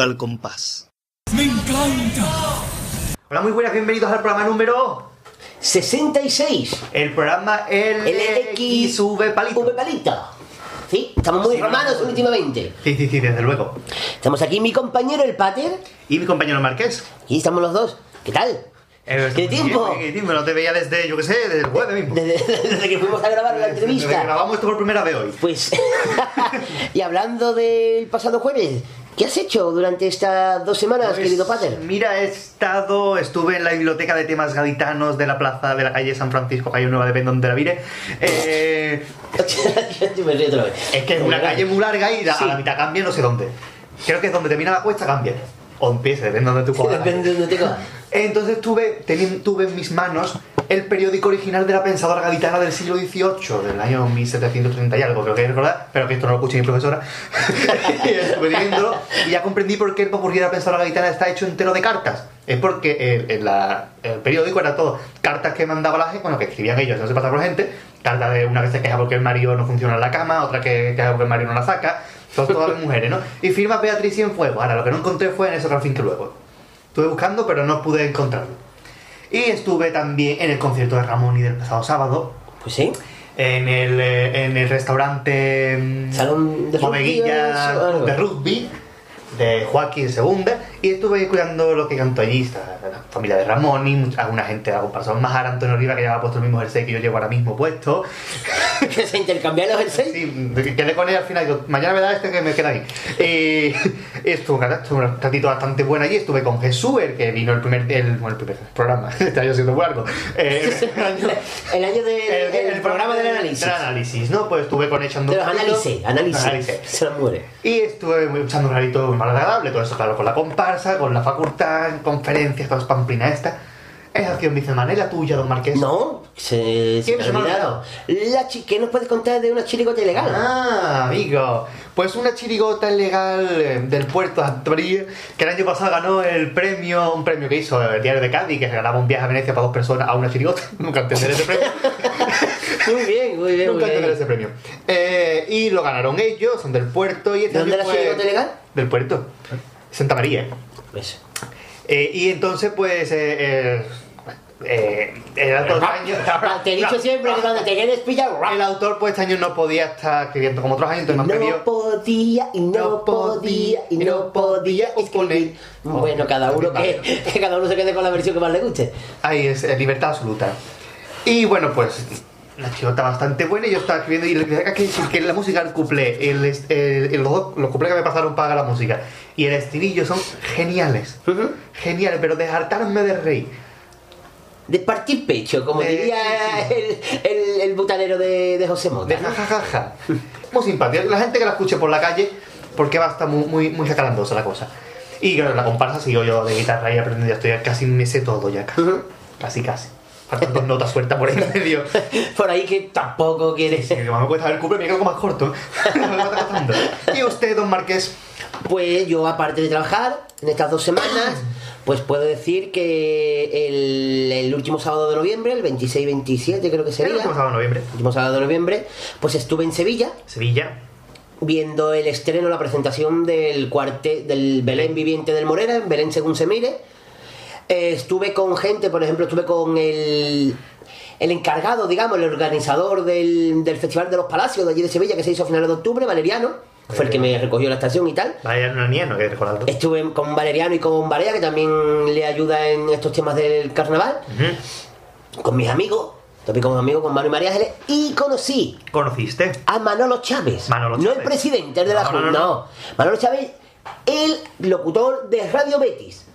Radio al Compás. ¡Me encanta! Hola, muy buenas, bienvenidos al programa número 66. El programa LXV Palito. V palito. Sí, estamos muy Sí, romanos no. últimamente. Sí, sí, sí, desde luego. Estamos aquí mi compañero el Pater Y mi compañero Marqués. y estamos los dos. ¿Qué tal? Eh, ¿Qué tiempo? ¿Qué tiempo? No te veía desde, yo qué sé, desde el jueves mismo. Desde, desde que fuimos a grabar la Desde que entrevista. grabamos esto por primera vez hoy. Pues, y hablando del pasado jueves, ¿qué has hecho durante estas dos semanas, Pues, querido Pater? Mira, he estado, estuve en la biblioteca de temas gaditanos de la plaza de la calle San Francisco, calle Nueva, depende donde la vire. Eh, Yo me río otra vez. es que es una calle muy larga y a Sí. la mitad cambia no sé dónde. Creo que es donde termina la cuesta cambia. O empieza, depende de donde tú cojas. Depende de donde te cojas. Entonces tuve, teni- tuve en mis manos el periódico original de la pensadora gaditana del siglo XVIII, del año 1730 y algo, creo que recordar, pero que esto no lo escuché mi profesora. y estuve leyéndolo y ya comprendí por qué el popurrí de la pensadora gaditana está hecho entero de cartas. Es porque el, el- la- el periódico era todo cartas que mandaba la gente, bueno, que escribían ellos, no se pasaba por la gente, cartas de una que se queja porque el marido no funciona en la cama, otra que queja porque el marido no la saca, son todas las mujeres, ¿no? Y firma Beatriz Cienfuegos. Ahora, lo que no encontré fue en ese fin que luego. Estuve buscando, pero no pude encontrarlo. Y estuve también en el concierto de Ramón y del pasado sábado, Pues sí. en el, eh, en el restaurante mm, Salón de Bodeguilla eso, de rugby de Joaquín Segunda y estuve cuidando lo que cantó allí, la familia de Ramón y alguna gente de la comparación más Antonio Riva que llevaba puesto el mismo jersey que yo llevo ahora mismo puesto Que se intercambian los jerseys. Sí, que- quedé con él al final. Digo, mañana me da este que me queda ahí. Y estuvo, estuvo un ratito bastante bueno allí. Estuve con Jesús, el que vino el primer, el, bueno, el primer programa. Este año siendo muy largo. Eh, el año- El año del el- el el programa del análisis. Del análisis, ¿no? Pues estuve con echando De los análisis, análisis. Análisis. Se nos muere. Y estuve echando un ratito muy agradable. Todo eso, claro, con la comparsa, con la facultad, conferencias, todas pamplinas esta. Esa acción Vicemana, ¿y la tuya, don Marqués? No, se, se ¿Quién me se ha me ha olvidado. La chi- ¿Qué nos puedes contar de una chirigota ilegal? Ah, amigo. Pues una chirigota ilegal eh, del puerto de Antoría, que el año pasado ganó el premio, un premio que hizo el diario de Cádiz, que se ganaba un viaje a Venecia para dos personas a una chirigota. Nunca entenderé ese premio. Muy bien, muy bien. Nunca bien. ese premio. Eh, y lo ganaron ellos, son del puerto. Y este ¿De dónde la fue- ilegal? Del puerto. Santa María. Eso. Eh, y entonces, pues. Eh, eh, eh, el autor Te he dicho siempre que donde te quedes pillado. El autor, pues este año no podía estar escribiendo como otros años, entonces. No podía y no podía y no podía escribir. Bueno, cada uno que, que cada uno se quede con la versión que más le guste. Ahí es libertad absoluta. Y bueno, pues la chirota bastante buena y yo estaba escribiendo y le "Ah, que que la música del cuplé, el, el- el- los, los cuplés que me pasaron para la música y el estribillo son geniales. Geniales, pero de hartarme de reír. De partir pecho, como De- diría sí, El, el, el butanero de, de José Mota. De jajajaja. Muy simpática. La gente que la escuche por la calle, porque va a estar muy, muy, muy jacarandosa la cosa. Y claro, la comparsa sigo yo de guitarra y aprendiendo, ya estoy casi me sé todo ya. Casi, casi. Faltan dos notas sueltas por ahí en medio. Por ahí que tampoco quiere. Sí, que más me cuesta ver el cuple, me quedo más corto. Costando. y usted, don Marqués, Pues yo, aparte de trabajar en estas dos semanas, pues puedo decir que el, el último sábado de noviembre, el 26-27 creo que el sería, último sábado de noviembre, último sábado de noviembre, pues estuve en Sevilla Sevilla. viendo el estreno, la presentación del cuartet del Belén Viviente del Morera, en Belén según se mire. Eh, estuve con gente, por ejemplo, estuve con el, el encargado, digamos, el organizador del, del Festival de los Palacios de allí de Sevilla, que se hizo a finales de octubre, Valeriano, fue el que me recogió la estación y tal. Vaya una niña, no hay que recordarlo. Estuve con Valeriano y con Varea, que también le ayuda en estos temas del carnaval, con mis amigos, estuve con mis amigos, con Manu y María Ángeles, y conocí ¿Conociste? a Manolo Chávez. Manolo No el Chávez. presidente el de la Junta, no, no, no. Manolo Chávez, el locutor de Radio Betis.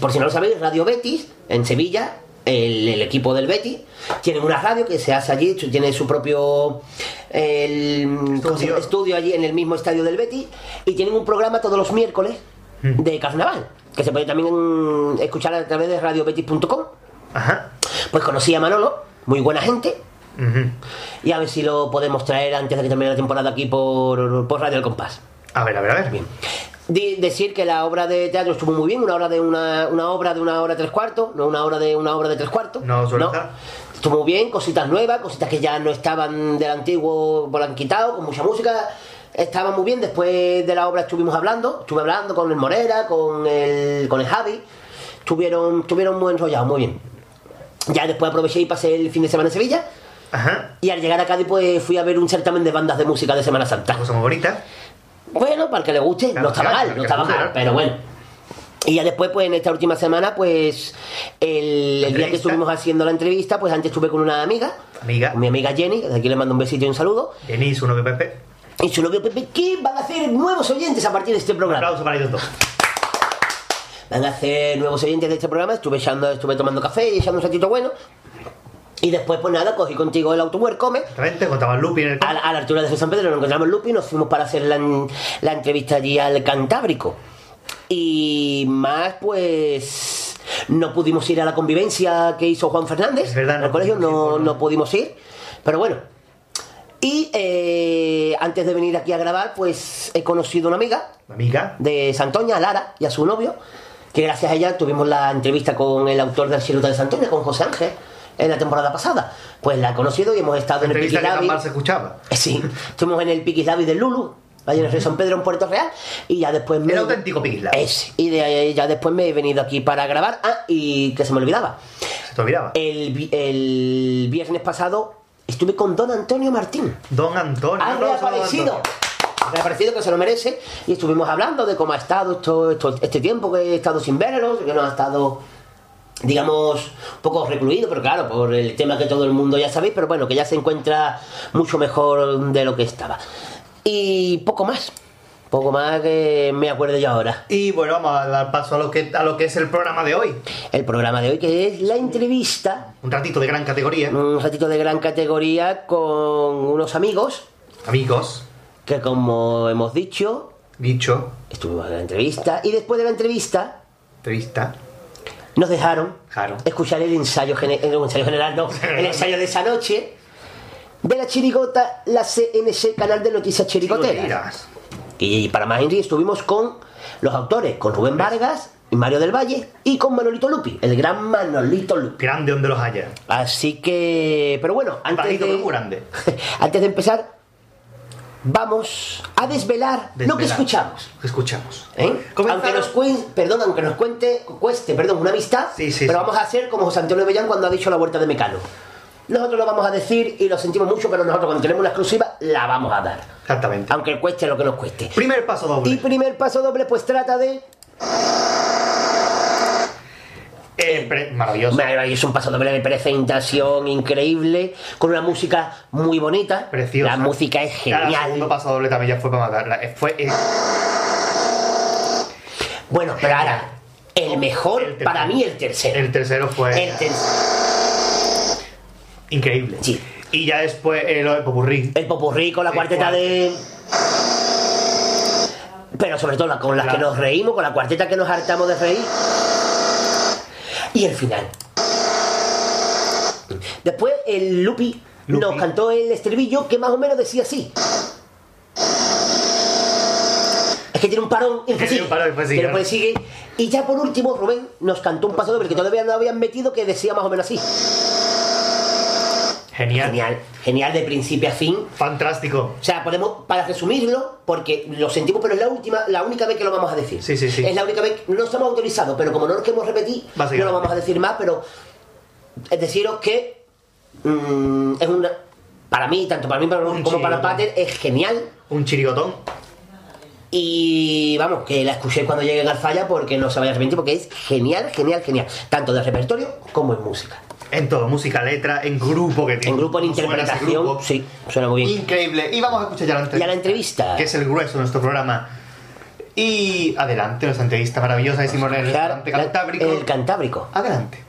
Por si no lo sabéis, Radio Betis, en Sevilla, el, el equipo del Betis, tienen una radio que se hace allí, tiene su propio el. Estudio. estudio allí en el mismo estadio del Betis, y tienen un programa todos los miércoles de carnaval, que se puede también escuchar a través de radiobetis.com. Ajá. Pues conocí a Manolo, muy buena gente, y a ver si lo podemos traer antes de que termine la temporada aquí por, por Radio El Compás. A ver, a ver, a ver. Bien. Decir que la obra de teatro estuvo muy bien, una hora de una, una obra de una hora tres cuartos, no una hora de una obra de tres cuartos. No estar. Estuvo muy bien, cositas nuevas, cositas que ya no estaban del antiguo, han quitado, con mucha música. estaba muy bien. Después de la obra estuvimos hablando, estuve hablando con el Morera, con el, con el Javi. Estuvieron, estuvieron muy enrollados, muy bien. Ya después aproveché y pasé el fin de semana en Sevilla. Ajá. Y al llegar a Cádiz, pues fui a ver un certamen de bandas de música de Semana Santa. Cosa muy bonita. Bueno, para el que le guste, Claro, no estaba claro, mal, no guste, mal, pero bueno. Y ya después, pues en esta última semana, pues el, el día que estuvimos haciendo la entrevista, pues antes estuve con una amiga, Amiga. con mi amiga Jenny, de aquí le mando un besito y un saludo, Jenny, su novio Pepe. y su novio Pepe, que van a hacer nuevos oyentes a partir de este Un programa. aplauso para ellos dos. Van a hacer nuevos oyentes de este programa, estuve, echando, estuve tomando café y echando un ratito bueno. Y después, pues nada, cogí contigo el autobús Come. Exactamente, contaba Lupi en el A la, a la altura de San Pedro nos encontramos en Lupi y nos fuimos para hacer la, la entrevista allí al Cantábrico. Y más, pues. No pudimos ir a la convivencia que hizo Juan Fernández. Es verdad, en no colegio no, no pudimos ir. Pero bueno. Y eh, antes de venir aquí a grabar, pues he conocido una amiga Amiga. de Santoña, Lara, y a su novio, que gracias a ella tuvimos la entrevista con el autor del Cielo de Santoña, con José Ángel, en la temporada pasada. Pues la he conocido y hemos estado en el mal se escuchaba. Eh, Sí, estuvimos en el Piquislavi del Lulu, allá en el San Pedro, en Puerto Real, y ya después me... El auténtico Piquislavi. Ese, y de ahí ya después me he venido aquí para grabar. Ah, y que se me olvidaba. Se te olvidaba. El, el viernes pasado estuve con Don Antonio Martín. Don Antonio. Ha reaparecido. Ha reaparecido que se lo merece. Y estuvimos hablando de cómo ha estado esto, esto- este tiempo que he estado sin verlo, que no ha estado, digamos, un poco recluido, pero claro, por el tema que todo el mundo ya sabéis, pero bueno, que ya se encuentra mucho mejor de lo que estaba. Y poco más. Poco más que me acuerdo yo ahora. Y bueno, vamos a dar paso a lo que, a lo que es el programa de hoy. El programa de hoy, que es la entrevista, Un ratito de gran categoría. un ratito de gran categoría con unos amigos Amigos, que como hemos dicho, dicho, Estuvimos en la entrevista y después de la entrevista entrevista. Nos dejaron Claro. escuchar el ensayo, gene- el ensayo general, no, el ensayo de esa noche de la chirigota, la CNC, Canal de Noticias Chirigoteras. Y para más Henry estuvimos con los autores, con Rubén Vargas y Mario del Valle y con Manolito Lupi, el gran Manolito Lupi. Grande donde los haya. Así que, pero bueno, antes Bajito, de, grande. antes de empezar, vamos a desvelar, lo que escuchamos. Lo que escuchamos. ¿Eh? Aunque nos cuente, perdón, aunque nos cuente, cueste, perdón, una amistad, Sí, sí, pero sí. vamos a hacer como José Antonio Bellán cuando ha dicho la vuelta de Mecano. Nosotros lo vamos a decir y lo sentimos mucho, pero nosotros cuando tenemos una exclusiva la vamos a dar. Exactamente. Aunque cueste lo que nos cueste. Primer paso doble. Y primer paso doble, pues trata de. Eh, maravilloso. Es un paso doble de presentación increíble, con una música muy bonita. Preciosa. La música es Ya, El genial. segundo paso doble también ya fue para matarla. Eh, Fue eh, Bueno, pero ahora, el mejor, El para mí, el tercero. el tercero fue El tercero. increíble. Sí. Y ya después eh, lo de Popurrí. El popurrí con la El cuarteta cuarto. de. Pero sobre todo con las que nos reímos, con la cuarteta que nos hartamos de reír. Y el final. Después el Lupi, Lupi. nos cantó el estribillo que más o menos decía así. Es que tiene un parón Tiene un parón sigue. Y ya por último, Rubén nos cantó un paso doble que todavía no habían metido que decía más o menos así. Genial. Genial, genial de principio a fin. Fantástico. O sea, podemos, para resumirlo, porque lo sentimos, pero es la última, la única vez que lo vamos a decir. Sí, sí, sí. Es la única vez, no estamos autorizados, pero como no nos queremos repetir, no lo vamos a decir más, pero es deciros que mm, es una, para mí, tanto para mí como Un para. Pater, es genial. Un chirigotón. Y vamos, que la escuché cuando llegue a Falla porque no se vaya a arrepentir, porque es genial, genial, genial. Tanto de repertorio como en música. En todo, música, letra, en grupo que tiene. En grupo, en ¿Cómo suena ese interpretación, grupo? sí, suena muy bien. Increíble. Y vamos a escuchar ya la entrevista. Y a la entrevista. Que es el grueso de nuestro programa. Y adelante, nuestra entrevista maravillosa. Decimos en el Cantábrico. El Cantábrico. Adelante.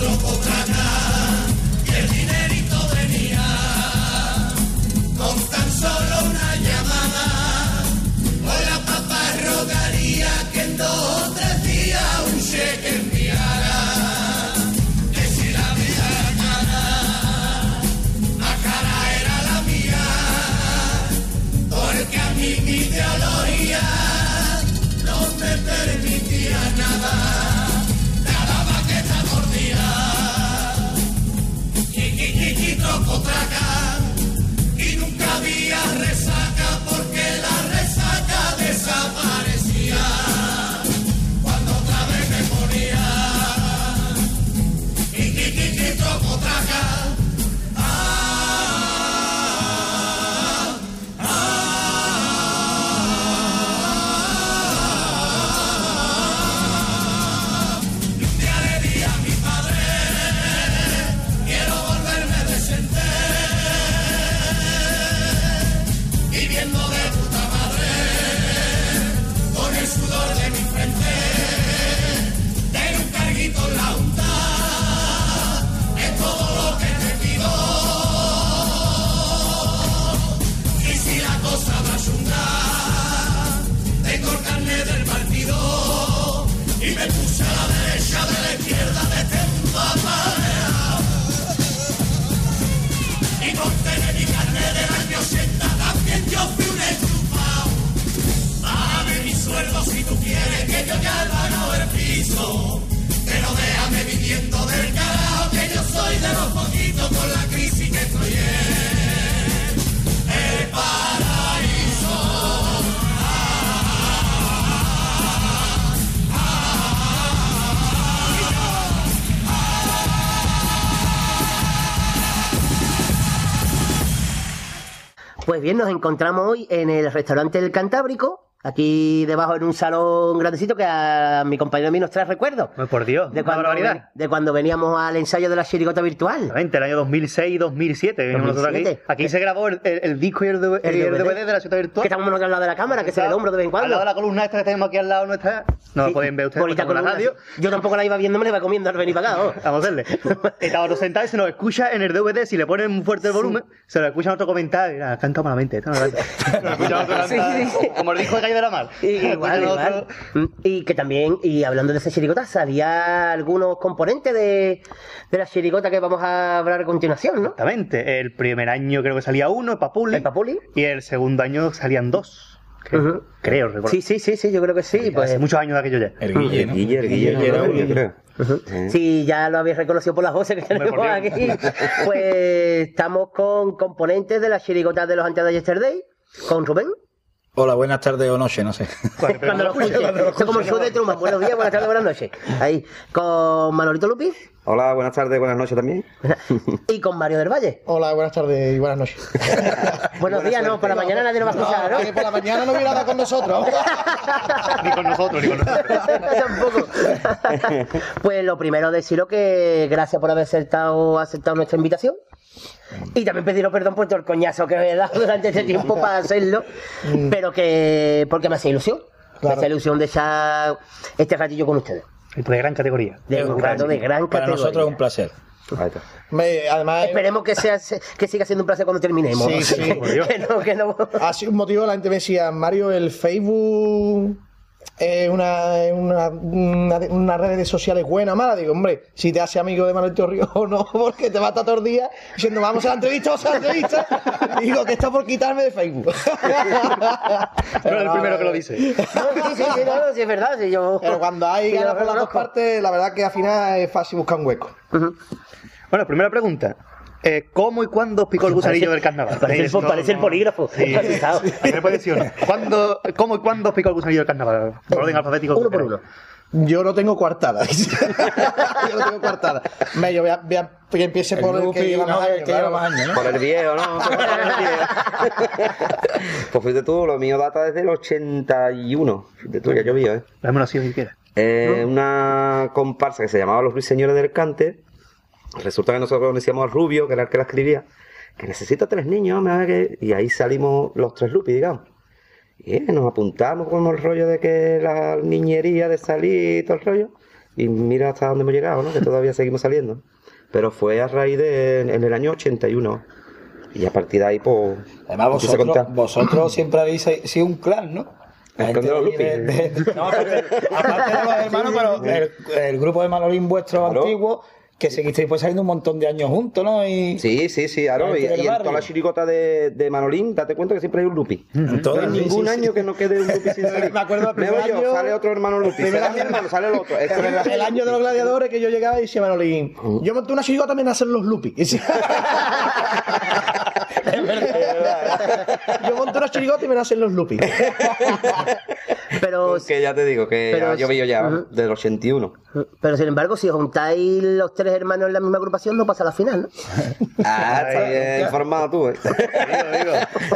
Trocotana, y el dinerito venía. Con tan solo Bien, nos encontramos hoy en el restaurante del Cantábrico, aquí debajo en un salón grandecito que a mi compañero a mí nos trae recuerdos. Pues por Dios, De cuando, barbaridad. de cuando veníamos al ensayo de la chirigota virtual. Exactamente, el año 2006 y 2007. vimos nosotros aquí. 2007. Aquí se grabó el, el- el disco y el, DVD, El DVD. De la ciudad virtual. Que estamos nosotros al lado de la cámara, que se ve el hombro de vez en cuando. Al lado de la columna esta que tenemos aquí al lado nuestra. No Sí, lo pueden ver ustedes en la radio. Yo tampoco la iba viendo, me la iba comiendo al venir para acá. ¿no? Vamos a hacerle. Estábamos sentados y se nos escucha en el DVD. Si le ponen muy fuerte el volumen, se lo escucha otro comentario. Mira, canta malamente. Esto no lo escucha Sí, sí, sí. Como el disco de De la Mar. Y- igual, Escucha igual. otro- Mm, Y que también, y hablando de esa chirigota, salía algunos componentes de, de la chirigota que vamos a hablar a continuación, ¿no? Exactamente. El primer año creo que salía uno, el Papuli. El Papuli. Y el segundo año salían dos. Creo, recordar. Sí, sí, sí, sí, yo creo que sí. Pues, Hace muchos años de aquello ya. El Guille, ¿no? Guille, el Guille era uno, creo. Si ya lo habéis reconocido por las voces que tenemos aquí, pues estamos con componentes de la chirigota de los antes de Yesterday, con Rubén. Hola, buenas tardes o noche, no sé. Cuando lo escuche, Esto es como el show de Truman. Buenos días, buenas tardes, buenas noches. Ahí, con Manolito Lupi Hola, buenas tardes, buenas noches también. y con Mario del Valle. Hola, buenas tardes y buenas noches. Buenos días, no, por la mañana nadie nos va a escuchar, ¿no? que por la mañana no hubiera dado con nosotros. Ni con nosotros, ni con nosotros. Tampoco. pues lo primero deciros que gracias por haber aceptado, aceptado nuestra invitación. Y también pediros perdón por todo el coñazo que me he dado durante este tiempo para hacerlo. Pero que porque me hace ilusión. Me hace ilusión de echar este ratillo con ustedes. Y de gran categoría. De un rato de gran Para categoría. nosotros es un placer. Me- además, Esperemos que, sea, que siga siendo un placer cuando terminemos. Sí, sí. No, que no. ha sido un motivo, la gente me decía, Mario, el Facebook es una, una, una, una red sociales buena o mala. Digo, hombre, si te hace amigo de Manuel Torrijos o no, porque te va a estar todo el día diciendo, vamos a la entrevista, vamos a la entrevista. Digo, que está por quitarme de Facebook. Pero el primero que lo eh, dice. No, sí, sí, sí, no, sí, es verdad. Sí, yo, Pero cuando hay sí, ganas por las dos partes, la verdad que al final es fácil buscar un hueco. Bueno, primera pregunta. Eh, ¿Cómo y cuándo picó el gusanillo del carnaval? Parece el, parece el no- polígrafo. Sí. Uno. ¿Cuándo, ¿Cómo y cuándo picó el gusanillo del carnaval? Por orden alfabético. Uno por uno. Yo no tengo coartada. yo no tengo coartada. Me, yo voy a, voy a- que empiece por el que lleva más no, el años, que lleva claro. más años, ¿no? Por el viejo, ¿no? El pues fíjate tú, lo mío data desde el 81. Fíjate tú, ya llovió, ¿eh? Dámelo así si quieres. Eh, Una comparsa que se llamaba Los Ruiseñores del Cante. Resulta que nosotros conocíamos al Rubio, que era el que la escribía, que necesita tres niños, que... y ahí salimos los tres lupis, digamos. Y eh, nos apuntamos como el rollo de que la niñería de salir y todo el rollo. Y mira hasta dónde hemos llegado, ¿no? Que todavía seguimos saliendo. Pero fue a raíz de en el año 81. Y a partir de ahí, pues. Además, vosotros, vosotros siempre habéis sido un clan, ¿no? El clan de los gente Lupis. de- de- no, aparte, aparte de los hermanos, pero el, el grupo de Manolín vuestro Claro. antiguo, que seguisteis pues saliendo un montón de años juntos, ¿no? Y Sí, sí, sí, claro. La Y, y en toda la chiricota de, de Manolín, date cuenta que siempre hay un lupi. en todo No hay ningún sí, sí. año que no quede un lupi sin salir. Me acuerdo Me primer yo, año- sale otro hermano lupi. año- mi hermano, sale el otro. El año de los gladiadores que yo llegaba y decía Manolín, yo monté una chirigota también a hacer los decía- Es verdad. Yo monto una chirigota y me nacen los lupis. Pero, Que ya te digo, que Pero es- llovido ya Ujú. del 81. Pero sin embargo, si juntáis los tres hermanos en la misma agrupación, no pasa a la final, ¿no? Ah, está bien informado tú, ¿eh?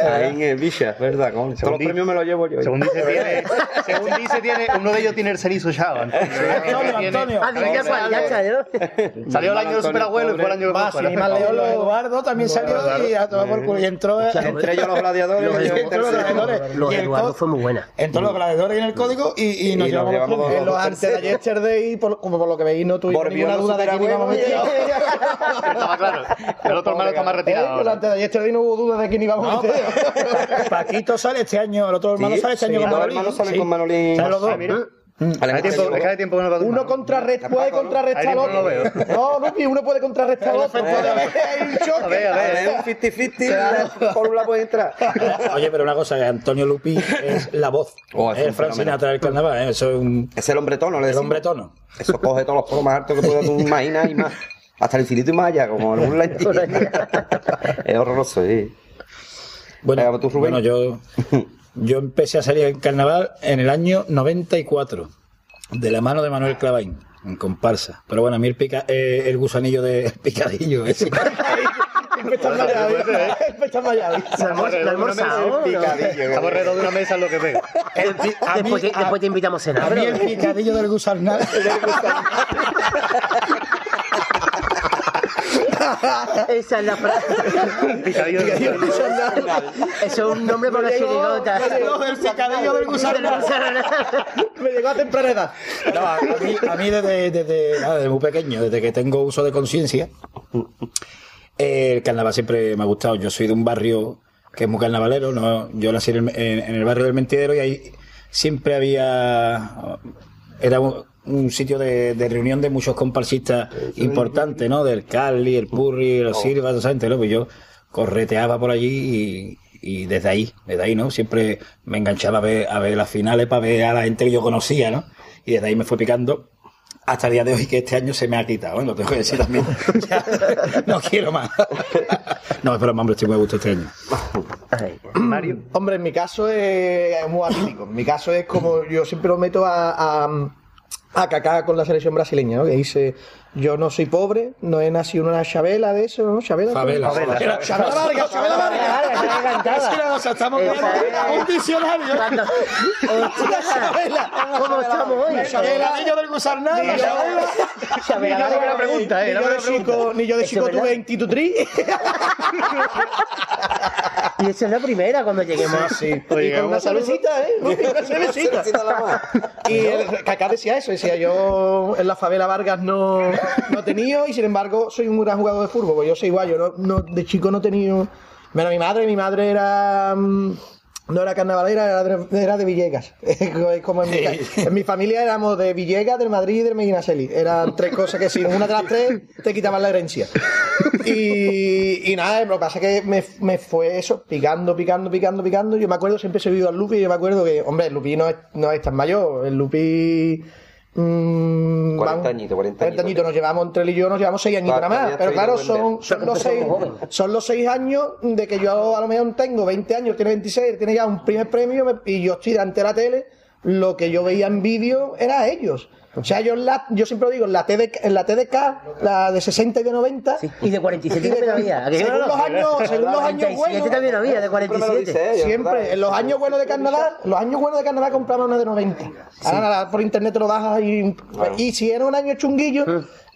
Ahí en Villa, ¿verdad? Con- Todos los premios me los llevo yo. ¿eh? Según dice, tiene, según dice, tiene, uno de ellos tiene el cerizo echado. Antonio, Antonio. Ah, dice ya. Salió el año del superabuelo y fue el año ir más lejos, los Eduardo también salió y a tomar por culo. Y entró. Entre ellos los gladiadores y entré los gladiadores. Los Y Eduardo fue muy buena. Entró los gladiadores en el código y, y nos Y llevamos, los antes de yesterday, por, como por lo que veis, no tuvimos Borbión ninguna duda de quién íbamos a meter. Estaba claro. El otro hermano está más retirado. Ahora. antes de yesterday no hubo duda de quién íbamos a No, meter. Pa- Paquito sale este año, el otro hermano Sí, sale este año con Manolín. hermanos salen Sí. con Manolín. Mira. Vale, tiempo, hace tiempo no Uno contrarresta, puede contrarrestar al otro. No, no, uno puede contrarrestar al otro. Puede haber un A choque. ver, a ver. Es un 50-50, por un lado puede entrar. Oye, pero una cosa, que Antonio Lupi es la voz. Oh, es el Frank. Sinatra del carnaval, ¿eh? eso es un Es el hombre tono, le el hombre tono. Eso coge todos los polos más altos que puedas tú imaginar y más. Hasta el infinito y más allá, como en un lentillo. es horroroso, sí. Bueno, Venga, tú, Rubén. bueno, yo, yo empecé a salir en carnaval en el año 94, de la mano de Manuel Clavain, en comparsa. Pero bueno, a mí el, pica, eh, el gusanillo de el picadillo, ese. Siempre está mallado. Siempre está mallado. ¿No almor- no almorzado, no? Estamos alrededor de una mesa lo que mí, Después, te- a- después te invitamos a cenar. a mí el picadillo del gusanal. Esa es la frase. Picadillo Eso es un nombre para una chirigota. me llegó el picadillo del gusanal. Me llegó a temprana edad. No, a mí, a mí desde, desde, nada, desde muy pequeño, desde que tengo uso de conciencia, el carnaval siempre me ha gustado. Yo soy de un barrio que es muy carnavalero, ¿no? yo nací en el, en- en el barrio del Mentidero y ahí siempre había... Era un, un sitio de, de reunión de muchos comparsistas importantes, ¿no? Del Cali, el Purri, los Silva, esa gente, ¿no? Pues yo correteaba por allí y, y desde ahí, desde ahí, ¿no? Siempre me enganchaba a ver, a ver las finales para ver a la gente que yo conocía, ¿no? Y desde ahí me fue picando hasta el día de hoy que este año se me ha quitado, ¿eh? lo tengo que decir también. Ya, no quiero más. no, pero hombre, estoy muy a gusto este año. Mario. Hombre, en mi caso es muy atípico. En mi caso es como yo siempre lo meto a, a, a cacar con la selección brasileña, ¿no? Que dice, yo no soy pobre, no he nacido en una chabela de eso, ¿no? ¿Chabela? Chabela, Chabela Vargas, Chabela Vargas. o sea, estamos Esa viendo es. un diccionario. Chabela. ¿Cómo estamos hoy? Chabela. niño del gusarnal. Ni yo- Chabela de- pregunta, eh, ni yo chico, es tuve institutriz. Y esa es la primera cuando lleguemos. Sí, Oye, y con una cervecita, ¿eh? Una cervecita. Y el Kaká decía eso, decía yo en la favela Vargas no, no he tenido y sin embargo soy un gran jugador de fútbol, porque yo soy igual, yo no, no- de chico no he tenido... Bueno, mi madre, mi madre era... No era carnavalera, era de, era de Villegas. Es como en mi, en mi familia éramos de Villegas, del Madrid y del Medinaceli. Eran tres cosas que si una de las tres te quitaban la herencia. Y, y nada, lo que pasa es que me, me fue eso, picando, picando, picando, picando. Yo me acuerdo, siempre he seguido al Lupi y yo me acuerdo que, hombre, el Lupi no es, no es tan mayor. El Lupi. Mm, 40 vamos, añitos, 40 40 añitos. Nos llevamos entre él y yo, nos llevamos 6 añitos nada más. Pero claro, son, son, los Empezó 6, como joven. son los seis años de que yo a lo mejor tengo 20 años, tiene 26, él tiene ya un primer premio y yo estoy delante de la tele. Lo que yo veía en vídeo era ellos. O sea, yo, en la, yo siempre lo digo, en la, TDK, en la TDK, la de 60 y de 90, Sí, Y de 47 y de- también había. ¿A que según no? los años, según los años 47 buenos, también había, de 47. Siempre, en los años buenos de carnaval, los años buenos de carnaval compraba una de 90. Ahora nada, por internet te lo bajas y, y si era un año chunguillo,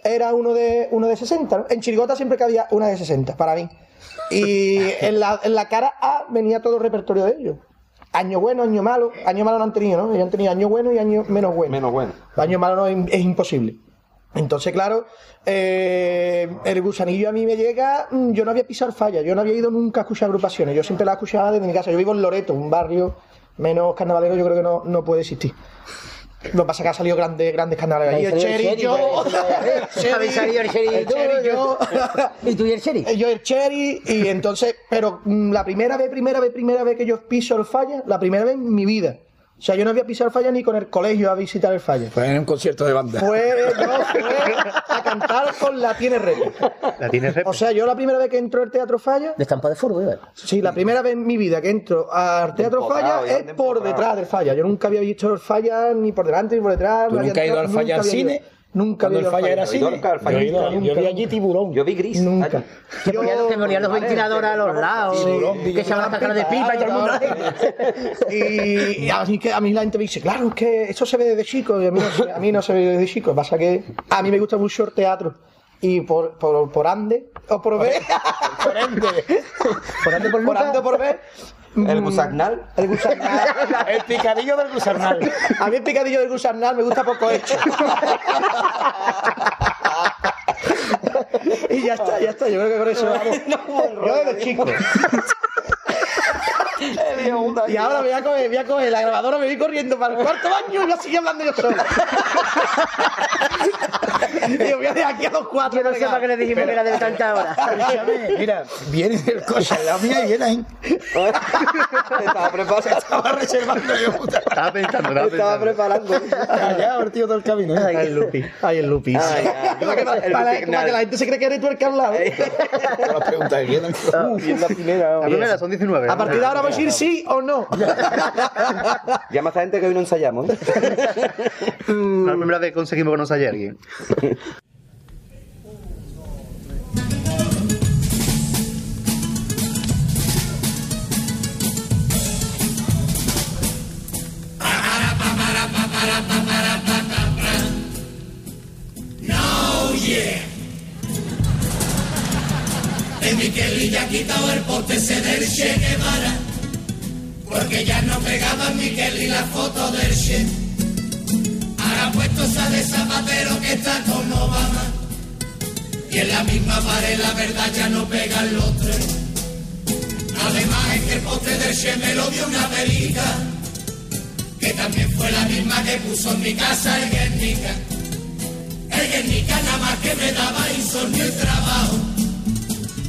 era uno de uno de 60. ¿no? En Chirigota siempre cabía una de 60, para mí. Y en la, en la cara A venía todo el repertorio de ellos. Año bueno, año malo. Año malo no han tenido, ¿no? Ellos han tenido año bueno y año menos bueno. Menos bueno. Año malo no, es, es imposible. Entonces, claro, eh, el gusanillo a mí me llega. mm, Yo no había pisado falla, yo no había ido nunca a escuchar agrupaciones. Yo siempre la escuchaba desde mi casa. Yo vivo en Loreto, un barrio menos carnavalero, yo creo que no, no puede existir. Lo que pasa es que ha salido grandes, grandes carnavales allí. El Cherry, yo. Habéis salido el Cherry y tú, yo. ¿Y tú y el Cherry? Eh, Yo el Cherry, y entonces, pero mm, la primera vez, primera vez, primera vez que yo piso el falla, la primera vez en mi vida. O sea, yo no había pisado el falla ni con el colegio a visitar el falla. Fue en un concierto de banda. Fue, no, fue a cantar con la Tiene Rep. La tienes rep. O sea, yo la primera vez que entro al Teatro Falla, De estampa de fútbol, ¿verdad? sí, la primera vez en mi vida que entro al Teatro Falla es por detrás del Falla. Yo nunca había visto el Falla ni por delante ni por detrás. ¿Tú nunca has ido al Falla al ido. Nunca había el falla era Falla. Yo vi allí tiburón. Yo vi gris. Nunca. Que ponían, los ventiladores a los lados, Tiburón, que se van a sacar de pipa y todo el mundo. Y, y a, mí, que a mí la gente me dice, claro, es que eso se ve desde chico. Y a mí no se, a mí no se ve desde chico. Pasa que a mí me gusta mucho el teatro. Y por, por, por ande, o por ver, Por ende. por ande por, ande o por ver, El mm, gusagnal. el gusarnal. El picadillo del gusarnal. A mí el picadillo del gusarnal me gusta poco hecho. y ya está, ya está. Yo creo que con eso vamos. Yo desde chico. Y ahora voy a coger, voy a coger la grabadora, me voy corriendo para el cuarto baño y voy a seguir hablando yo solo. y voy a dejar aquí a los cuatro. Yo no sé para qué le dijimos que era de tanta hora. Mira, viene el cosa en la mía y viene ahí. Estaba preparando. Estaba reservando yo, puta. Estaba pensando, estaba Estaba preparando. Allá, tío todo el camino. ¿eh? Ay, el Lupi. Ay, el Lupi. Ay, ay. Para que, para- El para- Lupi para que la gente se cree que eres tú el que ha hablado. Todas las preguntas. Bien la primera. La primera son 19. A partir de ahora vamos a decir sí o no. Llama a gente que hoy no ensayamos. ¿eh? La primera vez que conseguimos que nos haya alguien. Porque ya no pegaban Miquel y la foto del chef. Ahora puestos a de zapatero que está con Obama. Y en la misma pared la verdad ya no pegan los tres. Además es que el poste del chef me lo dio una perica. Que también fue la misma que puso en mi casa el Guernica. El Guernica nada más que me daba insomnio el trabajo.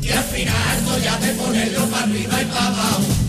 Y al final ya de ponerlo para arriba y para abajo.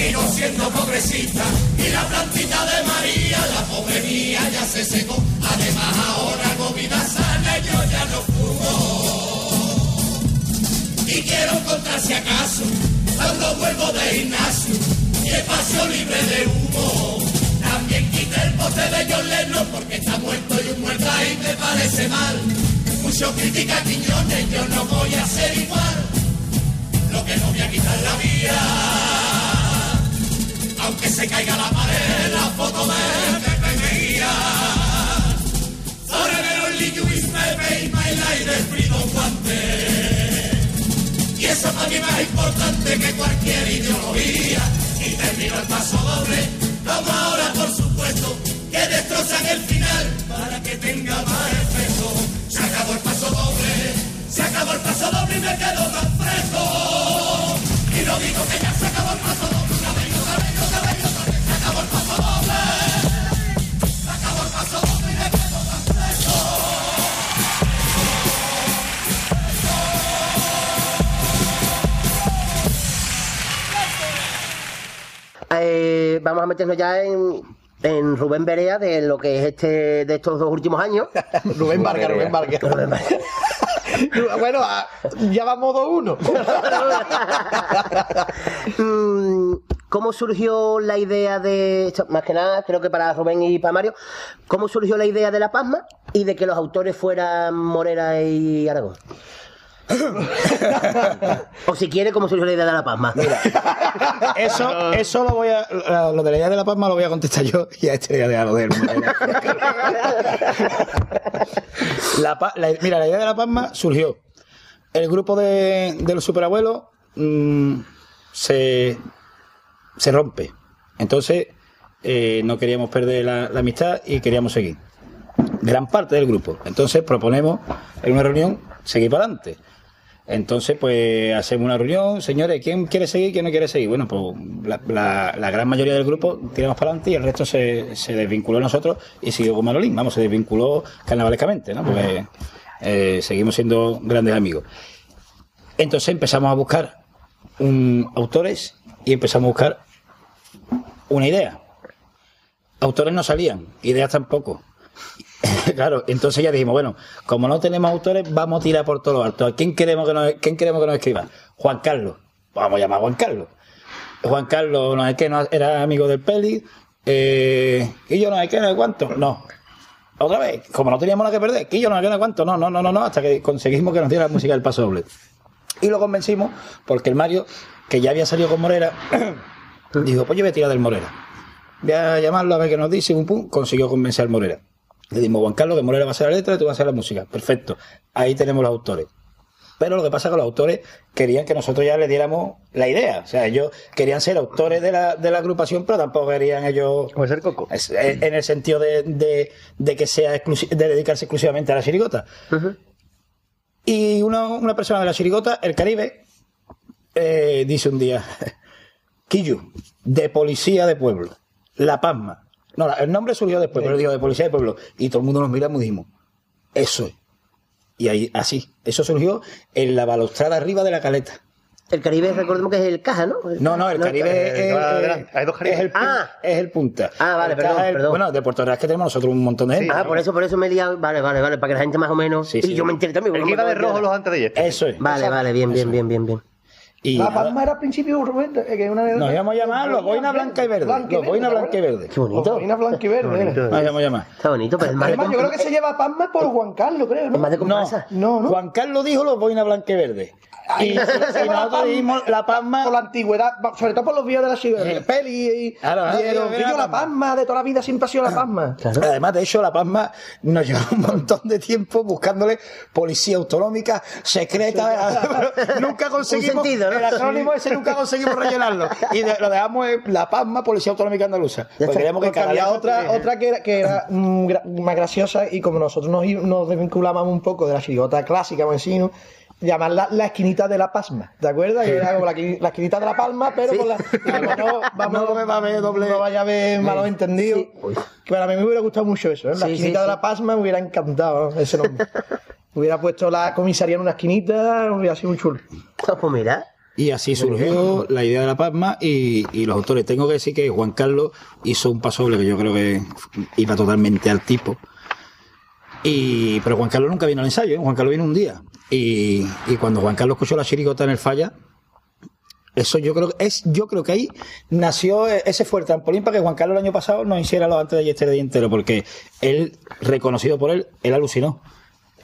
sigo siendo progresista. Y la plantita de María, la pobre mía, ya se secó. Además, ahora con vida sana yo ya no fumo. Y quiero encontrar si acaso, cuando vuelvo de gimnasio, y espacio libre de humo. También quité el poste de John Lennon porque está muerto y un muerto ahí me parece mal. Mucho critica a Quiñones, yo no voy a ser igual. Lo que no voy a quitar la vía. Aunque se caiga la pared, la foto de Pepe Mejía. Forever only you is my pain, my life is freedom guante. Y eso para mí más importante que cualquier ideología. Y termino el paso doble, como ahora por supuesto, que destrozan el final para que tenga más efecto. Se acabó el paso doble, se acabó el paso doble y me quedo tan fresco. Y no digo que ya se Eh, vamos a meternos ya en, en Rubén Berea de lo que es este de estos dos últimos años. Rubén Vargas, Rubén Vargas. bueno, a- ya va modo uno. Mm, ¿Cómo surgió la idea de, esto, más que nada, creo que para Rubén y para Mario, cómo surgió la idea de La Pasma y de que los autores fueran Morera y Aragón? o si quiere, ¿cómo surgió la idea de La Pasma? Eso, eso lo voy a. Lo de la idea de la Palma lo voy a contestar yo y a este voy a dejar lo de él. La pa- la- mira, la idea de la Palma surgió. El grupo de, de los superabuelos mm, se, se rompe. Entonces, eh, no queríamos perder la, la amistad y queríamos seguir. gran parte del grupo. Entonces proponemos en una reunión seguir para adelante. Entonces, pues hacemos una reunión, señores, ¿quién quiere seguir, quién no quiere seguir? Bueno, pues la, gran mayoría del grupo tiramos para adelante y el resto se, se desvinculó de nosotros y siguió con Manolín, vamos, se desvinculó carnavalescamente, ¿no? Porque eh, seguimos siendo grandes amigos. Entonces empezamos a buscar autores y empezamos a buscar una idea. Autores no salían, ideas tampoco. claro, entonces ya dijimos, bueno, como no tenemos autores, vamos a tirar por todo lo alto. ¿A quién queremos que nos, quién queremos que nos escriba? Juan Carlos. Vamos a llamar a Juan Carlos. Juan Carlos, no sé qué, no, era amigo del Peli. Eh, y yo no sé qué, no sé cuánto. No. Otra vez, como no teníamos nada que perder, que yo no sé qué, no sé cuánto. No, no, no, no, no, hasta que conseguimos que nos diera la música del paso doble. Y lo convencimos porque el Mario, que ya había salido con Morera, dijo, pues yo voy a tirar del Morera. Voy a llamarlo a ver qué nos dice, un pum, consiguió convencer al Morera. Le dimos, Juan Carlos, que Morera va a hacer la letra y tú vas a hacer la música. Perfecto. Ahí tenemos los autores. Pero lo que pasa es que los autores querían que nosotros ya le diéramos la idea. O sea, ellos querían ser autores de la, de la agrupación, pero tampoco querían ellos. Como ser coco. Eh, en el sentido de, de- de que sea de dedicarse exclusivamente a la chirigota. Y una, una persona de la chirigota, el Caribe, eh, dice un día, Quillo, de policía de pueblo, La Pasma. No, el nombre surgió después, pero digo de policía de pueblo. Y todo el mundo nos miramos y dijimos, eso es. Y ahí, así, eso surgió en la balaustrada arriba de la caleta. El Caribe, recordemos que es el caja, ¿no? No, no, el Caribe es, adelante. Hay dos Caribes. es el, Ah. es el punta. Ah, vale, El perdón, el- perdón. Bueno, de Puerto Real que tenemos nosotros un montón de gente. Ah, por eso, por eso me he liado. Vale, vale, vale, para que la gente más o menos. Sí, y sí. yo me enteré también. El que iba de rojo los antes de ayer. Eso es. Vale, vale, bien, bien, bien, bien, bien. Y La palma era al principio, Rubén, eh, que una nos íbamos a llamar los boina blanca y verde. Blanca Los boina blanca y verde. Qué bonito. Boina blanca y verde. Nos íbamos a llamar. Está bonito, pero es más de Además, yo creo que se lleva Palma por Juan Carlos, creo, es más ¿no? de No. No, no. Juan Carlos dijo los boina blanca y verde. Y, y nosotros dijimos la palma. Por la antigüedad, sobre todo por los vídeos de la de peli y Claro, sí, que yo la Palma. De toda la vida siempre ha sido la Palma. Claro. Además, de hecho, La Palma nos llevó un montón de tiempo buscándole policía autonómica, secreta. nunca conseguimos. Sentido, ¿no? El acrónimo ese nunca conseguimos rellenarlo. Y de- lo dejamos en La Palma, Policía Autonómica Andaluza. Pues queríamos que Porque había otra, otra que era, que era mm, gra- más graciosa y como nosotros nos, nos desvinculábamos un poco de la chirigota clásica, ¿no? Llamarla la esquinita de la pasma, ¿te acuerdas? Que era como la, la esquinita de la palma, pero con la... No, vamos, No me va a ver doble- No vaya a ver malos entendidos. Que para mí me hubiera gustado mucho eso, ¿eh? La Sí, esquinita sí, de sí. la pasma me hubiera encantado ¿no? ese nombre. hubiera puesto la comisaría en una esquinita, hubiera sido muy chulo. Pues mira. Y así surgió la idea de la Palma y, y los autores. Tengo que decir que Juan Carlos hizo un paso doble que yo creo que iba totalmente al tipo. Y, pero Juan Carlos nunca vino al ensayo, ¿eh? Juan Carlos vino un día. Y, cuando Juan Carlos escuchó la chirigota en el falla, eso yo creo que es, yo creo que ahí nació, ese fue el para que Juan Carlos el año pasado nos hiciera los antes de ayer este día entero, porque él, reconocido por él, él alucinó.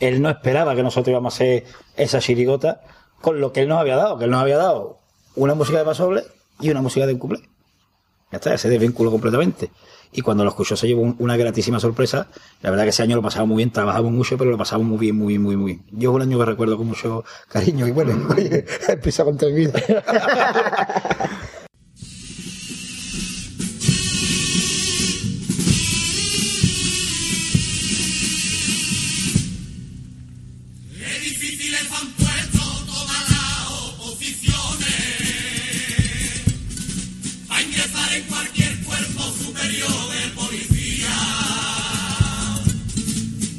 Él no esperaba que nosotros íbamos a hacer esa chirigota con lo que él nos había dado, que él nos había dado una música de pasoble y una música de un cuplé. Ya está, se desvinculó completamente. Y cuando lo escuchó se llevó un- una gratísima sorpresa. La verdad que ese año lo pasamos muy bien, trabajamos mucho, pero lo pasamos muy bien, muy bien, muy, muy bien. Yo es un año que recuerdo con mucho cariño y bueno, empieza contar mi vida. Superior de policía.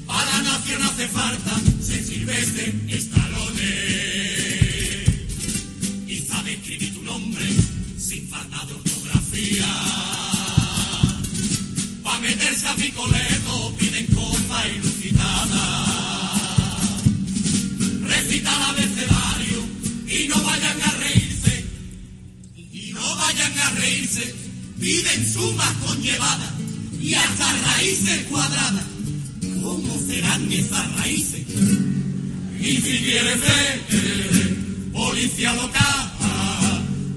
Para nación hace falta sensibles en escalones y sabe escribir tu nombre sin falta de ortografía. Pa' meterse a picoleto piden cosas ilusitadas. Recita el abecedario y no vayan a reírse. Y no vayan a reírse. Piden sumas conllevadas y hasta raíces cuadradas. ¿Cómo serán esas raíces? Y si quieres ser policía local,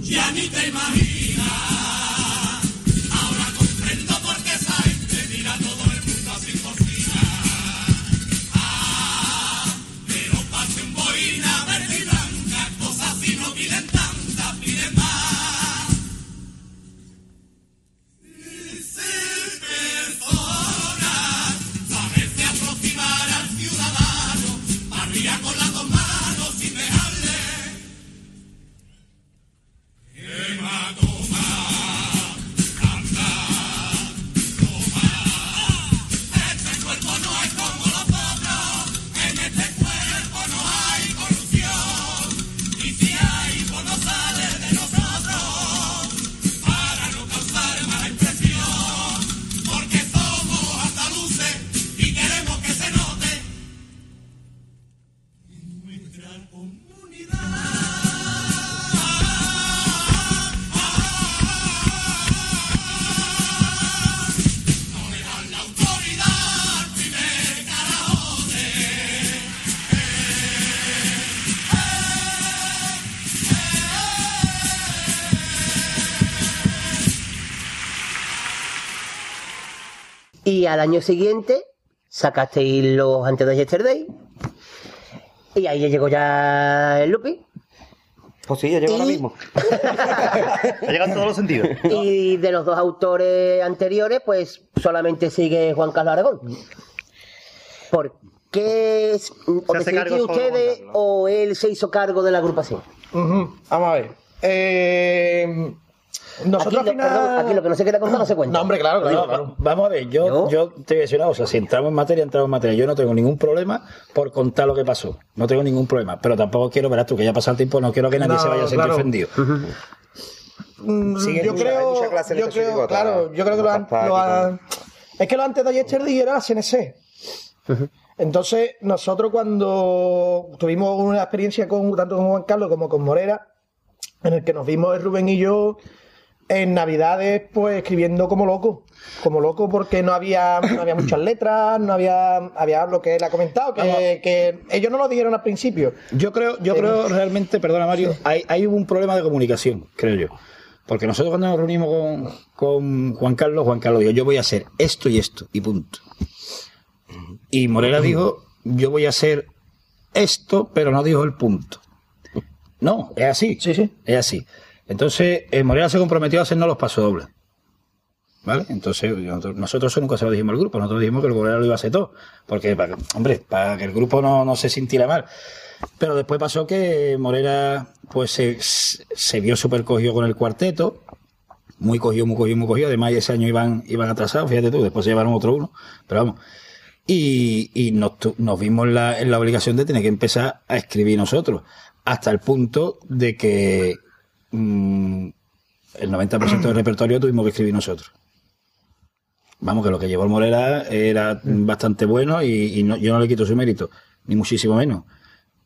ya ni te imaginas. Al año siguiente sacasteis los antes de Yesterday. Y ahí llegó ya el Lupi. Pues sí, ya llego ahora mismo. Ha llegado en todos los sentidos. Y de los dos autores anteriores, pues solamente sigue Juan Carlos Aragón. ¿Por qué es- o ustedes o él se hizo cargo de la agrupación? Vamos a ver. Eh, nosotros Aquí al lo, final... perdón, aquí lo que no se quiera contar no se cuenta. No, hombre, claro, claro. No, claro. va- vamos a ver, yo, ¿Yo? yo te voy a decir una cosa, si entramos en materia, entramos en materia. Yo no tengo ningún problema por contar lo que pasó. No tengo ningún problema. Pero tampoco quiero, verás tú, que ya ha pasado el tiempo, no quiero que nadie No, se vaya a sentir claro. ofendido. Mm, Sigue yo mucha- creo, yo creo, claro, yo creo que lo, han- lo han- es que lo antes de yesterday era la CNC. Entonces, nosotros cuando tuvimos una experiencia con tanto con Juan Carlos como con Morera, en el que nos vimos Rubén y yo en Navidades, pues escribiendo como loco. Como loco porque no había, no había muchas letras, no había, había lo que él ha comentado, que, que ellos no lo dijeron al principio. Yo creo, yo creo realmente, perdona Mario, hay, hay un problema de comunicación, creo yo. Porque nosotros cuando nos reunimos con, con Juan Carlos, Juan Carlos dijo, yo voy a hacer esto y esto, y punto. Y Morera dijo, yo voy a hacer esto, pero no dijo el punto. No, es así. Sí, sí. Es así. Entonces, eh, Morera se comprometió a hacernos los pasodobles. ¿Vale? Entonces, nosotros, nunca se lo dijimos al grupo, nosotros dijimos que el Morera lo iba a hacer todo. Porque, para, hombre, para que el grupo no, no se sintiera mal. Pero después pasó que Morera, pues, se, vio súper cogido con el cuarteto. Muy cogido, muy cogido, muy cogido. Además, ese año iban, iban atrasados, fíjate tú, después se llevaron otro uno. Pero vamos. Y, y nos, vimos la, en la obligación de tener que empezar a escribir nosotros. Hasta el punto de que mm, el 90% del repertorio tuvimos que escribir nosotros. Vamos, que lo que llevó el Morera era bastante bueno y, yo no le quito su mérito, ni muchísimo menos.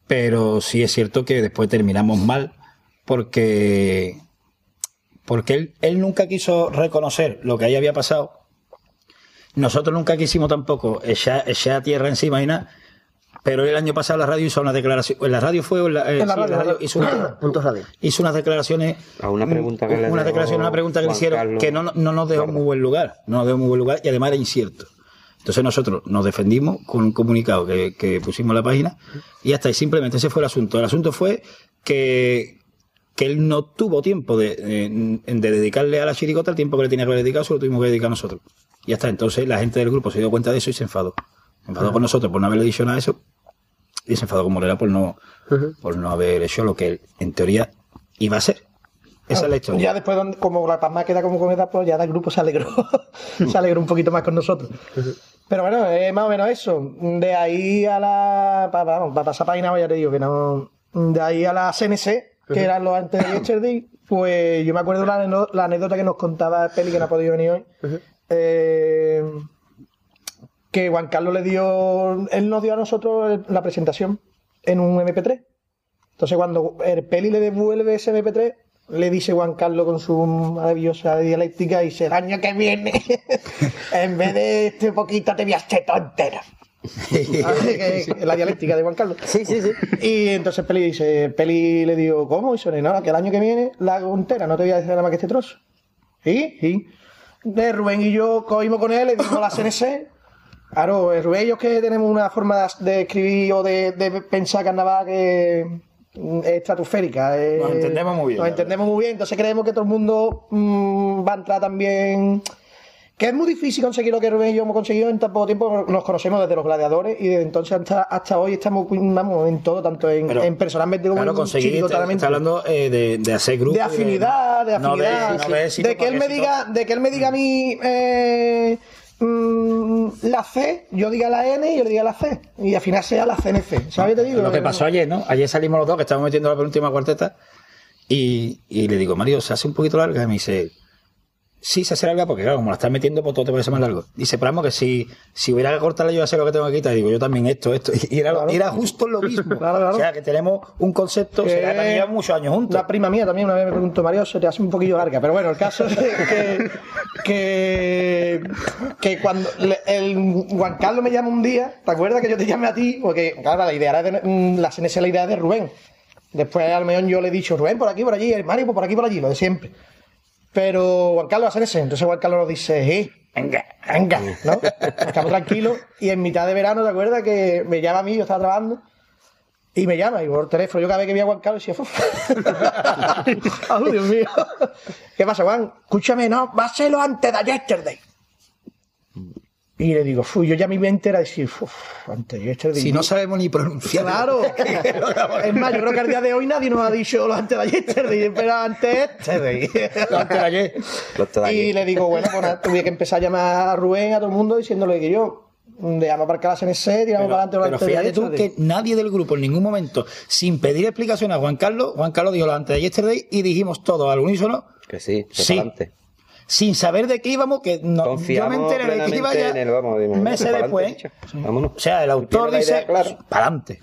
Pero sí es cierto que después terminamos mal porque, porque él, él nunca quiso reconocer lo que ahí había pasado. Nosotros nunca quisimos tampoco echar, echar tierra encima y nada. Pero el año pasado la radio hizo una declaración. ¿En la radio fue? o En la, eh, En la sí, radio, hizo, una- Punto radio. hizo unas declaraciones. A una pregunta que le Una declaración, una pregunta que le hicieron Carlos que no, no nos dejó muy buen lugar. No nos dejó muy buen lugar y además era incierto. Entonces nosotros nos defendimos con un comunicado que, que pusimos en la página y hasta ahí simplemente ese fue el asunto. El asunto fue que, que él no tuvo tiempo de, de- de dedicarle a la chiricota el tiempo que le tenía que haber dedicado, se lo tuvimos que dedicar nosotros. Y hasta entonces la gente del grupo se dio cuenta de eso y se enfadó. Se enfadó con nosotros por no haberle dicho nada de eso y se enfadó con Morera por no, por no haber hecho lo que él, en teoría iba a hacer. Esa es la historia. Ya después, donde- como la Pasma queda como cometa, pues ya el grupo se alegró. se alegró un poquito más con nosotros. Pero bueno, es más o menos eso. De ahí a la. pa- Vamos, para pasar página, ya te digo que no. De ahí a la CNC, que eran los antes de Yesterday, pues yo me acuerdo la, la anécdota que nos contaba Peli, que no ha podido venir hoy. Eh, que Juan Carlos le dio. Él nos dio a nosotros la presentación en un MP3. Entonces, cuando el Peli le devuelve ese MP3, le dice Juan Carlos con su maravillosa dialéctica, y dice: El año que viene, en vez de este poquito, te voy a hacer todo entero. Que es la dialéctica de Juan Carlos. Sí, sí, sí. Y entonces Peli dice: Peli le digo, ¿cómo? Y dice: No, que el año que viene la hago entera, no te voy a decir nada más que este trozo. Sí, sí. De Rubén y yo cogimos con él, le dimos la CNC. Claro, eh, es que tenemos una forma de escribir o de, de pensar carnaval que mm, es estratosférica. eh, Nos entendemos muy bien, Nos entendemos muy bien, entonces creemos que todo el mundo mm, va a entrar también. Que es muy difícil conseguir lo que Rubén y yo hemos conseguido en tan poco tiempo. Nos conocemos desde los gladiadores y desde entonces hasta, hasta hoy estamos vamos, en todo, tanto en, Pero, en personalmente como Claro, en conseguir, está, chiricotalmente. está hablando eh, de, de hacer grupo. de afinidad, de afinidad, no de que él me diga, de que él me diga a mí eh, mm, la C, yo diga la N y yo diga la C y al final sea la CNC, ¿sabes? Te digo. Lo que pasó ayer, ¿no? Ayer salimos los dos, que estábamos metiendo la penúltima cuarteta, y, y le digo, Mario, ¿se hace un poquito larga? Y me dice, sí, se hace larga porque, claro, como la estás metiendo, pues todo te parece más largo. Dice, pero vamos, que si, si hubiera que cortarla, yo ya sé lo que tengo que quitar. Y digo, yo también esto, esto. Y era, Claro. era justo lo mismo. Claro, claro. O sea, que tenemos un concepto, Que- será han llevado muchos años juntos. Una prima mía también una vez me preguntó, Mario, se te hace un poquillo larga. Pero bueno, el caso es que, que, que cuando el Juan Carlos me llama un día, ¿te acuerdas que yo te llamé a ti? Porque, claro, la idea era de, mm, la CNC la idea de Rubén. Después al mejor yo le he dicho, Rubén, por aquí, por allí, el Mario, pues por aquí, por allí, lo de siempre. Pero Juan Carlos hace ese. Entonces Juan Carlos nos dice, eh, venga, venga, ¿no? Estamos tranquilos y en mitad de verano, ¿te acuerdas? Que me llama a mí, yo estaba trabajando. Y me llama, y por teléfono, yo cada vez que veía a Juan Carlos decía. ¡Ay, Dios mío! ¿Qué pasa, Juan? Escúchame, no, va a ser lo antes de yesterday. Y le digo, "Fu", yo ya mi mente era decir, "Uf, antes de yesterday. Si no sabemos ni pronunciar. Claro. es más, yo creo que al día de hoy nadie nos ha dicho lo antes de yesterday, pero antes yesterday. Lo antes de ayer. Y le digo, bueno, pues nada, tuve que empezar a llamar a Rubén, a todo el mundo, diciéndole que yo, dejamos aparcar la CNC, tiramos para adelante lo Pero antes de fíjate tú que nadie del grupo en ningún momento, sin pedir explicación a Juan Carlos, Juan Carlos dijo lo antes de yesterday y dijimos todos al unísono, Que sí, que Sí. pa'lante. Sin saber de qué íbamos, que no, yo me enteré de que iba ya vamos, dimos, meses después. Vámonos. O sea, el autor dice, para adelante.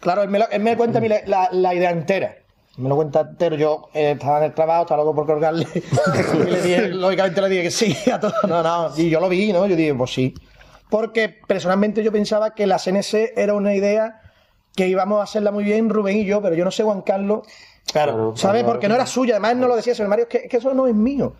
Claro, él me, lo- él me cuenta la, la- la idea entera. Me lo cuenta entero. Yo eh, estaba en el trabajo, estaba loco por colgarle. y le dije, lógicamente le dije que sí a todo. No, no. Y yo lo vi, ¿no? Yo dije, pues sí. Porque personalmente yo pensaba que la CNC era una idea que íbamos a hacerla muy bien Rubén y yo, pero yo no sé Juan Carlos. Claro. ¿Sabes? Porque no era suya. Además, él no lo decía, señor Mario, es que, es que eso no es mío.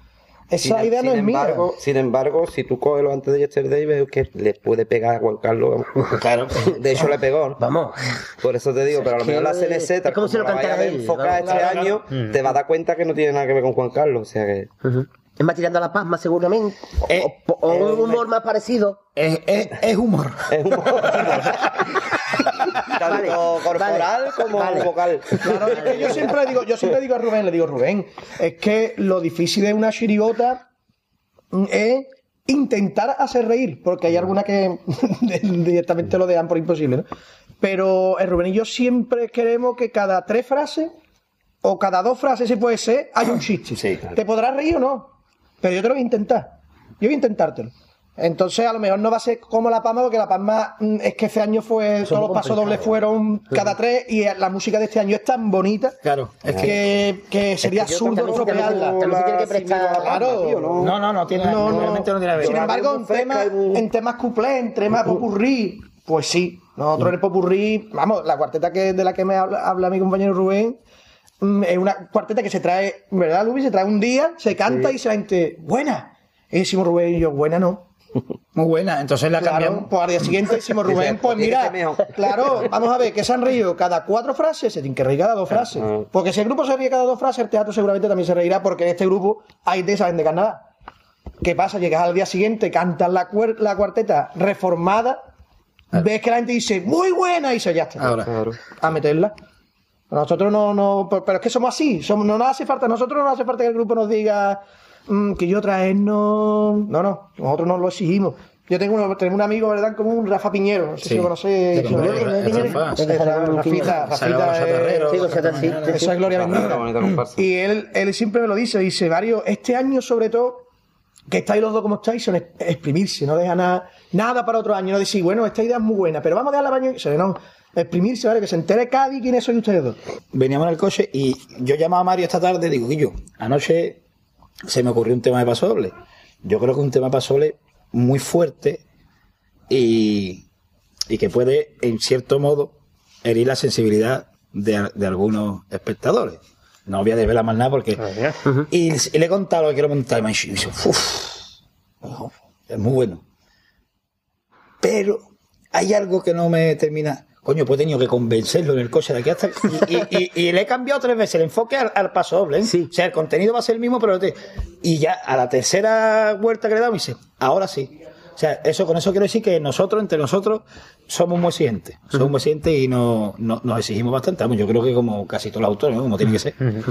Esa Sin- idea no es mía. embargo, Sin embargo, si tú coges lo antes de Yesterday, ves que le puede pegar a Juan Carlos. Claro. De hecho, le pegó. ¿no? Vamos. Por eso te digo, pero a lo mejor la CNC, tal es como si lo cantara a él, enfocar este Claro, año, te vas a dar cuenta que no tiene nada que ver con Juan Carlos. O sea que. Ujú. Es más tirando a la pasma, seguramente. O, Eh, o- o un humor más parecido. Es, es, es humor. Tanto corporal como vocal. Claro, es que yo siempre le digo, yo siempre digo a Rubén, le digo, Rubén, es que lo difícil de una chirigota es intentar hacer reír, porque hay algunas que directamente lo dejan por imposible, ¿no? Pero el Rubén y yo siempre queremos que cada tres frases, o cada dos frases, si puede ser, hay un chiste. Sí, claro. ¿Te podrás reír o no? Pero yo te lo voy a intentar. Yo voy a intentártelo. Entonces, a lo mejor no va a ser como La Palma, porque La Palma mm, es que este año fue, todos los pasos dobles fueron cada tres, y la música de este año es tan bonita Claro. Es que, que, que sería absurdo estropearla. Claro. ¿no? no, no, no tiene, No, no. realmente no tiene ver. Sin embargo, en muy- en temas cuplés, en temas popurrí, pues sí. Nosotros en el popurrí, vamos, la cuarteta que, de la que me habla, habla mi compañero Rubén, mm, es una cuarteta que se trae, ¿verdad, Luis? Se trae un día, se canta y se la gente, buena. Y decimos Rubén y yo, buena no. Muy buena. Entonces la Claro, cambiamos. pues al día siguiente decimos Rubén, Dice, pues tiene mira, claro, vamos a ver, que se han reído cada cuatro frases, se tienen que reír cada dos frases. Porque si el grupo se ríe cada dos frases, el teatro seguramente también se reirá, porque en este grupo hay de saben de carnaval. ¿Qué pasa? Llegas al día siguiente, cantas la, cuer- la cuarteta reformada, ves que la gente dice, muy buena, y dice, ya está. Ahora. Claro. A meterla. Nosotros no, no, pero pero es que somos así, somos, no nos hace falta, nosotros no nos hace falta que el grupo nos diga mm, que yo traer no, no, no, nosotros no lo exigimos. Yo tengo, uno, tengo un amigo, ¿verdad? Como un Rafa Piñero, no sé Sí. si lo conocéis. Esa- Rafita, Rafita. Eso es Gloria Bendita. Y él, él siempre me lo dice, dice, Mario, este año sobre todo, que estáis los dos como estáis, son es- exprimirse, no deja nada, nada para otro año, no decir, bueno, esta idea es muy buena, pero vamos a dejarla para el año que- no, exprimirse, ¿vale? Que se entere Cádiz quiénes sois ustedes dos. Veníamos en el coche y yo llamaba a Mario esta tarde y digo, Guillo, anoche se me ocurrió un tema de pasoble. Yo creo que es un tema de pasoble muy fuerte y, y que puede, en cierto modo, herir la sensibilidad de, de algunos espectadores. No voy a desvelar más nada porque... y, y le he contado lo que quiero contar y me ha dicho, "Uf, ojo, es muy bueno. Pero hay algo que no me termina. Coño, pues he tenido que convencerlo en el coche de aquí hasta. Y, y- y- y le he cambiado tres veces el enfoque al, al paso doble. ¿eh? Sí. O sea, el contenido va a ser el mismo, pero. te- Y ya a la tercera vuelta que le he dado, me dice, ahora sí. O sea, eso, con eso quiero decir que nosotros, entre nosotros, somos muy exigentes. Somos muy exigentes y no, no- nos exigimos bastante. Yo creo que como casi todos los autores, ¿no? Como tiene que ser. Cuando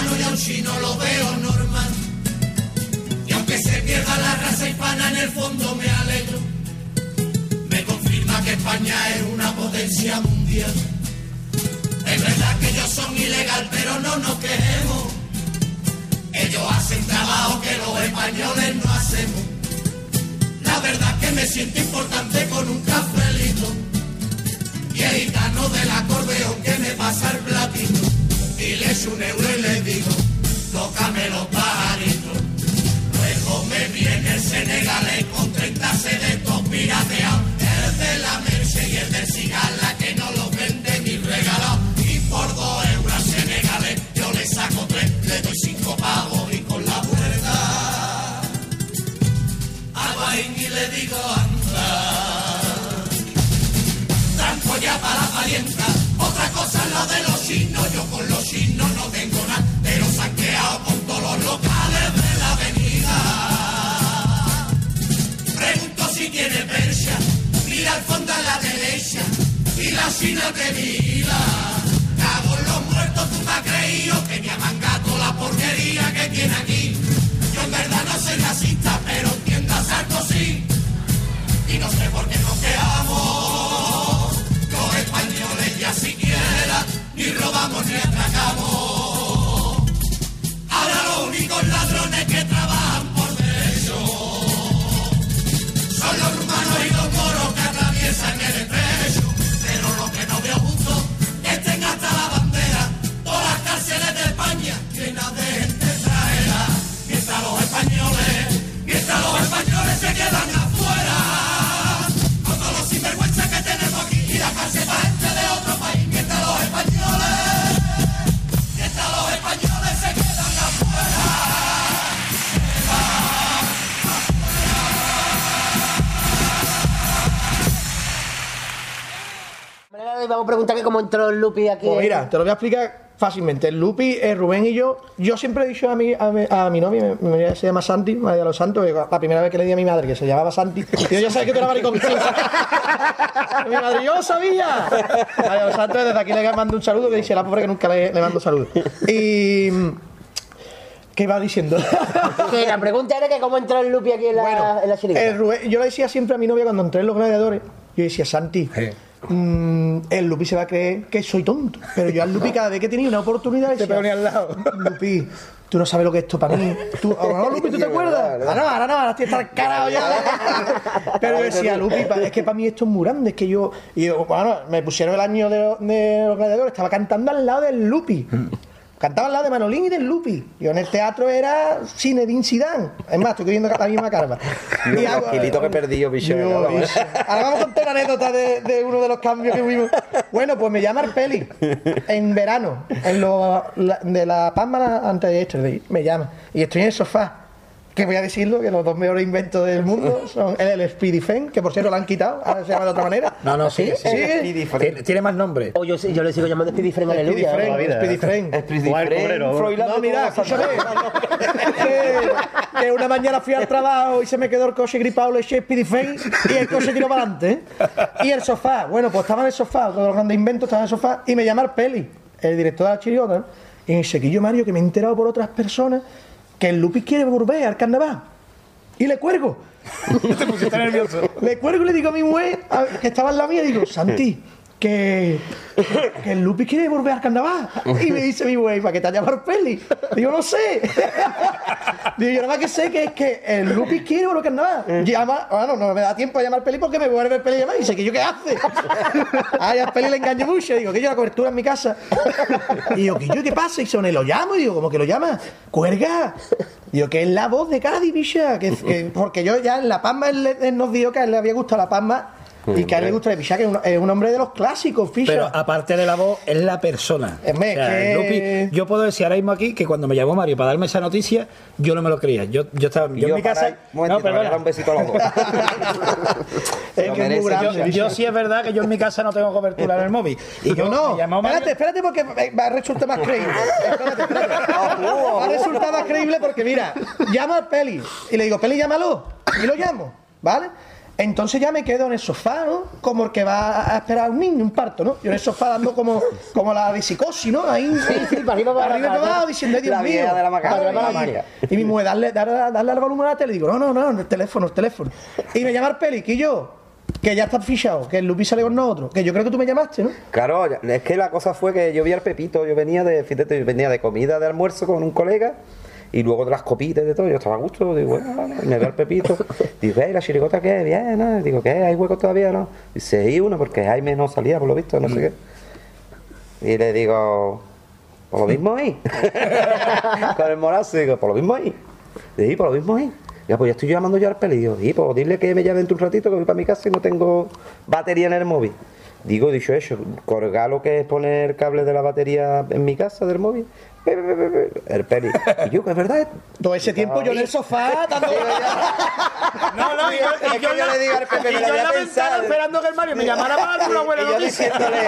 y a un chino lo veo normal. Y aunque se pierda la raza hispana, en el fondo me alegro. Me confirma que España es una potencia mundial. Es verdad que ellos son ilegal, pero no nos quejemos. Ellos hacen trabajo que los españoles no hacemos. La verdad que me siento importante con un cafelito. Y el gitano del acordeón que me pasa el platino. Echo un euro y le digo, tócame los pajaritos. Luego me viene el senegalés con 30 sedetos pirateados, el de la Merce y el del Cigala que no los vende ni regalado. Y por dos euros al senegalés yo le saco tres, le doy cinco pavos y con la puerta a Bain y le digo anda. Tranco ya para la parienta, otra cosa es la de los chinos, yo con los chinos no tengo nada, pero saqueado con todos los locales de la avenida. Pregunto si tiene persia, mira al fondo a la derecha, y la china te mira. Cago en los muertos, tú me has creído que me ha mangado la porquería que tiene aquí. Yo en verdad no soy racista, pero entiendo a Sarkozy. Y no sé por qué nos quejamos. Ni robamos ni atracamos. Ahora los únicos ladrones que trabajan por derecho son los rumanos y los moros que atraviesan el estrecho. Entró el Lupi aquí. Pues mira, te lo voy a explicar fácilmente. El Lupi, el Rubén y yo, yo siempre he dicho a mi, a mi, a mi novia, mi- novia se llama Santi, María de los Santos, que la primera vez que le di a mi madre que se llamaba Santi, y yo ya sabía que tú eras maricón. mi madre, yo lo sabía. María de los Santos, desde aquí le mando un saludo, que dice la pobre que nunca le, le mando saludos. Y... ¿Qué iba diciendo? Que la pregunta era que cómo entró el Lupi aquí en la, en la chirigota. el Rubén- yo le decía siempre a mi novia cuando entré en los gladiadores, yo decía, Santi, mm, el Lupi se va a creer que soy tonto. Pero yo al Lupi cada vez que tenía una oportunidad decía, ponía al lado. Lupi, tú no sabes lo que es esto para mí. ¿Tú, Lupi, ¿tú te acuerdas? Ahora no, ahora no, ahora estoy carajo ya. Pero yo decía, Lupi, es que para mí esto es muy grande, es que yo... Y yo, bueno, me pusieron el año de, de los gladiadores, estaba cantando al lado del Lupi. Cantaba al lado de Manolín y del Lupi. Yo en el teatro era Zinedine Zidane. Es más, estoy cogiendo la misma carva. Y kilitos que bicho, Yo, bicho. Ahora vamos a contar una anécdota de, de uno de los cambios que hubo. Bueno, pues me llama el Peli en verano, en lo, la- de la Palma antes de Yesterday. Me llama. Y estoy en el sofá. Que voy a decirlo, que los dos mejores inventos del mundo son el, el Speedy Fen, que por cierto lo han quitado, ahora se llama de otra manera. No, no, sí, sí. ¿Sigue? Tiene, tiene más nombre. O yo, yo le sigo llamando Speedy Speedy Aleluya. Speedy ¿eh? Fren, Cobrero. Froilán No, mira, escúchame. que, que una mañana fui al trabajo y se me quedó el coche gripado, le eché Speedy Fane y el coche tiró para adelante. ¿eh? Y el sofá, bueno, pues estaba en el sofá, todos los grandes inventos estaban en el sofá, y me llama el Peli, el director de la chirigota, ¿no? y me dice que yo, Mario, que me he enterado por otras personas que el Lupi quiere volver al carnaval. Y le cuelgo. Te pusiste nervioso. Le cuelgo y le digo a mi mujer, a- que estaba en la mía, digo, Santi, que, que el Lupi quiere volver al carnaval. Y me dice mi mujer, ¿para qué te ha llamado Peli? Digo, no sé. Digo, yo nada más que sé que es que el Lupi quiere volver al carnaval. Llama, bueno, no me da tiempo a llamar Peli porque me vuelve el Peli a llamar y dice, ¿que yo qué hace? Ay, al Peli le engaño mucho. Digo, que yo la cobertura en mi casa. Y digo, ¿que yo qué pasa? Y se lo llamo y digo, ¿cómo que lo llama? Cuerga. Digo, que es la voz de Cádiz, bicha. Que, que- porque yo ya en La Palma él, nos dijo que a él le había gustado La Palma y que a él le gusta de Pichá, que es un, es un hombre de los clásicos, ficha. Pero aparte de la voz, es la persona. Esme, que- el Lupi- yo puedo decir ahora mismo aquí que cuando me llamó Mario para darme esa noticia, yo no me lo creía. Yo, yo estaba yo en mi casa. un no, perdona. a besito a los dos. es que es. Yo, sí es verdad que yo en mi casa no tengo cobertura en el móvil. Y yo no, Mario- espérate, espérate porque me- va a resultar más creíble. Espérate, espérate. Va a resultar más creíble porque mira, llama al Peli y le digo, Peli, llámalo. Y lo llamo, ¿vale? Entonces ya me quedo en el sofá, ¿no? Como el que va a esperar un niño, un parto, ¿no? Yo en el sofá dando como, como la de psicosis, ¿no? Ahí, Sí, sí, para arriba, para arriba, para abajo, diciendo, "Ay, Dios La mío. de la Para la y- mi mujer, darle, darle, darle al volumen a la tele. Digo, no, no, no, el teléfono, el teléfono. Y me llama el Peli, que yo, que ya está fichado, que el Lupi sale con nosotros, que yo creo que tú me llamaste, ¿no? Claro, es que la cosa fue que yo vi al Pepito, yo venía de, fíjate, yo venía de comida de almuerzo con un colega y luego de las copitas y de todo, yo estaba a gusto, digo, bueno, vale, me ve al Pepito, digo, "Ey, la chirigota qué, bien, ¿no? digo, ¿qué? ¿Hay huecos todavía no? Dice, hay uno porque Jaime no salía, por lo visto, no sé qué. Y le digo, Por lo mismo ahí. Con el morazo, digo, por lo mismo ahí. Sí, por lo mismo ahí. Ya, pues ya estoy llamando yo al peli. Digo, sí, pues dile que me llame dentro de un ratito que voy para mi casa y no tengo batería en el móvil. Digo, dicho eso, colgar lo que es poner cable de la batería en mi casa del móvil. El peli. Y yo, que es verdad. Todo ese tiempo yo en el sofá dando. No, no, y yo, Es que yo le digo al Pepe, me lo voy a pensar. esperando que el Mario me llamara para darme una buena Y yo noticia. diciéndole,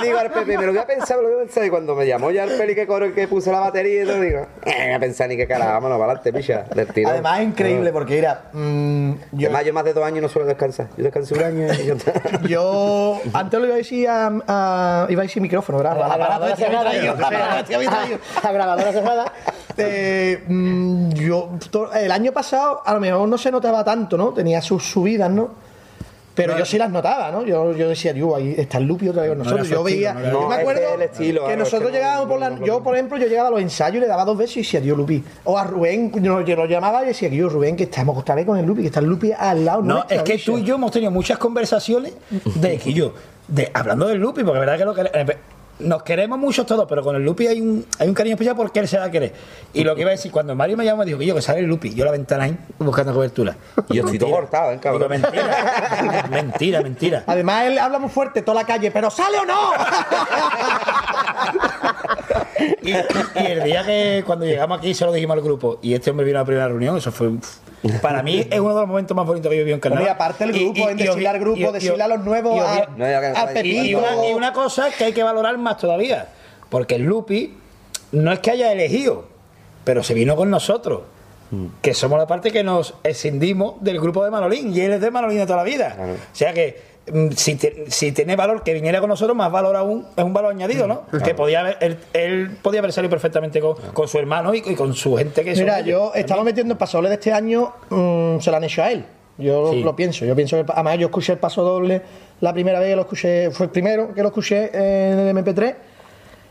le digo al Pepe, me lo voy a pensar, me lo voy a pensar. Y cuando me llamó ya el peli que, corre, que puse la batería y todo, digo, eh, no voy a pensar ni qué cara, vámonos para adelante, picha, del. Además es increíble porque mira, mm, yo, Además, yo más de dos años no suelo descansar. Yo descanso un año y yo... yo antes lo iba a decir a, a- iba a decir micrófono, ¿verdad? A la La grabadora cerrada. Eh, mm, yo el año pasado a lo mejor no se notaba tanto, ¿no? Tenía sus subidas, ¿no? Pero yo sí las notaba, ¿no? Yo, yo decía, Dios, ahí está el Lupi otra vez con nosotros. yo veía, estilo, no era- yo No, me es acuerdo que el estilo, que nosotros es que no- llegábamos por la, no- no- yo por ejemplo, yo llegaba a los ensayos y le daba dos veces y decía, Dios, Lupi. O a Rubén, yo, yo lo llamaba y decía, Dios, Rubén, que estamos otra vez con el Lupi, que está el Lupi al lado No, es que bicho". tú y yo hemos tenido muchas conversaciones de que yo, de, hablando del Lupi, porque la verdad que lo que eh, nos queremos mucho todos, pero con el Lupi hay un, hay un cariño especial porque él se va a querer. Y lo que iba a decir, cuando Mario me llamó, me dijo que yo que sale el Lupi, yo la ventana ahí buscando cobertura. Y yo estoy todo cortado, ¿eh, cabrón? Digo, mentira, mentira, mentira. Además, él habla muy fuerte toda la calle, pero ¿sale o no? Y, y el día que cuando llegamos aquí se lo dijimos al grupo y este hombre vino a la primera reunión, eso fue para mí es uno de los momentos más bonitos que yo he vivido en Carnaval. Hombre, aparte el grupo, en decirle al grupo, decirle a los nuevos, a- No, y, Pepito. una, y una cosa que hay que valorar más todavía, porque el Lupi no es que haya elegido, pero se vino con nosotros. Que somos la parte que nos escindimos del grupo de Manolín y él es de Manolín de toda la vida. Claro. O sea que mm, si, te- si tiene valor que viniera con nosotros, más valor aún es un valor añadido, ¿no? Que podía haber, él, él podía haber salido perfectamente con, con su hermano y, y con su gente que Mira, yo estaba metiendo el paso doble de este año, mm, se lo han hecho a él. Yo Sí. lo pienso, yo pienso que el- además yo escuché el paso doble la primera vez que lo escuché, fue el primero que lo escuché en el MP3.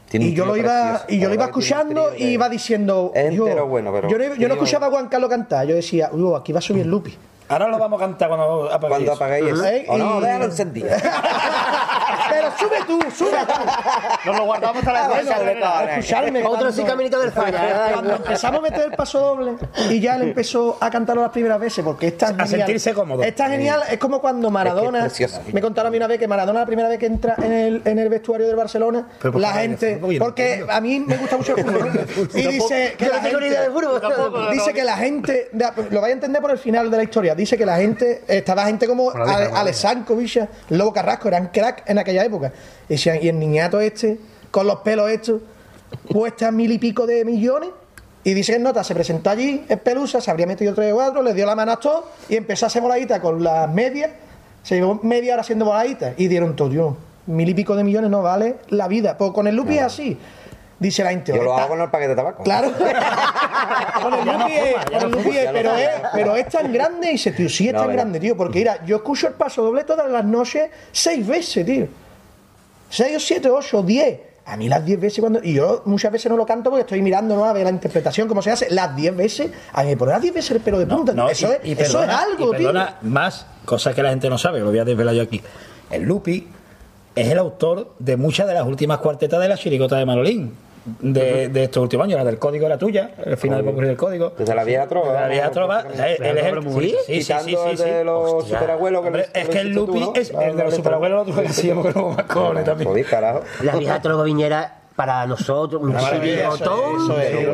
Tiene un y yo lo iba y yo lo iba escuchando y iba diciendo yo, bueno, pero yo no, yo no escuchaba a Juan Carlos cantar yo decía uy aquí va a subir Lupi Ahora lo vamos a cantar cuando apaguéis Cuando eso. apaguéis eso. ¿Eh? O no, Y- déjalo encendido. pero sube tú sube tú Nos lo guardamos hasta la bueno, escucharme Otro sí caminito del falla. Cuando empezamos a meter el paso doble y ya él empezó a cantarlo las primeras veces porque es tan A genial. sentirse cómodo. Es tan genial, es como cuando Maradona. precioso. me contaron a mí una vez que Maradona la primera vez que entra en el, en el vestuario del Barcelona, la gente. Porque a mí me gusta mucho el fútbol. Y dice que la gente. Dice que la gente, lo vais a entender por el final de la historia, dice que la gente, estaba gente como Ale, Alessanco, Villa, Lobo Carrasco, eran crack en aquella época. Y decían, y el niñato este, con los pelos estos, cuesta mil y pico de millones. Y dice que en nota se presentó allí, en Pelusa, se habría metido tres o cuatro, le dio la mano a todos y empezó a hacer voladita con las medias. Se llevó media hora haciendo voladitas y dieron todo, Dios, mil y pico de millones no vale la vida. Pues con el Lupi es así. Dice la gente. Yo lo "Está- hago con el paquete de tabaco. Claro. con el Lupi es- con el Lupi fuma, es, pero, es, pero es tan grande y dice, tío, sí es No, tan grande, tío. Porque mira, yo escucho el paso doble todas las noches seis veces, tío. Seis o siete, ocho, diez. A mí las diez veces cuando. Y yo muchas veces no lo canto porque estoy mirando ¿no? a ver la interpretación, cómo se hace. Las diez veces. A mí me pone las diez veces el pelo de punta. No, eso, y- y es, eso es algo, y tío. perdona, más cosas que la gente no sabe, lo voy a desvelar yo aquí. El Lupi es el autor de muchas de las últimas cuartetas de la chirigota de Manolín. De, de estos últimos años, la del código era tuya, el final del del código. Desde la vieja trova. Desde la vieja trova, él, él es el sí, sí, sí, sí, sí, de los superabuelos que Hombre, lo- es que el tú, Lupi ¿no? es el de los superabuelos, lo otro que hacíamos también. Joder, carajo. La vieja Trogoviñera para nosotros, un chirigotón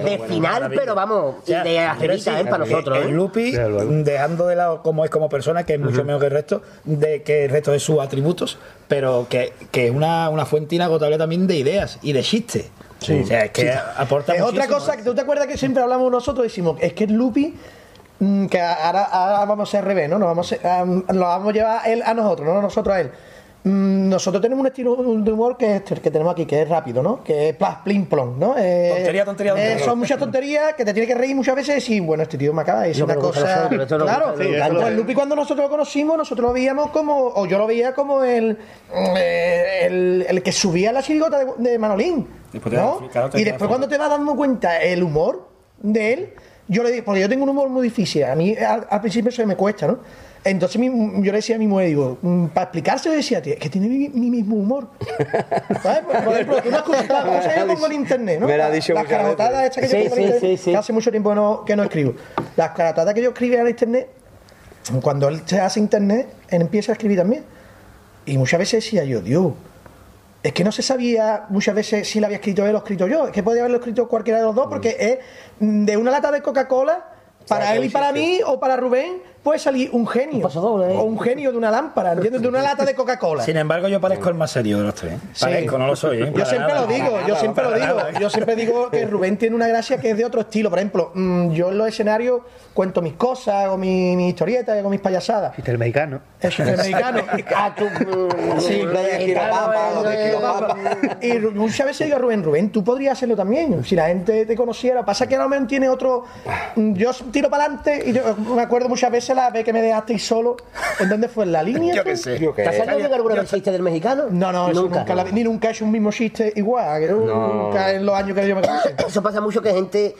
de final, pero vamos, O sea, de ajerita, ¿eh? Para nosotros, El ¿eh? Lupi, dejando de lado cómo es como persona, que es mucho mejor que el resto, de que el resto de sus atributos, pero que, que es una, una fuente inagotable también de ideas y de chistes. O sea, es que aporta Es otra cosa que tú te acuerdas que siempre hablamos nosotros, decimos, es que el Lupi, mm, que ahora, ahora vamos a ser revés, ¿no? Nos vamos a, a- lo vamos a llevar él a nosotros, no nosotros a él. Mm, Nosotros tenemos un estilo de humor que es este, el que tenemos aquí, que es rápido, ¿no? Que es plas, plim, plom, ¿no? Eh, Tontería, tontería, eh, tontería. son muchas tonterías que te tienes que reír muchas veces y decir, bueno, este tío me acaba de decir una cosa. esto claro, sí, encanta. pues el Lupi cuando nosotros lo conocimos, nosotros lo veíamos como, o yo lo veía como el, eh, el, el que subía la chirigota de, de Manolín. Después ¿no? claro, te y después cuando te vas dando cuenta el humor de él, yo le dije, porque yo tengo un humor muy difícil, a mí al, al principio se me cuesta, ¿no? Entonces mi- yo le decía a mi mujer, digo, mm, para explicarse yo decía, tío, es que tiene mi, mi mismo humor. ¿Sabes? Por, ejemplo, tú no escuchas las cosas que yo pongo en internet, ¿no? Me lo ha dicho las veces. estas que yo Sí, pongo en sí, internet, sí, sí. que hace mucho tiempo que no, que no escribo. Las carajotadas que yo escribía en internet, cuando él se hace internet, él empieza a escribir también. Y muchas veces decía yo, Dios, es que no se sabía muchas veces si lo había escrito él o escrito yo. Es que podía haberlo escrito cualquiera de los dos, porque es mm, de una lata de Coca-Cola, para él y para mí o para Rubén, puede salir un genio. paso doble, ¿eh? O un genio de una lámpara, ¿entiendes? De una lata de Coca-Cola. Sin embargo, yo parezco el más serio de los tres. ¿eh? Parezco, no lo soy. ¿eh? Yo siempre nada. lo digo, yo siempre lo digo. nada. Yo siempre digo que Rubén tiene una gracia que es de otro estilo. Por ejemplo, mm, yo en los escenarios cuento mis cosas, hago mi, mi historietas, hago mis payasadas. Chiste el mexicano. Es. Ah, tú. mm, Sí, mm, de mexicano, de eh, Quilopapa. Y muchas veces digo a Rubén, Rubén, tú podrías hacerlo también. Si la gente te conociera. Pasa que Rubén tiene otro. Yo tiro para adelante y yo me acuerdo muchas veces la vez que me dejasteis solo. ¿En dónde fue? ¿En la línea? Yo qué sé. Yo ¿Te has salido alguna vez chiste del mexicano? No, no, eso nunca. la- ni nunca he hecho un mismo chiste igual. que Nunca en los años que yo me conocí. Eso pasa mucho que gente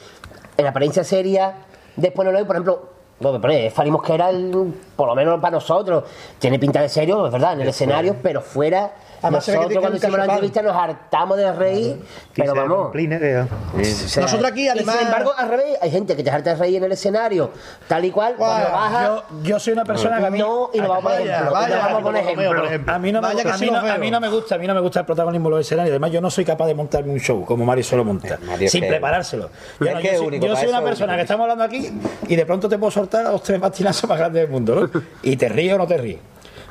en apariencia seria, después no lo ve, por ejemplo, bueno, pero es Fari Mosquera, el- por lo menos para nosotros, tiene pinta de serio, es verdad, en el escenario, pero fuera, Además, se ve que nosotros cuando hicimos la entrevista nos hartamos de reír, pero vamos. o sea, Nosotros aquí, y además- sin embargo, al revés, hay gente que te harta de reír en el escenario, tal y cual, cuando baja, Yo, yo soy una persona que a mí. no, y nos vamos a poner Vaya, ejemplo. y a ejemplo. mí, no me, a, mí lo no, gusta, a mí no me gusta el protagonismo de los escenarios. Además, yo no soy capaz de montarme un show como Mario Mario es sin que- preparárselo. Yo, soy, único, yo para soy una persona único. que estamos hablando aquí y de pronto te puedo soltar a los tres bastinazos más grandes del mundo, ¿no? Y te ríes o no te ríes.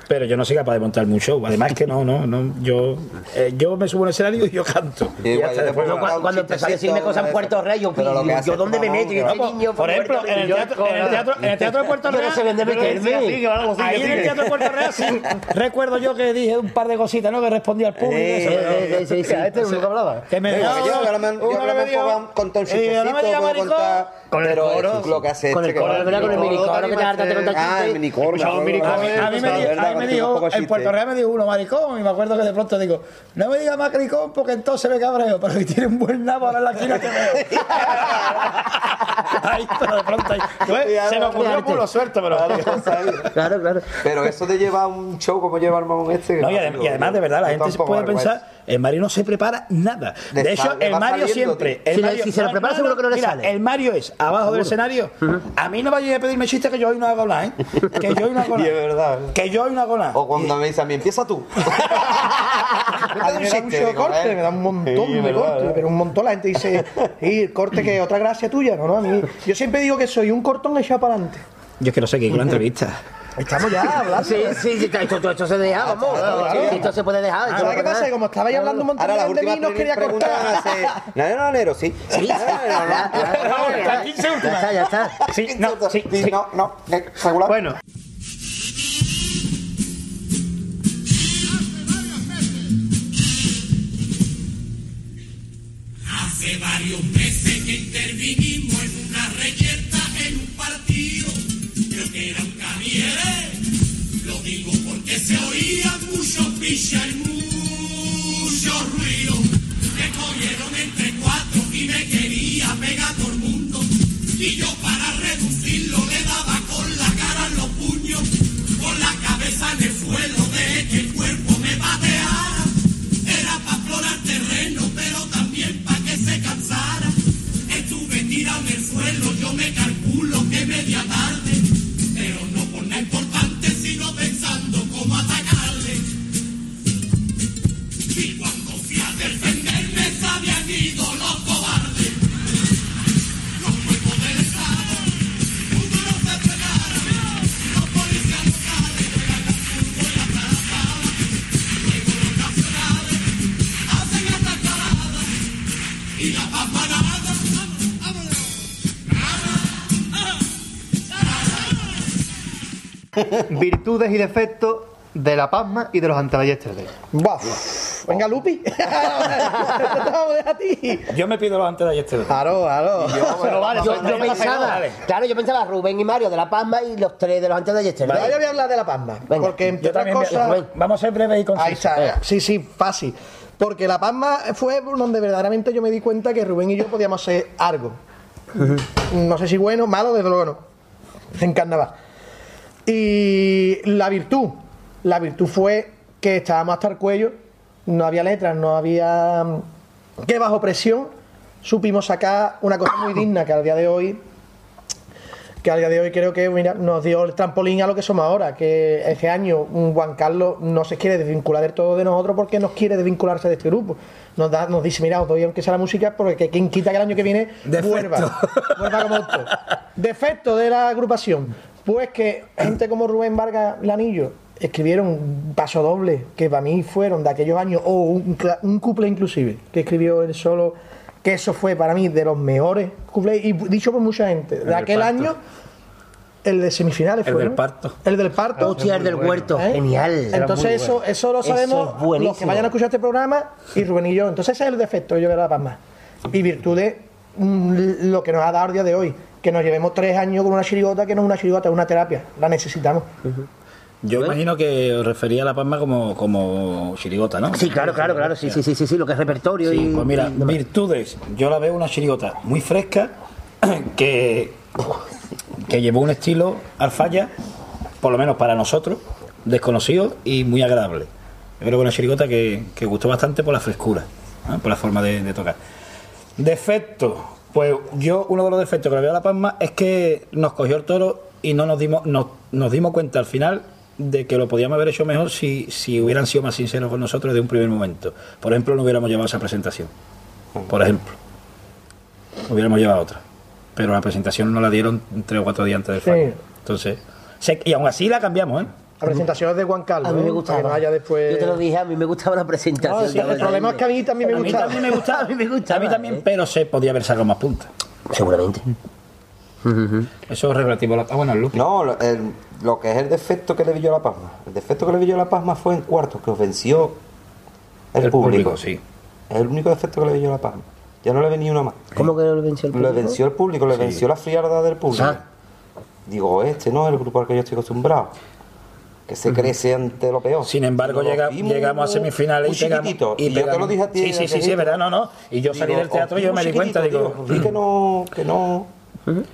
Pero yo no soy capaz de montarme un show. Además que no, no, no. Yo, eh, yo me subo al escenario y yo canto. Y Y hasta yo después no- Cuando, cuando empezó a decirme cosas en Puerto. Rey, yo, lo yo, yo ¿dónde me meto? Yo, este niño Por ejemplo, en el teatro, en el teatro, en el teatro de Puerto Yo Real. Yo lo algo así, Ahí en el sí. Teatro de Puerto Real sí, recuerdo yo que dije un par de cositas, ¿no? Que respondí al público. Sí, sí. Mira, este es uno que hablaba. Que me yo ahora me- yo uno ahora que me dio- pongo con un y yo, Con el coro. lo que hace Con el coro, ¿verdad? Con el coro minicoro que te harta te Ah, el minicoro. Di- a mí me dijo, en Puerto Real me dijo uno, maricón, y me acuerdo que de pronto digo, no me digas maricón porque entonces me cabreo, pero si tiene un buen nabo ahora en la esquina te veo. ahí, pero de pronto ahí. Pues, se me ocurrió por lo suelto, pero... Claro, claro. Pero eso de llevar un show como lleva el mamón este. No, y, adem- además, de verdad, la gente se puede pensar, el Mario no se prepara nada. De hecho, el Mario saliendo, siempre. el Si Mario- si se lo prepara, seguro que no le mira, sale. El Mario es abajo del escenario. A mí no vaya a pedirme chistes que yo hoy no hago nada, ¿eh? Que yo hoy no hago Y nada. es verdad. Que yo hoy no hago nada. O cuando me dice a mí, empieza tú. A mí me da mucho corte, me da un montón de corte, pero un montón. La gente dice, y el corte que otra gracia tuya, no, no, a mí. Yo siempre digo que soy un cortón echado para adelante. Yo es que no sé qué con la entrevista. Estamos ya hablando. Sí, sí, sí, esto, esto- esto se deja, vamos. Sí, Esto se puede dejar. esto ¿Sabes no qué pasa como estabais hablando un montón Ahora de mí, últimas no quería cortar. ser. ¿No era enero? Sí. Sí, ya, ya, ya, ya, 15 ya últimas. está, ya está. Sí, no, sí, sí. No, no, eh, regular. Bueno, Hace varios meses que intervinimos se oía mucho picha y mucho ruido. Me cogieron entre cuatro y me quería pegar todo el mundo. Y yo para reducirlo le daba con la cara en los puños. Con la cabeza en el suelo de que el cuerpo me pateara. Era para explorar terreno, pero también para que se cansara. Estuve tirado en el suelo, yo me calculo que media tarde. Virtudes y defectos de la pasma y de los anteballestres. Buah. Venga, Lupi. Vamos a ti. Yo me pido los antes de ayer. Claro, claro. Pero vale, Yo, pensaba, claro, yo pensaba Rubén y Mario de La Palma y los tres de los antes de ayer. Ahora yo voy a hablar de la Palma. Venga. porque entre otras voy cosas. Vamos a ser breves y concisos. Ahí está. Sí, sí, fácil. Porque La Palma fue donde verdaderamente yo me di cuenta que Rubén y yo podíamos hacer algo. No sé si bueno, malo, desde luego no. En carnaval. Y la virtud. La virtud fue que estábamos hasta el cuello, no había letras, no había. mm, que bajo presión supimos sacar una cosa muy digna que al día de hoy que al día de hoy creo que mira, nos dio el trampolín a lo que somos ahora, que este año un Juan Carlos no se quiere desvincular del todo de nosotros porque nos quiere desvincularse de este grupo. Nos, da, nos dice, mira, os doy aunque sea la música, porque quien quita que el año que viene Defecto. vuelva, vuelva como esto. Defecto de la agrupación, pues que gente como Rubén Vargas Lanillo escribieron un paso doble, que para mí fueron de aquellos años, o un, cla- un couple inclusive, que escribió él solo, que eso fue para mí de los mejores couplets, y dicho por mucha gente, de del aquel parto. año, el de semifinales El fue, del ¿no? parto. El del parto. Hostia, el del huerto. ¿Eh? Genial. Entonces eso, eso lo Eso sabemos es los que vayan a escuchar este programa y Rubén y yo. Entonces ese es el defecto yo de la Palma. Y virtudes mm, lo que nos ha dado el día de hoy. Que nos llevemos tres años con una chirigota que no es una chirigota, es una terapia. La necesitamos. Yo imagino que os refería a La Palma como, como chirigota, ¿no? Sí, claro, claro, claro. Sí, sí, sí, sí, sí, lo que es repertorio Sí, y. pues mira, y virtudes. Yo la veo una chirigota muy fresca que, que llevó un estilo alfaya, por lo menos para nosotros, desconocido y muy agradable. Yo creo que una chirigota que, que gustó bastante por la frescura, por la forma de, de tocar. Defectos. Pues yo, uno de los defectos que le veo a La Palma es que nos cogió el toro y no nos dimos, nos, nos dimos cuenta al final de que lo podíamos haber hecho mejor si, si hubieran sido más sinceros con nosotros de un primer momento. Por ejemplo, no hubiéramos llevado esa presentación. Por ejemplo. Hubiéramos llevado otra. Pero la presentación no la dieron tres o cuatro días antes del Sí. fallo. Entonces, y aún así la cambiamos, ¿eh? La presentación es de Juan Carlos. A mí me gustaba. Que no haya después... Yo te lo dije, a mí me gustaba la presentación. No, sí, el problema es que a mí también me A mí también me gustaba. A mí me gustaba, A mí también, ¿eh? pero se podía haber sacado más punta. Seguramente. Eso es relativo a la... Ah, bueno, el. No, lo, el- lo que es el defecto que le vi yo a La Palma. El defecto que le vi yo a La Palma fue en cuartos, que os venció el, El público. público, sí. Es el único defecto que le vi yo a La Palma. Ya no le venía uno más. ¿Cómo que no le venció el Le público? venció el público, le venció la frialdad del público. Ah. Digo, este no es el grupo al que yo estoy acostumbrado. Que se crece ante lo peor. Sin embargo, llega- llegamos a semifinales y pegamos. chiquitito. Y, yo te lo dije a ti. Sí, sí, sí, sí, es verdad, no, no. Y yo salí del teatro y yo me di cuenta, digo. Que no, que no,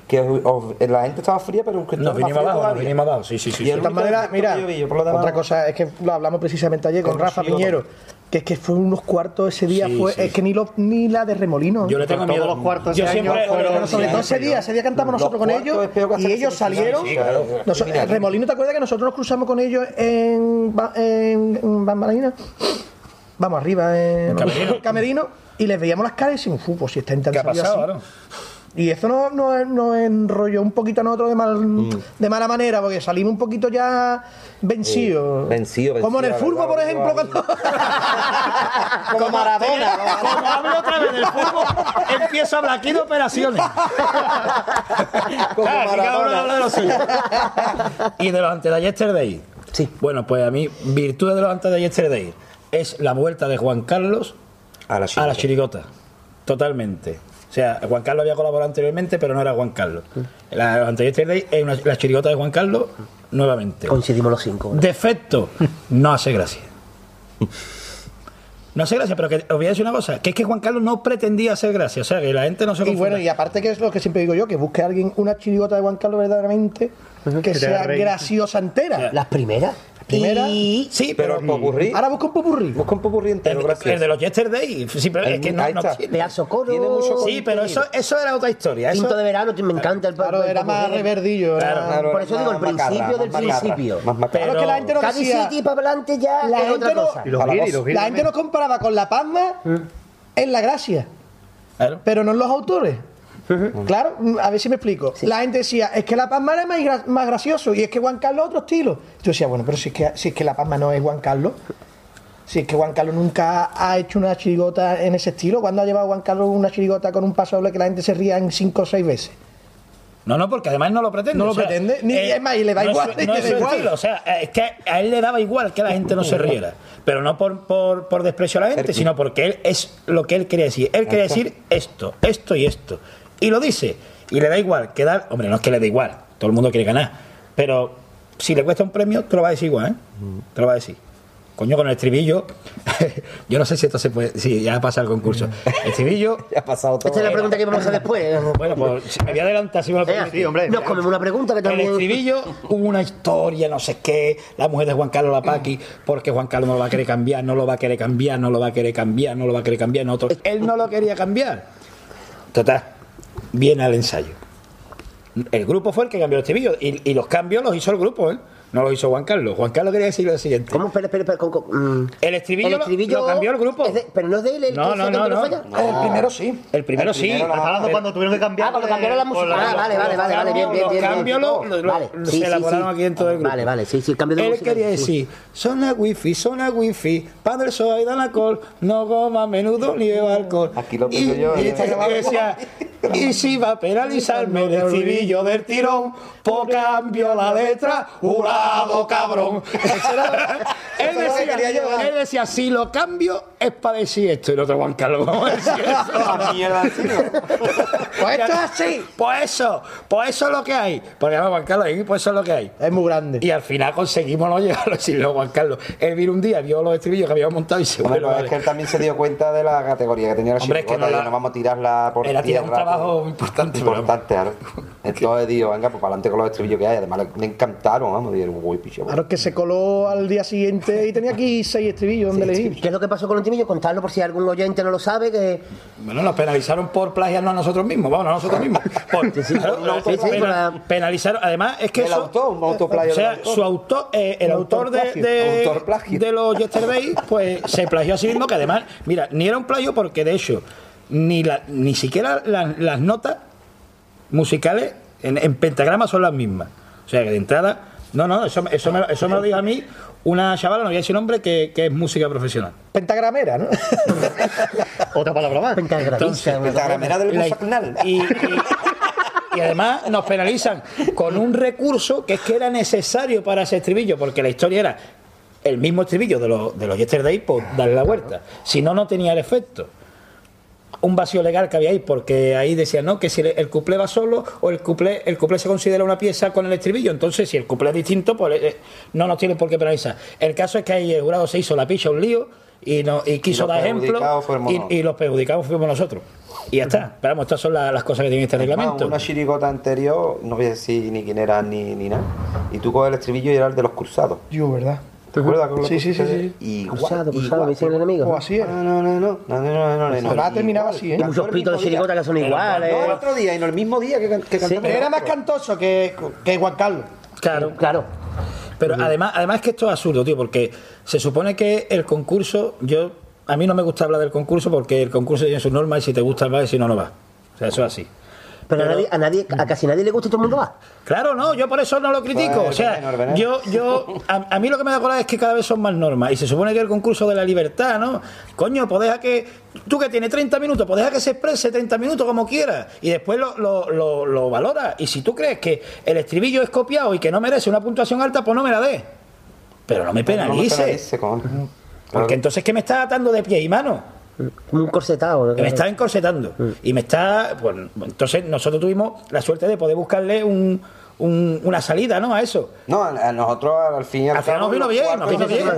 que os- os- la gente estaba fría, pero que Nos vinimos abajo, nos vinimos abajo, sí, sí, sí. Y sí. De todas maneras, mira, que yo vi, por lo demás- otra cosa es que lo hablamos precisamente ayer con Con Rafa. Piñero, que es que fue unos cuartos ese día, Sí, fue, sí. es que ni, lo, ni la de Remolino. Yo le tengo miedo. los cuartos yo ese año siempre, fueron- Pero sobre todo ese día, ese día cantamos Los nosotros con ellos y ellos salieron. sí, claro. Nos- Mira, Remolino, ¿te acuerdas que nosotros nos cruzamos con ellos en, en, en Bambalina? Vamos arriba, en Camerino. Camerino, y les veíamos las caras y decimos, "Fu, pues si está ¿Qué ha intentando no? Y eso nos, nos, nos enrolló un poquito a nosotros de, mal, Mm. de mala manera, porque salimos un poquito ya vencidos. vencido, vencido, Como en el fútbol, por ejemplo, cuando... Como Maradona. Como hablo otra vez del fútbol, empiezo a hablar aquí de operaciones. Como Maradona. de lo suyo. y de los antes de yesterday. Sí. Bueno, pues a mí, virtud de los antes de yesterday es la vuelta de Juan Carlos A la a la chirigota. Totalmente. O sea, Juan Carlos había colaborado anteriormente, pero no era Juan Carlos. La, de yesterday es una- la chirigota de Juan Carlos nuevamente. Coincidimos los cinco. ¿no? Defecto, no hace gracia. No hace gracia, pero que os voy a decir una cosa, que es que Juan Carlos no pretendía hacer gracia, o sea, que la gente no se Y confunda. bueno, y aparte que es lo que siempre digo yo, que busque a alguien una chirigota de Juan Carlos verdaderamente que sea graciosa entera. Las primeras. Primera- Y. Sí, Pero pero, el popurrí, Ahora busca un popurrí. busca un popurrí entero, el, gracias. el de los Yesterday, sí, pero es que no, no está. tiene. Pedazo coro. Tiene mucho Sí, pero eso, eso era otra historia. Eso, Quinto de verano, me encanta el Claro, era más reverdillo. era- Claro, Claro, Por eso digo, el principio del principio. Claro, es que la gente nos Cádiz decía... City para adelante ya La es gente otra no- cosa. La gente nos comparaba con La Palma en la gracia. Claro. pero no en los autores. Claro, a ver si me explico. La gente decía, es que La Palma era más, gra- más gracioso y es que Juan Carlos otro estilo. Yo decía, bueno, pero si es, que, si es que La Palma no es Juan Carlos, si es que Juan Carlos nunca ha hecho una chirigota en ese estilo, ¿cuándo ha llevado Juan Carlos una chirigota con un paso doble que la gente se ría en cinco o seis veces? No, no, porque además no lo pretende. No lo o sea, pretende, ni- es más, y le da no igual, su- no es da su igual. estilo, o sea, es que a él le daba igual que la gente no se riera. Pero no por, por, por desprecio a la gente, sino porque él es lo que él quería decir. Él quería decir esto, esto y esto. Y lo dice. Y le da igual que dar. Hombre, no es que le dé igual. Todo el mundo quiere ganar. Pero si le cuesta un premio, te lo va a decir igual, ¿eh? Te lo va a decir. coño, con el estribillo, yo no sé si esto se puede, sí, ya pasa el concurso. El estribillo, Ya ha pasado todo. Esta es la pregunta que vamos a hacer después. bueno, pues si me voy a adelantar si me lo Venga, permitís, hombre. Nos comemos una pregunta que En el estribillo hubo una historia, no sé qué, la mujer de Juan Carlos Lapaqui, porque Juan Carlos no lo va a querer cambiar, no lo va a querer cambiar, no lo va a querer cambiar, no lo va a querer cambiar, nosotros. Él no lo quería cambiar. Total, viene al ensayo. El grupo fue el que cambió el estribillo y, y los cambios los hizo el grupo, ¿eh? No los hizo Juan Carlos. Juan Carlos quería decir lo siguiente. ¿Cómo? Espera, espera, espera. con- con- mm. El estribillo, lo- lo cambió el grupo. de- pero no es de él el No, que no, no, lo no. falla. El primero sí. El primero El sí. Estás hablando cuando tuvieron que cambiar. Ah, cuando cambiaron la música. Ah, vale, vale, vale, vale, bien, bien, bien. cambios lo- lo- lo- Vale, se sí, sí, elaboraron sí. aquí dentro del grupo. Vale, vale, sí, sí, el cambio de Él música. quería sí. decir, zona wifi, zona wifi, pan del soy dan alcohol, no coma a menudo ni beba alcohol. Aquí lo y, pienso yo, y- ¿eh? y decía, y si va a penalizarme el estribillo del tirón, pues cambio la letra, cabrón. él, decía, él decía, si lo cambio, es para decir esto. Y el otro Juan Carlos, ¿cómo decir eso? Mierda. Pues esto es así. Pues eso, pues eso es lo que hay. Porque además, Juan Carlos, ahí, pues eso es lo que hay. Es muy grande. Y al final conseguimos no llegar a decirlo, Juan Carlos. Él vino un día, vio los estribillos que habíamos montado y se Hombre, bueno, pues vale. es que él también se dio cuenta de la categoría que tenía la Hombre, es que no la- no vamos a tirarla por Era tirar un trabajo importante, Importante, claro. Entonces digo, venga, pues para adelante con los estribillos que hay. Además, le- me encantaron, vamos. Digo, uy, picho. Claro, es que se coló al día siguiente y tenía aquí seis estribillos donde elegir. ¿Qué es lo que pasó con el estribillo? Contarlo por si algún oyente no lo sabe. que Bueno, nos penalizaron por plagiarnos a nosotros mismos, vamos, a nosotros mismos. Por, Sí, penalizaron, además es que El eso- autor, un autoplagio O sea, del autor. su autor, eh, el autor de, de, los Yesterday, pues se plagió a sí mismo, que además, mira, ni era un plagio porque de hecho, ni la, ni siquiera la- las notas musicales en, en pentagrama son las mismas. O sea que de entrada, no, no, eso, eso, me, eso me lo dijo a mí una chavala, no voy a decir nombre, que, que es música profesional. Pentagramera, ¿no? Otra palabra más. cosa. Pentagrama del La- y, y- y además nos penalizan con un recurso que es que era necesario para ese estribillo, porque la historia era el mismo estribillo de los, de los Yesterday, pues darle la vuelta. Si no, no tenía el efecto. Un vacío legal que había ahí, porque ahí decían, ¿no? Que si el cuplé va solo o el cuplé, el cuplé se considera una pieza con el estribillo. Entonces, si el cuplé es distinto, pues eh, no nos tienen por qué penalizar. El caso es que ahí el jurado se hizo la picha un lío y, no, y quiso dar ejemplo y, y los perjudicados fuimos nosotros. Y ya está. Pero vamos, estas son la- las cosas que tiene este Es más, reglamento. una chirigota anterior, no voy a decir ni quién era ni, ni nada. Y tú coges el estribillo y era el de los cruzados. Yo, ¿verdad? ¿Te acuerdas sí, sí, sí, sí. Y cruzado, cruzado, me el enemigo. O así No, no, no, no. No, no, no, no. La terminaba así, ¿eh? Muchos pitos de chirigota que son iguales. No, otro día, y no el mismo día que cantaba. Era más cantoso que Juan Carlos. Claro, claro. Pero además, además que esto es absurdo, tío, porque se supone que el concurso, yo a mí no me gusta hablar del concurso porque el concurso tiene sus normas y si te gusta vas y si no, no va. O sea, eso es así. Pero, Pero- a, nadie, a, nadie, a casi nadie le gusta y todo el mundo va. Claro, no, yo por eso no lo critico. Pues, o sea, veneno, veneno. yo, yo, a, a mí lo que me da coraje es que cada vez son más normas. Y se supone que el concurso de la libertad, ¿no? Coño, pues deja que. Tú que tienes 30 minutos, pues deja que se exprese 30 minutos como quiera. Y después lo, lo, lo, lo valora. Y si tú crees que el estribillo es copiado y que no merece una puntuación alta, pues no me la des. Pero no me No me penalices. penalice. Porque entonces, ¿qué me está atando de pie y mano? Como un corsetado. ¿no? me está encorsetando y me está pues entonces nosotros tuvimos la suerte de poder buscarle un, un- una salida no a eso No, a, a nosotros al fin y al Al final nos vino bien, nos vino de bien.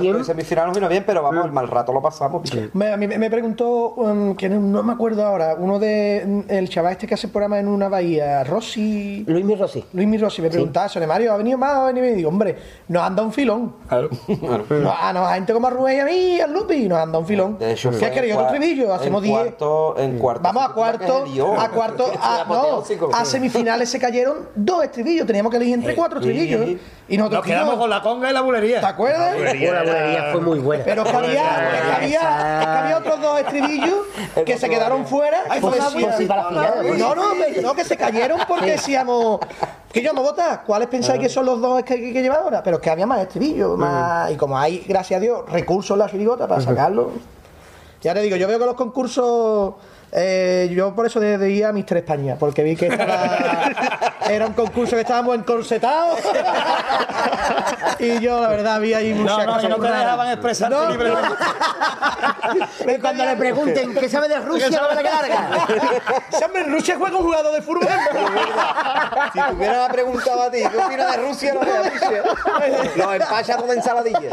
Bien. de semifinal nos vino bien, pero vamos, el mal rato lo pasamos. piche. Me, a mí me preguntó, um, que no, no me acuerdo ahora, uno de mm, el chaval este que hace programa en una bahía, Rossi. Luis Mi Rossi. Luis Mi Rossi me preguntaba sobre Mario, ¿ha venido más? ¿Ha venido? Y digo, hombre, nos han dado un filón. No, a, no, a gente como a Rubén y a mí, al Lupi, nos han dado un filón. De hecho, ¿Qué querido? Otro trivillo, hacemos en 10. cuarto, en cuarto. Vamos a cuarto, a cuarto, a, no, a semifinales se cayeron dos estribillos, teníamos que elegir entre cuatro estribillos. ¿eh? Y nosotros nos quedamos con la conga y la bulería ¿te acuerdas? La bulería fue muy buena. Pero es que había, es que había, es que había otros dos estribillos que se quedaron fuera. que pues decían- sí, pues sí, para la final, pues no, no, me- no, que se cayeron porque decíamos. Que yo me vota, ¿cuáles pensáis que son los dos que hay que llevar ahora? Pero es que había más estribillos, más. Y como hay, gracias a Dios, recursos en la chirigota para sacarlo. Ya te digo, yo veo que los concursos. Eh, yo por eso de, de ir a Mister España, porque vi que estaba- era un concurso que estábamos encorsetados. y yo, la verdad, vi ahí mucha No, no, no te dejaban expresarte No, libremente. Y cuando le pregunten qué sabe de Rusia, no me la en Rusia juega un jugador de fútbol. Si te hubieran preguntado a ti, ¿qué opinas de Rusia? No de Rusia. Los empachas con ensaladilla.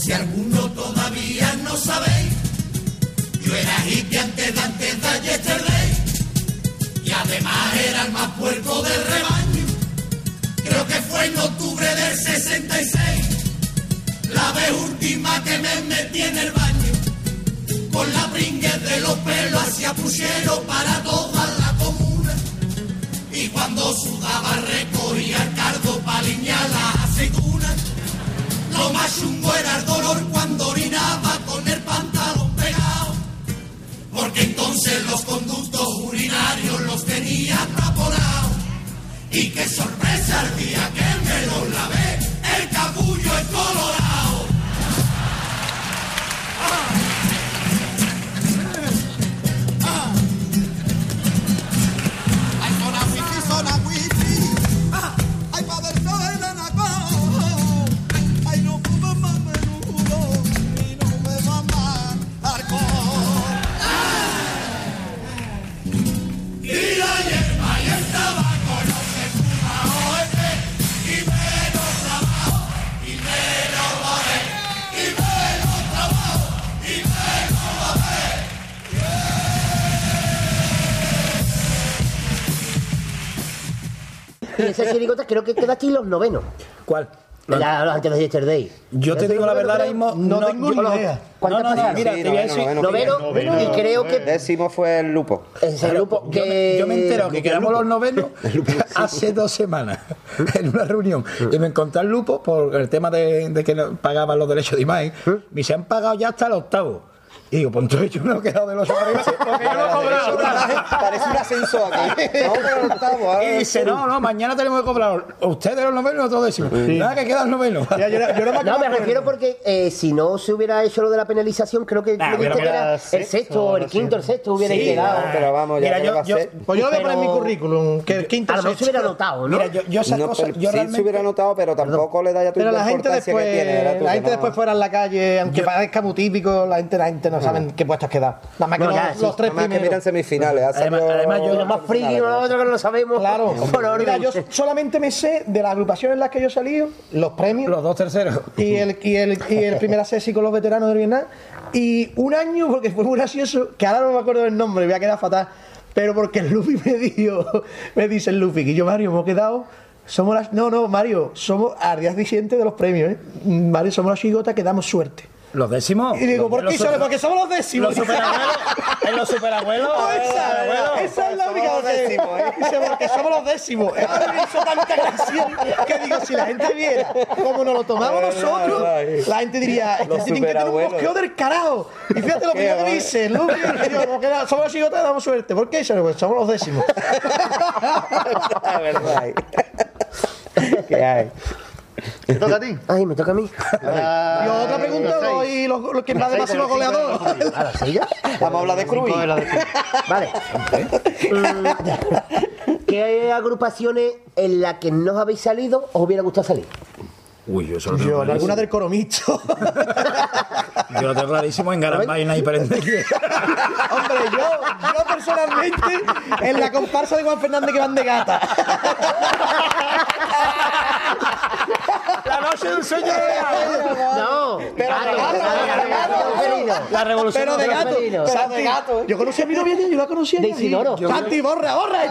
Si alguno todavía no sabéis, yo era hippie antes de antes de. Y además era el más puerco del rebaño. Creo que fue en octubre del 66, la vez última que me metí en el baño. Con la bringue de los pelos hacia puchero para toda la comuna. Y cuando sudaba recogía el cardo para alinear las aceitunas. Lo más chungo era el dolor cuando orinaba con el pantalón pegado. Porque entonces los conductos urinarios los tenía taponados. Y qué sorpresa el día que me los lavé, el capullo es colorado. Y esa chirigota creo que queda aquí los novenos. ¿Cuál? La- los antes de Yesterday. Yo te digo la verdad ahora mismo. No tengo ni idea. ¿Cuántas No, no, mira, Sí, te voy a noveno, decir. noveno. Noveno, Noveno, y creo que Décimo fue el lupo. me, que yo me he enterado que quedamos los novenos hace dos semanas en una reunión y me encontré al lupo por el tema de, de que pagaban los derechos de imagen. Me se han pagado ya hasta el octavo. Y digo, pues entonces yo no he quedado de los arriba porque yo no he cobrado. Parece un ascensor aquí. No, pero no estamos. ahora Y dice, no, no, mañana tenemos que cobrar. Ustedes los novenos, nosotros decimos. Nada, que quedan novenos. Ya, yo, yo más que No, me refiero porque eh, si no se hubiera hecho lo de la penalización, creo que Nah, me era el sexto el quinto, el sexto hubiera Sí, quedado. No, pero vamos, ya Mira, yo- va a yo- ser. Pues yo lo voy a poner en mi currículum, que el quinto A lo mejor se hubiera notado, ¿no? Mira, yo, yo esas No, cosas, pero yo sí realmente... se hubiera notado, pero tampoco le da ya tu Pero la gente importancia después, que tiene. la gente no- después fuera en la calle, aunque parezca muy típico, la gente, la gente no saben qué puestos quedar. Nada más que No, los, ya, sí. los tres Nada más que primeros. miran semifinales. Además- salido- además yo- más friki uno lo otro que no lo sabemos. Claro. Por. Mira, yo solamente me sé de las agrupaciones en las que yo he salido, los premios Los dos terceros. y el, y el, y el primer asesi con los veteranos del Vietnam. Y un año, porque fue muy gracioso, que ahora no me acuerdo del nombre, voy a quedar fatal, pero porque el Luffy me dijo, me dice el Luffy, que yo, Mario, hemos quedado. Somos las. No, no, Mario, somos al día siguiente de los premios, ¿eh? Mario, somos la chigota que damos suerte. Los décimos. Y digo, ¿por qué? Solo porque somos los décimos. Los superabuelos. En los superabuelos. Esa, es la única los que décimos, ¿eh? Dice, porque somos los décimos. Es que hizo tanta gracia que digo, si la gente viera cómo nos lo tomamos nosotros, la gente diría, este Los tío tiene que tener un bosqueo del carajo. Y fíjate lo que guay. dice, Luke, yo, como que somos los chigotes, damos suerte. ¿Por qué? Pues somos los décimos. La verdad. ¿Qué hay? ¿Te toca a ti? Ay, me toca a mí. Y otra pregunta, hoy los, los que va de goleador. A las seis ya. Vamos a hablar de Cruz. Cinco de la de- Vale. Mm, ¿Qué agrupaciones en las que no habéis salido os hubiera gustado salir? Uy, yo solo Yo, tengo en clarísimo. alguna del coromicho. Yo lo tengo clarísimo en Garambay y en Hiperendeque. Hombre, yo, yo personalmente, en la comparsa de Juan Fernández que van de gata. La noche del sueño. No, Pero de gato, pero de gato. La revolución. Pero de gato. Pero de gato. Yo conocí a mi novia, yo la conocí a De. Isidoro. Santi, borra, borra.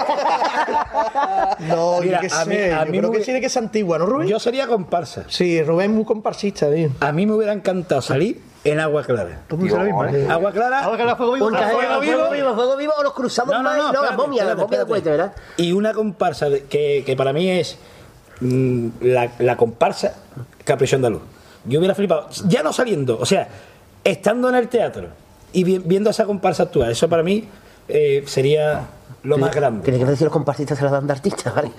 No, Mira, yo qué a mí- sé. a yo mí creo que tiene que ser antigua, ¿no, Rubén? Yo sería comparsa. Sí, Rubén es muy comparsista, tío. A mí me hubiera encantado salir en Agua Clara. Mismo, ¿eh? Agua Clara. Que la fuego vivo. Fuego fuego vivo. vivo, vivo, fuego vivo o los cruzados No, no, más, no, no, la espérate, momia, la espérate, momia de cuete, ¿verdad? Y una comparsa que, que para mí es la, la comparsa Capricho Andaluz. Yo hubiera flipado, ya no saliendo, o sea, estando en el teatro y vi- viendo esa comparsa actuar, eso para mí eh, sería lo más grande. Tienes que decir los comparsistas se las dan de artistas, ¿vale?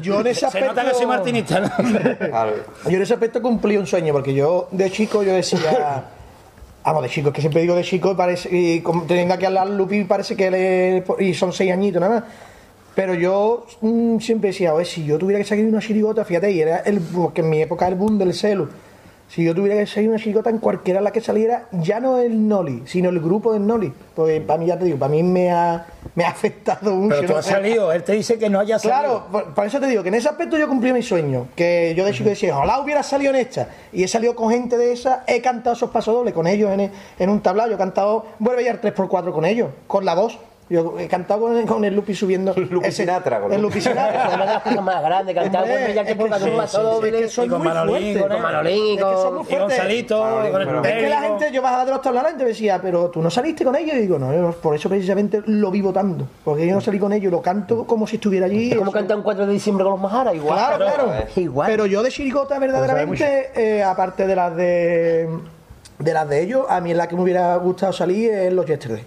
Yo en ese Se aspecto. nota que soy martinista, ¿no? Yo en ese aspecto cumplí un sueño, porque yo de chico yo decía. Vamos, de chico, es que siempre digo de chico, y parece, y como teniendo aquí al Lupi, parece que él es- y son seis añitos nada más. Pero yo mm, siempre decía, oye, si yo tuviera que salir una chirigota, fíjate, y era el, porque en mi época el boom del celu. Si yo tuviera que salir una chirigota en cualquiera la que saliera, ya no el Noli, sino el grupo del Noli. Porque para mí, ya te digo, para mí me ha, me ha afectado mucho. Pero tú has salido, él te dice que no haya salido. Claro, por, por eso te digo que en ese aspecto yo cumplí mi sueño. Que yo de chico decía, ojalá hubiera salido en esta. Y he salido con gente de esa, he cantado esos pasos dobles con ellos en, en un tablao. Yo he cantado, vuelve ya el 3x4 con ellos, con la voz. Yo he cantado con, con el Lupi subiendo. Lupi ese- Sinatra, con El Lupi. Lupi Además de Sinatra. las cosas más grandes, cantar Hombre, con ella que es ponga paso sí, doble. es Y con muy Manolín, con Con Manolín y Es con- con. Salito, con. Es que la gente, yo bajaba de los tablaos y me decía, pero tú no saliste con ellos. Y digo, no, yo por eso precisamente lo vivo tanto. Porque yo no salí con ellos, lo canto como si estuviera allí. Es como cantar un 4 de diciembre con los Majara, igual. Claro, claro. Igual. Pero yo de chirigota, verdaderamente, eh, aparte de las de de las de ellos, a mí en la que me hubiera gustado salir es los Yesterday.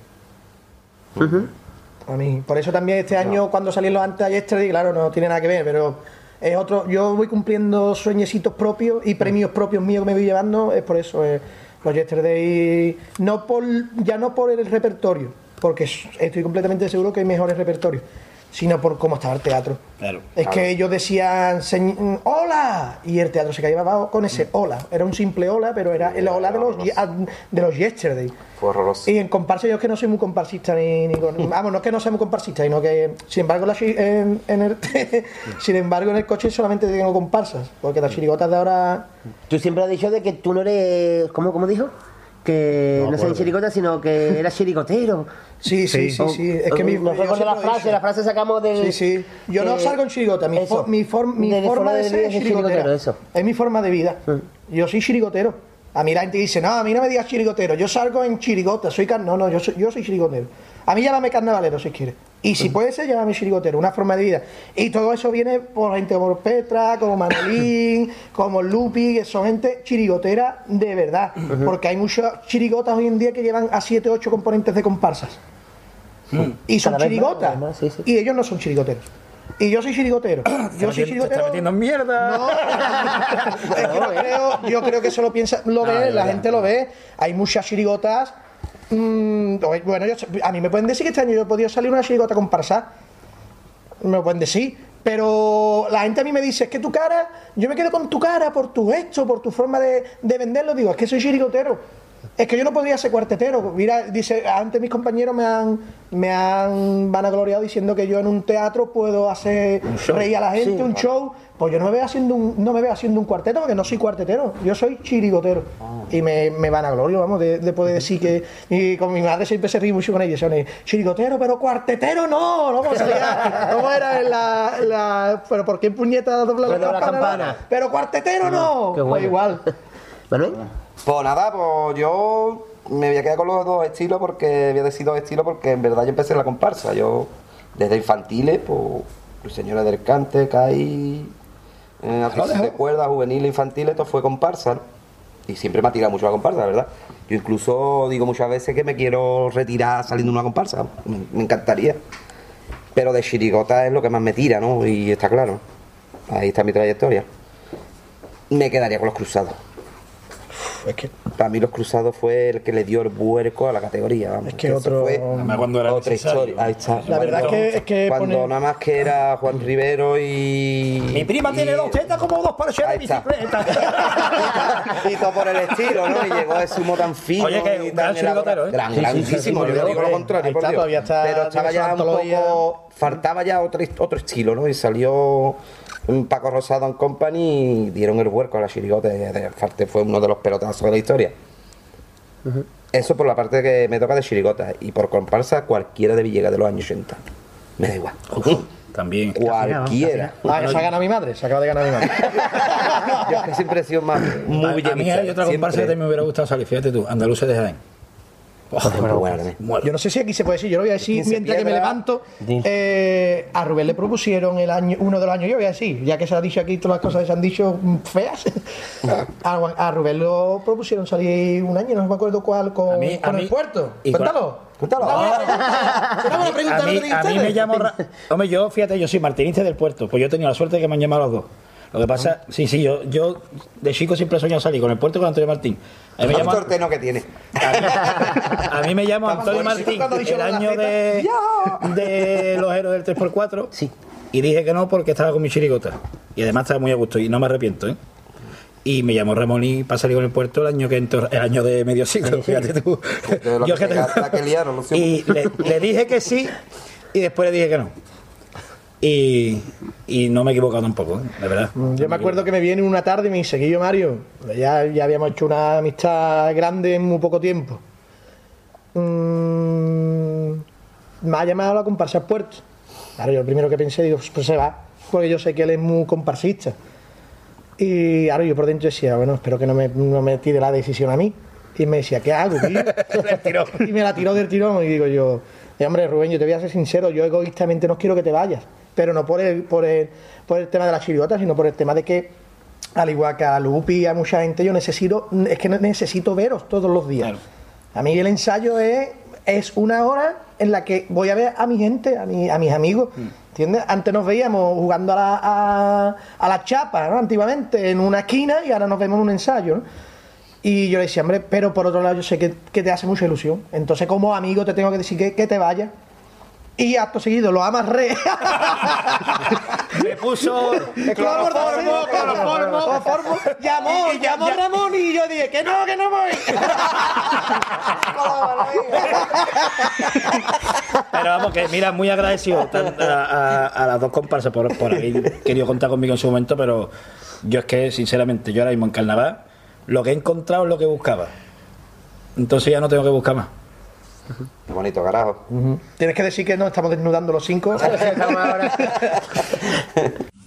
A mí. Por eso también este año, cuando salí en los antes a Yesterday, claro, no tiene nada que ver, pero es otro. Yo voy cumpliendo sueñecitos propios y premios propios míos que me voy llevando, es por eso. eh, los Yesterday, no por, ya no por el repertorio, porque estoy completamente seguro que hay mejores repertorios, sino por cómo estaba el teatro. Claro. Es que ellos decían "Señ- hola y el teatro se caía abajo con ese hola. Era un simple hola, pero era el hola de los de los yesterday. Fue horroroso. Y en comparsa yo es que no soy muy comparsista ni, ni con- vamos, no es que no sea muy comparsista, sino que sin embargo la en, en el sin embargo en el coche solamente tengo comparsas, porque las chirigotas de ahora Tú siempre has dicho de que tú no eres. ¿Cómo, cómo dijo? Que no, soy chiricota, sino que eras chirigotero. sí, sí, sí, sí, es que mi no yo recuerdo la frase, la frase sacamos del. Sí, sí. Yo no que- salgo en chirigota. Mi, eso. fo- mi, form- mi De- de forma de ser es chirigotera. eso. Es mi forma de vida. Yo soy chirigotero. A mí la gente dice, no, a mí no me digas chirigotero. Yo salgo en chirigota. Soy car- No, no, yo soy, yo soy chirigotero. A mí llámame carnavalero si quieres. Y si puede ser, llámame chirigotero. Una forma de vida. Y todo eso viene por gente como Petra, como Manolín, como Lupi, que son gente chirigotera de verdad. Porque hay muchas chirigotas hoy en día que llevan a 7 8 componentes de comparsas. Y son más, chirigotas. además, sí, sí. Y ellos no son chirigoteros. Y yo soy chirigotero. Yo soy Te está chirigotero. metiendo en mierda. No, es que no creo, yo creo que eso lo piensa, lo ve, la verdad. gente lo ve. Hay muchas chirigotas. Mm, bueno, yo- a mí me pueden decir que este año yo he podido salir una chirigota comparsa. Me pueden decir. Pero la gente a mí me dice, es que tu cara, yo me quedo con tu cara por tu gesto, por tu forma de, de venderlo. Digo, es que soy chirigotero. Es que yo no podría ser cuartetero. Mira, dice, antes mis compañeros me han, me han vanagloriado diciendo que yo en un teatro puedo hacer reír a la gente, un show. Pues yo no me veo haciendo un, no me veo haciendo un cuarteto porque no soy cuartetero. Yo soy chirigotero. Y me, me vanaglorio, vamos, de, de poder decir que. Y con mi madre siempre se ríe mucho con ella. Son chirigotero, pero cuartetero no. ¿no? ¿Cómo, salía? ¿Cómo era en la, la- Pero ¿por qué puñeta dobla la campana? Pero cuartetero no. qué Pues bueno. igual. Manuel. Pues nada, pues yo me voy a quedar con los dos estilos porque voy a decir dos estilos porque en verdad yo empecé en la comparsa. Yo desde infantiles, pues Los Señores del Cante, Caí, eh, artistas de cuerda, juvenil, infantil, esto fue comparsa. ¿no? Y siempre me ha tirado mucho la comparsa, la verdad. Yo incluso digo muchas veces que me quiero retirar saliendo de una comparsa. Me, me encantaría. Pero de chirigota es lo que más me tira, ¿no? Y está claro. Ahí está mi trayectoria. Me quedaría con los cruzados. Es que. Para mí los cruzados fue el que le dio el vuelco a la categoría. Vamos. Es que otro- fue cuando era otra historia. Ahí está. La verdad es que, es que Cuando pone- nada más que era Juan Rivero y. Mi prima tiene dos tetas como dos parches de bicicleta. y todo por el estilo, ¿no? Y llegó ese humo tan fino. Oye, que y un tan gran chirigotero, ¿eh? Gran, Sí, sí, sí, grandísimo. sí, yo no digo lo contrario, Ahí por está, Dios. todavía está- Pero estaba ya un antología. poco. Faltaba ya otro, otro estilo, ¿no? Y salió Paco Rosado en Company y dieron el huerco a la chirigota. de- de- Aparte, fue uno de los pelotazos de la historia. Eso por la parte que me toca de chirigota. Y por comparsa, cualquiera de Villegas de los años 80. Me da igual. También. Cualquiera. Ah, que se ha ganado mi madre, se acaba de ganar mi madre. Yo es que siempre he sido más muy a, a mí hay otra comparsa que también me hubiera gustado salir, fíjate tú, Andaluces de Jaén. Joder. Yo no sé si aquí se puede decir, yo lo voy a decir 15 mientras que me levanto. Eh, a Rubén le propusieron el año, uno de los años, yo voy a decir, ya que se ha dicho aquí todas las cosas que se han dicho mm, feas. a, a Rubén lo propusieron salir un año, no me acuerdo cuál, con, A mí- el puerto. y Cuéntalo. Cuéntalo. Una pregunta. A mí, a mí me llamo. Hombre, yo, fíjate, yo soy martinista del puerto. Pues yo he tenido la suerte de que me han llamado los dos. Lo que pasa, sí, sí, yo, yo de chico siempre he soñado salir con el puerto con Antonio Martín. A mí me ¿Cuánto llama, orteno que tiene? a mí me llamo Antonio Martín el año de, de los héroes del 3x4. Sí. Y dije que no porque estaba con mi chirigota. Y además estaba muy a gusto y no me arrepiento, ¿eh? Y me llamó Ramón y para salir con el puerto el año que entró, el año de medio siglo, fíjate tú. Yo que te liaron, y le, le dije que sí y después le dije que no. Y, y no me he equivocado tampoco, ¿eh? de verdad. Yo me acuerdo que me viene una tarde y me dice, Guillo Mario, ya, ya habíamos hecho una amistad grande en muy poco tiempo. Mm, me ha llamado a la comparsa al puerto. Claro, yo lo primero que pensé, digo, pues se va, porque yo sé que él es muy comparsista. Y ahora yo por dentro decía, bueno, espero que no me, no me tire la decisión a mí. Y me decía, ¿qué hago, tío? y me la tiró del tirón y digo yo, "Eh, hombre, Rubén, yo te voy a ser sincero, yo egoístamente no quiero que te vayas. Pero no por el, por el, por el tema de las chiriotas, sino por el tema de que, al igual que a Lupi y a mucha gente, yo necesito, es que necesito veros todos los días. Claro. A mí el ensayo es, es una hora en la que voy a ver a mi gente, a, mi- a mis amigos. ¿Entiendes? Antes nos veíamos jugando a la, a, a la chapa, ¿no? Antiguamente, en una esquina y ahora nos vemos en un ensayo, ¿no? Y yo le decía, hombre, pero por otro lado yo sé que, que te hace mucha ilusión. Entonces, como amigo, te tengo que decir que, que te vayas. Y acto seguido lo amarré. Me puso Cloroformo, cloroformo, cloroformo. Llamó, llamó Ramón y yo dije, que no, que no voy. Pero vamos, que mira, muy agradecido tan- a, a- a las dos comparsas por, por haber querido contar conmigo en su momento, pero yo es que, sinceramente, yo ahora mismo en carnaval, lo que he encontrado es lo que buscaba. Entonces ya no tengo que buscar más. Qué bonito, carajo. Tienes que decir que no estamos desnudando los cinco.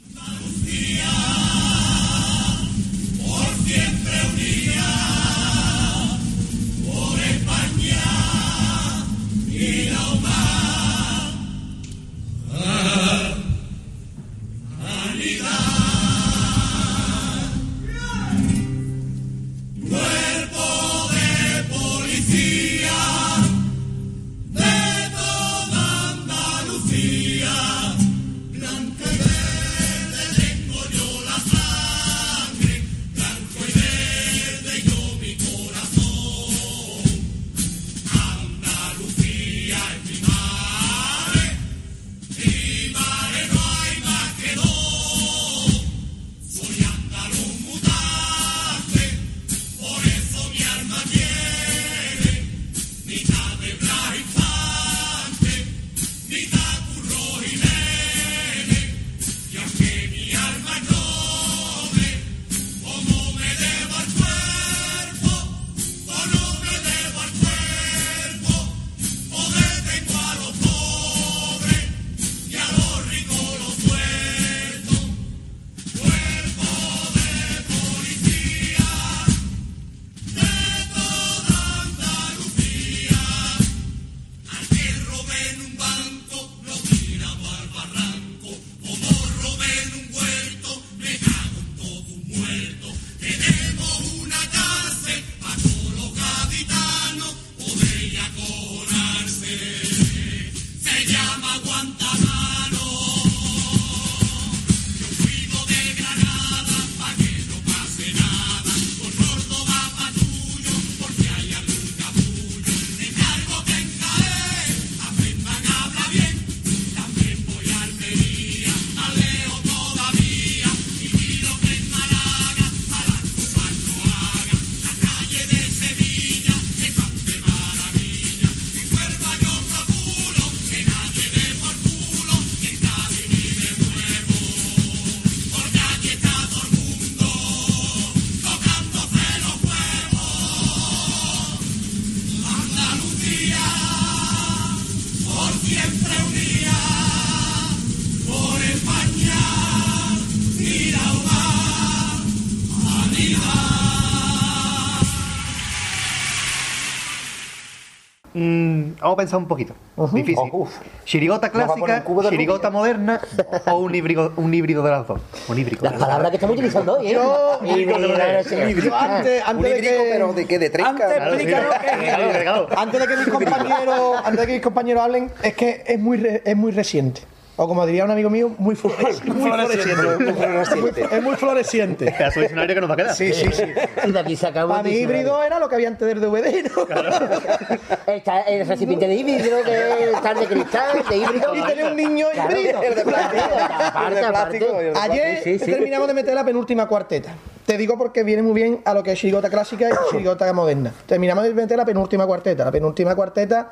vamos a pensar un poquito. Difícil. Oh. Chirigota clásica, un chirigota rubia. moderna o un híbrido, un híbrido de las dos. Un híbrido. Las palabras que estamos utilizando hoy, ¿eh? Yo- Híbrido, sí. Yo antes, Un antes de híbrido, que... pero de qué, de trinca. Antes, Claro, claro. antes de que mis compañeros, antes de que mis compañeros hablen, es que es muy re- es muy reciente. O como diría un amigo mío, muy, floreciente. muy floreciente. Es muy floreciente. Pedazo de diccionario que nos va a quedar. Sí, sí, sí. Y de aquí sacamos. Para mí diccionario. híbrido era lo que había antes del DVD, ¿no? Está el recipiente de híbrido, que está de cristal, de híbrido. Y tener un niño Claro, híbrido. el de plástico, aparte, El de plástico aparte. Ayer Sí, sí, sí. terminamos de meter la penúltima cuarteta. Te digo porque viene muy bien a lo que es chirigota clásica y chirigota moderna. Terminamos de meter la penúltima cuarteta. La penúltima cuarteta,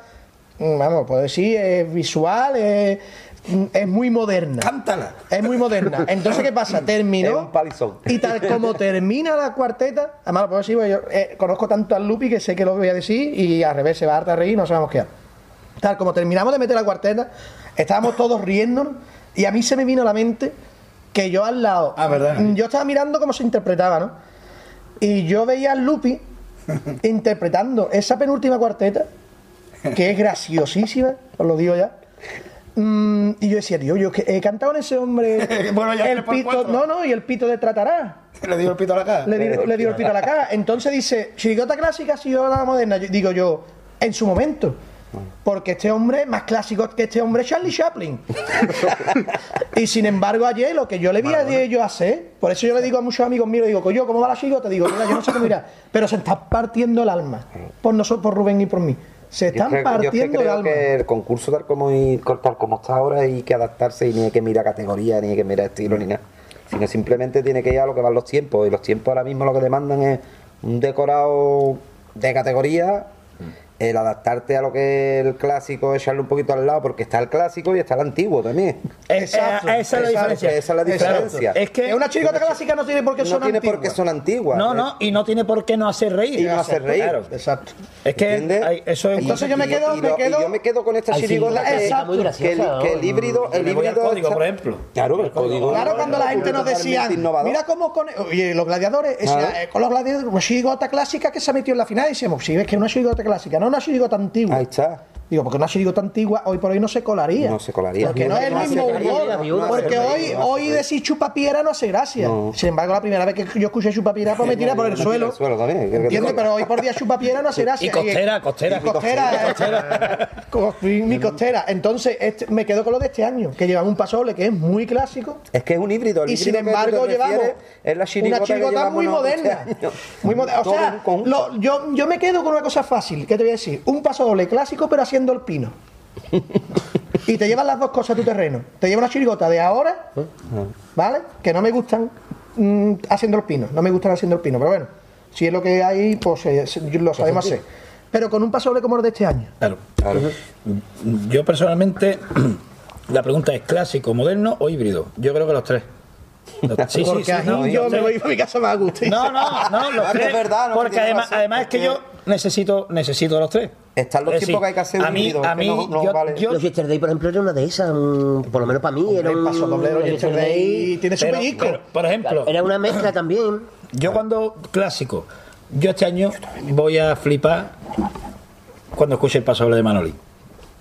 mm, vamos, puedo decir, es visual, es, es muy moderna. Cántala. Es muy moderna. Entonces, ¿qué pasa? Terminó. Y tal como termina la cuarteta, además lo puedo decir, porque yo eh, conozco tanto al Lupi que sé que lo voy a decir y al revés se va a hartar a reír y no sabemos qué. Tal como terminamos de meter la cuarteta, estábamos todos riéndonos y a mí se me vino a la mente que yo al lado, Ah, ¿verdad? mm, yo estaba mirando cómo se interpretaba, ¿no? Y yo veía al Lupi interpretando esa penúltima cuarteta, que es graciosísima, os lo digo ya. Mm, y yo decía, tío, yo que he cantado en ese hombre Bueno, ya el pito, cuatro. no, no, y el pito de tratará. Le digo el pito a la cara. Le dio, le dio el pito a la cara. Entonces dice, chirigota clásica, chirigota moderna. Yo- digo yo, en su momento. Porque este hombre es más clásico que este hombre es Charlie Chaplin. y sin embargo, ayer lo que yo le vi a ellos hacer, por eso yo le digo a muchos amigos míos, digo, coño, ¿cómo va la chirigota? Digo, mira, yo no sé cómo irá, pero se está partiendo el alma. Por nosotros, por Rubén y por mí. Se Yo están creo- yo que partiendo el creo que el concurso tal como, y- tal como está ahora hay que adaptarse y ni hay que mirar categoría, ni hay que mirar estilo, ni nada. Sino simplemente tiene que ir a lo que van los tiempos. Y los tiempos ahora mismo lo que demandan es un decorado de categoría, el adaptarte a lo que es el clásico, echarle un poquito al lado, porque está el clásico y está el antiguo también. Exacto, Eh, esa es la diferencia. Esa es la diferencia. Es que una chirigota clásica no tiene por qué no sonar tiene por qué son antiguas. no, no, y no tiene por qué no hacer reír. Y no hacer reír. Claro. Exacto. Es que ¿Entiendes? hay- eso es Entonces yo me quedo- y me lo- y quedo- yo me quedo con esta sí, chirigota la que, que el, que el ¿no? híbrido, el híbrido código, está- por ejemplo. Claro, el código. Claro, cuando la gente nos decía, innovador. mira cómo con oye, los gladiadores, eh, con los gladiadores, una chirigota clásica que se metió en la final, y decíamos, sí, es que es una chirigota clásica, no una chirigota antigua. Ahí está. Digo, porque una chirigota antigua hoy por hoy no se colaría. No se colaría. Porque no es el mismo humor. porque hoy, hoy decir chupapiera no hace gracia. No. Sin embargo, la primera vez que yo escuché chupapiera, pues me tira por el suelo. al suelo también, que- que ¿Entiendes? Pero hoy por día chupapiera no hace gracia. Y costera, costera. Y costera. Co- mi, mi costera. Entonces, este- me quedo con lo de este año, que llevan un pasoble que es muy clásico. Es que es un híbrido. El Y sin híbrido que embargo llevamos es la chirigota, una que chirigota llevamos muy moderna. este. Muy moderna. O sea, yo, yo me quedo con una cosa fácil, ¿qué te voy a decir? Un paso doble clásico, pero haciendo el pino. y te llevas las dos cosas a tu terreno. Te lleva una chirigota de ahora, ¿vale? Que no me gustan mm, haciendo el pino. No me gustan haciendo el pino, pero bueno, si es lo que hay, pues eh, lo sabemos hacer. Pero con un paso doble como el de este año. Claro. Claro. Yo personalmente, la pregunta es clásico, moderno o híbrido. Yo creo que los tres. Los- sí, sí, Porque sí, así no, yo me voy a mi casa más a gusto. No, no, no, los tres. es verdad, no, que porque además, además es que yo necesito, necesito los tres. Están los Es tiempos decir, que hay que hacer un a mí, a mí, no- no yo, vale. yo- Los Yesterday, por ejemplo, era una de esas. un- por lo menos para mí, era el un. paso doble de los Yesterday tiene su pero- pellizco. pero, por ejemplo, Era una mezcla también. yo cuando clásico, yo este año voy a flipar cuando escuche el paso doble de Manoli.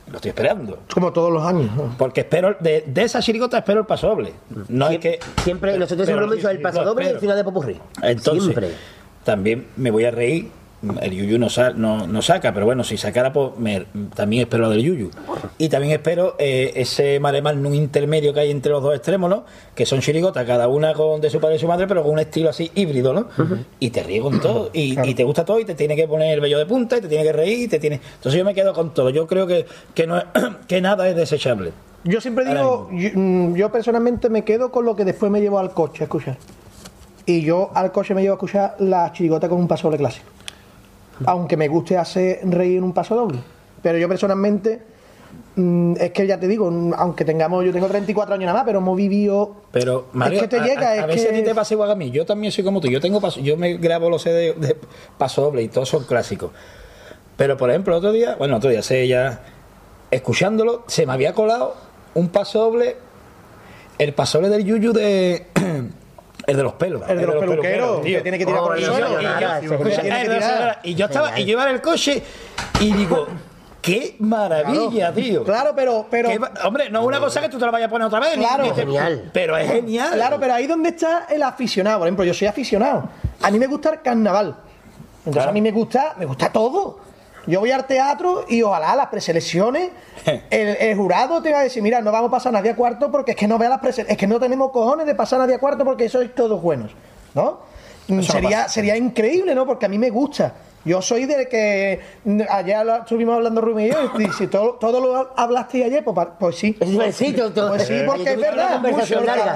Lo estoy esperando. Como todos los años. ¿no? Porque espero, de, de esa chirigota espero el paso doble. No es que. Siempre, nosotros siempre pero hemos dicho el paso doble y el final de Popurrí. Entonces, Siempre. también me voy a reír. El Yuyu no, sa- no, no saca, pero bueno, si sacara, pues me- también espero lo del Yuyu. Y también espero eh, ese maremán un intermedio que hay entre los dos extremos, ¿no? Que son chirigotas, cada una con de su padre y su madre, pero con un estilo así híbrido, ¿no? Y te ríes con todo, y, y te gusta todo, y te tiene que poner el vello de punta, y te tiene que reír, y te tiene. Entonces yo me quedo con todo. Yo creo que, que, no es- que nada es desechable. Yo siempre digo, yo, mm, yo personalmente me quedo con lo que después me llevo al coche a escuchar. Y yo al coche me llevo a escuchar la chirigota con un paso doble clásico. Aunque me guste hacer reír en un paso doble. Pero yo personalmente, mm, es que ya te digo, aunque tengamos, yo tengo 34 años nada más, pero hemos vivido. Pero, Mario, que te a- llega, a, es a si a que- ti te pasa igual a mí. Yo también soy como tú. Yo tengo paso, yo me grabo los CD de paso doble y todos son clásicos. Pero, por ejemplo, el otro día, bueno, otro día sé ya, escuchándolo, se me había colado un paso doble, el paso doble del Yuyu de... El de los pelos. El de los peluqueros, tío. que tiene que tirar por el Oh, Y yo- suelo. y yo- el estaba, y yo iba en el coche y digo, ¡Qué maravilla, tío! Claro, pero, pero, Qué hombre, no es una cosa que tú te la vayas a poner otra vez. Claro. ni te- Genial. Pero es genial. Claro, pero ahí donde está el aficionado. Por ejemplo, yo soy aficionado. A mí me gusta el carnaval. Entonces a mí me gusta, me gusta todo. Yo voy al teatro y ojalá las preselecciones, el, el jurado te va a decir, mira, no vamos a pasar nadie a cuarto porque es que no vea las preselecciones, es que no tenemos cojones de pasar nadie a cuarto porque sois todos buenos, ¿no? Sería, sería increíble, ¿no? Porque a mí me gusta. Yo soy de que ayer lo- estuvimos hablando Rubén y yo, y si todo, todo lo hablaste ayer, pues, pues sí. Sí, todo- todo- Pues sí, porque es verdad.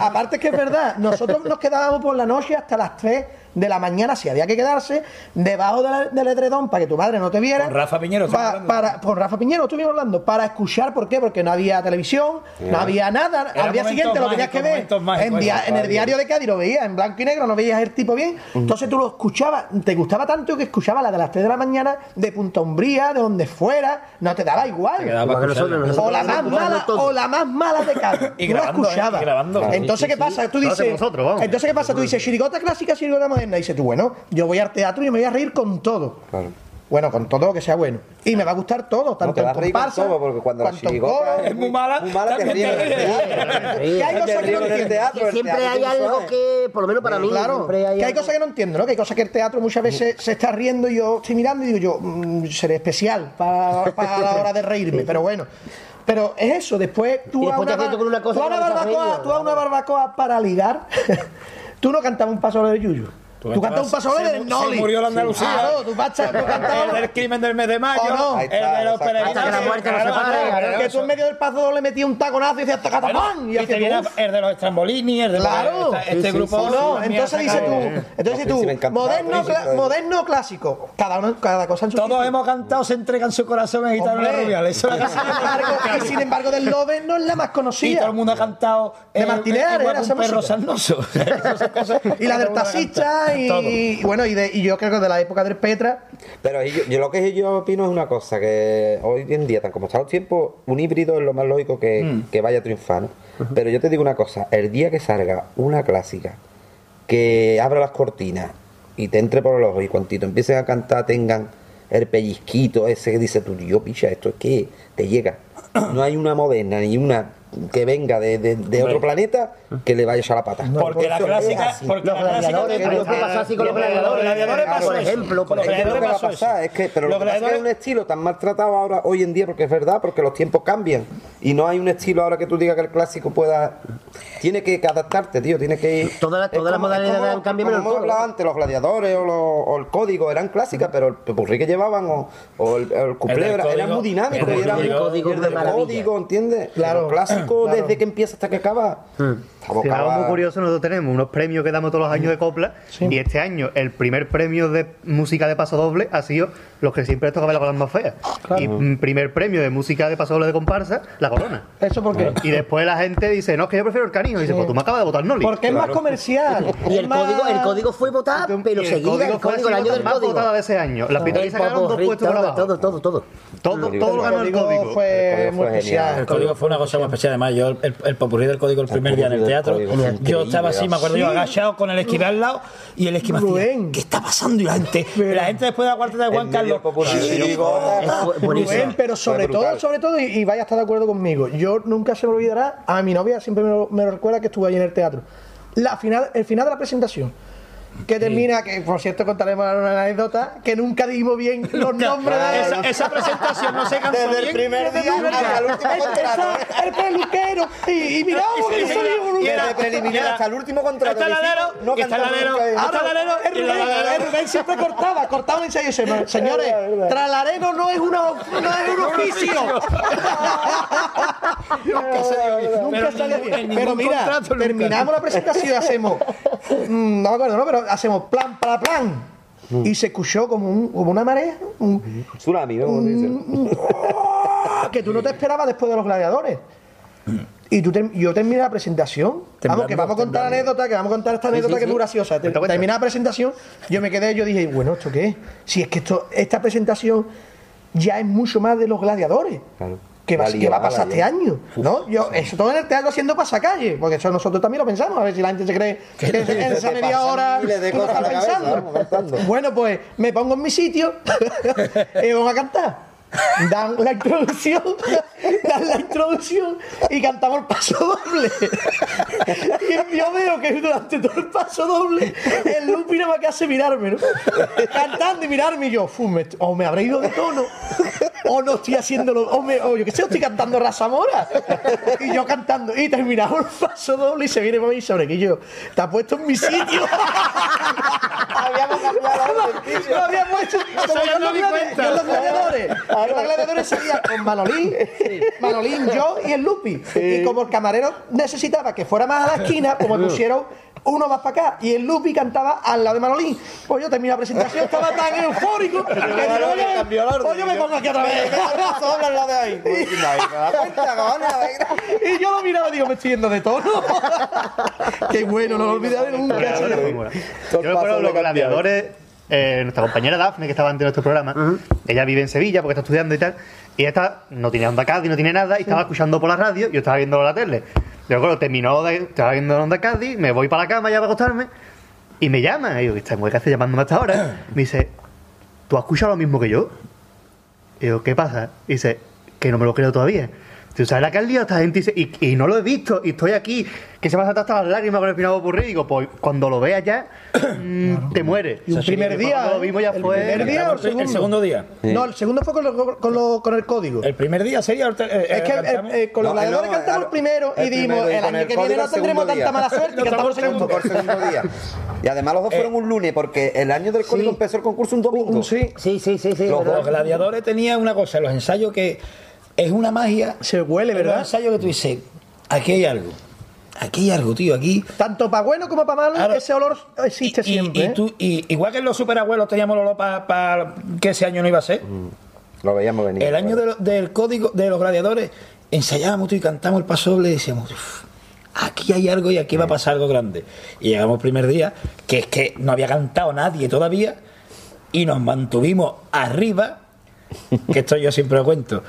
aparte es que es verdad. Nosotros nos quedábamos por la noche hasta las 3 de la mañana, si había que quedarse, debajo de la- del edredón para que tu madre no te viera. Con Rafa Piñero Pa- hablando. para, con Rafa Piñero estuvimos hablando. Para escuchar, ¿por qué? Porque no había televisión, no había nada. Al día siguiente lo tenías que ver. En, el diario de Cádiz lo veías en blanco y negro, no veías el tipo bien. Entonces tú lo escuchabas, te gustaba tanto que escuchabas la de las 3 de la mañana de Punta Umbría, de donde fuera, no te daba igual. O la más nosotros- mala, o la más mala de Cádiz. Y Tú la grabando, ¿eh? escuchabas. Y grabando. Entonces, ¿qué pasa? Tú dices. Entonces, ¿qué pasa? Tú dices, chirigota clásica, chirigota moderna. Y dices tú, bueno, yo voy al teatro y me voy a reír con todo. Claro. Bueno, con todo lo que sea bueno. Y me va a gustar todo, tanto te en comparsa, todo, porque cuando la cuanto en. Es muy mala. Muy mala, te ríes en el ríes. teatro. Que hay cosas que no entiendo. siempre hay algo que, por lo menos para mí, Claro, siempre hay que hay algo- cosas que no entiendo, ¿no? Que hay cosas que el teatro muchas veces se está riendo y yo estoy mirando y digo yo, mm, seré especial para, para la hora de reírme, pero bueno. Pero es eso, después tú Y a una, haces tú con una cosa tú a una no barbacoa, tú a una barbacoa para ligar, tú no cantabas un paso de Yuyu. Tú, Tú cantas un paso se del mu- se Noli. murió la Andalucía. Claro, tú, El cantabas. del crimen del mes de mayo. ¿O no? El de los peregrinos. Hasta que la muerte nos separe, claro. que tú en medio del paso doble metías un taconazo y decías ¡Tacatapán! Y te viene el de los estrambolini, el de Claro. este, grupo. ¿O no? Entonces dices tú, entonces tú, moderno, clásico. Cada uno, cada cosa en su Todos hemos cantado, se entregan su corazón en Gitano Rubial. Eso es y sin embargo, y sin embargo del Lover no es la más Y todo conocida. el mundo ha cantado De Martínez era un perro sarnoso. Y la del taxista. Y, bueno, y, de- y yo creo que de la época del Petra, Pero yo, yo lo que yo opino es una cosa, que hoy en día, tan como están los tiempos, un híbrido es lo más lógico que, que vaya a triunfar, ¿no? Pero yo te digo una cosa, el día que salga una clásica, que abra las cortinas y te entre por los ojos y cuantito empiecen a cantar tengan el pellizquito ese que dice tú, yo picha, esto es que te llega. No hay una moderna ni una que venga de, de- de otro planeta que le vaya a la pata. Porque la clásica. Porque Los gladiadores, es lo que- así con los Los gladiadores. pasó Por ejemplo, Los ejemplo. lo que eso. pasar, es que, pero Los lo que pasa es un estilo tan maltratado ahora, hoy en día, porque es verdad, porque los tiempos cambian. Y no hay un estilo ahora que tú digas que el clásico pueda. Tiene que adaptarte, tío, tiene que ir. Todas las- modalidades han cambiado como antes, los gladiadores o, los- o el código eran clásicas, pero el pepurrí que llevaban o, o el, el era, era código- muy dinámico. el y era código el maravilla. código, ¿entiendes? Claro, clásico desde que empieza hasta que acaba. Estamos Si algo muy curioso, nosotros tenemos unos premios que damos todos los años de copla y este año el primer premio de música de paso doble ha sido los que siempre tocaban las cosas más feas. Y mm, primer premio de música de paso doble de comparsa, la corona. eso porque Y después la gente dice, no, es que yo prefiero el canijo. Y dice, pues tú me acabas de votar Noli. porque es más comercial. Y el más- código, el código fue votado, pero Y seguida el código, el año del más código. votada de ese año. Las pitonias El sacaron dos puestos por abajo. todo, todo, todo. Todo, todo lo ganó el código código. fue El código muy fue especial. El código fue una cosa muy especial. Además, yo, el, el popurrí del código el primer día en el teatro, código fue yo estaba así, me acuerdo yo agachado con el esquive al lado y el Rubén. ¿qué está pasando? Y la gente, la gente después de la cuarta de Juan Carlos, buenísimo. Rubén, pero sobre todo, sobre todo, y, y vaya a estar de acuerdo conmigo, yo nunca se me olvidará, a mi novia siempre me lo, recuerda que estuvo ahí en el teatro. La final, el final de la presentación, que termina, que por cierto contaremos una anécdota, que nunca dijimos bien los nombres de esa, esa presentación no se cansó Desde el bien. primer día hasta el último contrato. el peluquero, y, y miramos que Y salió y era- Desde preliminar hasta el último contrato. Está el alero, no está el cantamos alero, nunca bien. está el alero, El Rubén, el siempre cortaba, cortaba un ensayo y dice, señores, tralareno no es, una, no es un oficio. nunca salió bien. Nunca Pero salió en bien. ningún Pero mira, contrato nunca. terminamos la presentación y hacemos, mm, no me acuerdo, ¿no? Pero hacemos plan para plan. Y se escuchó como, un, como una marea, un- Tsunami, dicen. que tú no te esperabas después de los gladiadores. Y tú ter- yo terminé la presentación. vamos, que vamos a contar la temblando. anécdota, que vamos a contar esta anécdota que es muy graciosa. Te- Terminé la presentación, yo me quedé, yo dije, bueno, ¿esto qué es? Si es que esto, esta presentación ya es mucho más de los gladiadores. Claro. Que va, a pasar este año, ¿no? Yo, eso todo en el teatro haciendo pasacalle, porque eso nosotros también lo pensamos, a ver si la gente se cree que en esa media hora de cosas cabeza, pensando. Bueno, pues me pongo en mi sitio y vamos a cantar. Dan la introducción, dan la introducción y cantamos el paso doble. Y yo veo que durante todo el paso doble el Lupi nada más que hace mirarme, ¿no? Cantando y mirarme y yo, "Fu, me- o me habré ido de tono, o no estoy haciéndolo, o, me, o yo qué sé, estoy cantando Razamora. Y yo cantando, y terminamos el paso doble y se viene para mí sobre que yo, te has puesto en mi sitio. Habíamos cambiado Lo habíamos hecho como yo en los en los en los gladiadores salía con Manolín, Manolín, yo y el Lupi. Y como el camarero necesitaba que fuera más a la esquina, como me pusieron uno más para acá y el Lupi cantaba al lado de Manolín. Pues yo terminé la presentación, estaba tan eufórico que digo, oye, pues yo me pongo aquí otra vez. Y yo lo miraba y digo, me estoy yendo de tono. Qué bueno, no lo olvidaré nunca. Yo recuerdo los gladiadores, eh, nuestra compañera Dafne, que estaba antes de nuestro programa, ella vive en Sevilla porque está estudiando y tal, y esta no tenía onda Cádiz, no tiene nada, y estaba escuchando por la radio, yo estaba viendo la tele. Yo recuerdo, terminó de, estaba viendo onda Cádiz, me voy para la cama ya para acostarme, y me llama, y digo, esta mujer que hace llamándome hasta ahora, me dice, ¿tú has escuchado lo mismo que yo? Y digo, ¿qué pasa? Y dice, que no me lo creo todavía. ¿Tú sabes la que ha liado esta gente? Y, dice, y, y no lo he visto, y estoy aquí, que se me han hasta las lágrimas con el final ocurrido. Y digo, pues cuando lo veas ya, mm, te mueres. Y un primer día, Cuando lo vimos ya el fue. primer día o el segundo. El segundo día. No, el segundo fue con, lo- con, lo- con el código. El primer día sería. el eh, Es que eh, eh, cantamos- eh, con los No, gladiadores no, cantamos claro. el primero y El dijimos, el año el que viene no el tendremos tanta día. mala suerte y cantamos el segundo. Por segundo día. Y además los dos fueron un lunes, porque el año del código empezó el concurso un domingo. Sí, Sí, sí, sí, sí. Los gladiadores tenían una cosa, los ensayos que es una magia. se huele, ¿verdad? ensayos que tú dices, aquí hay algo. Aquí hay algo, tío, aquí. Tanto para bueno como para malo, ese olor existe Y- siempre. Y, ¿eh? tú, y- igual que en los superabuelos teníamos el olor para que ese año no iba a ser. Lo veíamos venir. El año de lo- del código de los gladiadores ensayábamos tú y cantamos el paso doble y decíamos, "Uf, aquí hay algo y aquí va a pasar algo grande. Y llegamos el primer día, que es que no había cantado nadie todavía, y nos mantuvimos arriba, que esto yo siempre lo cuento.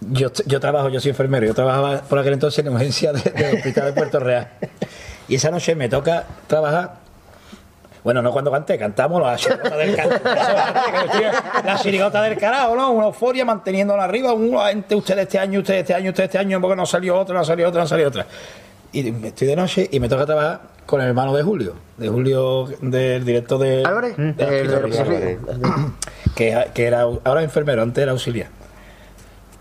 Yo, yo trabajo, yo soy enfermero, yo trabajaba por aquel entonces en emergencia de- del hospital de Puerto Real. Y esa noche me toca trabajar bueno, no cuando canté, cantamos la chirigota del carajo. la chirigota del carajo, ¿no? Una euforia manteniéndola arriba. Una gente, usted este año, usted este año, usted este año, porque no salió otra, no salió otra, no salió otra. Y estoy de noche y me toca trabajar con el hermano de Julio, de Julio, del director de. Álvarez, de de Real, que, que era ahora enfermero, antes era auxiliar.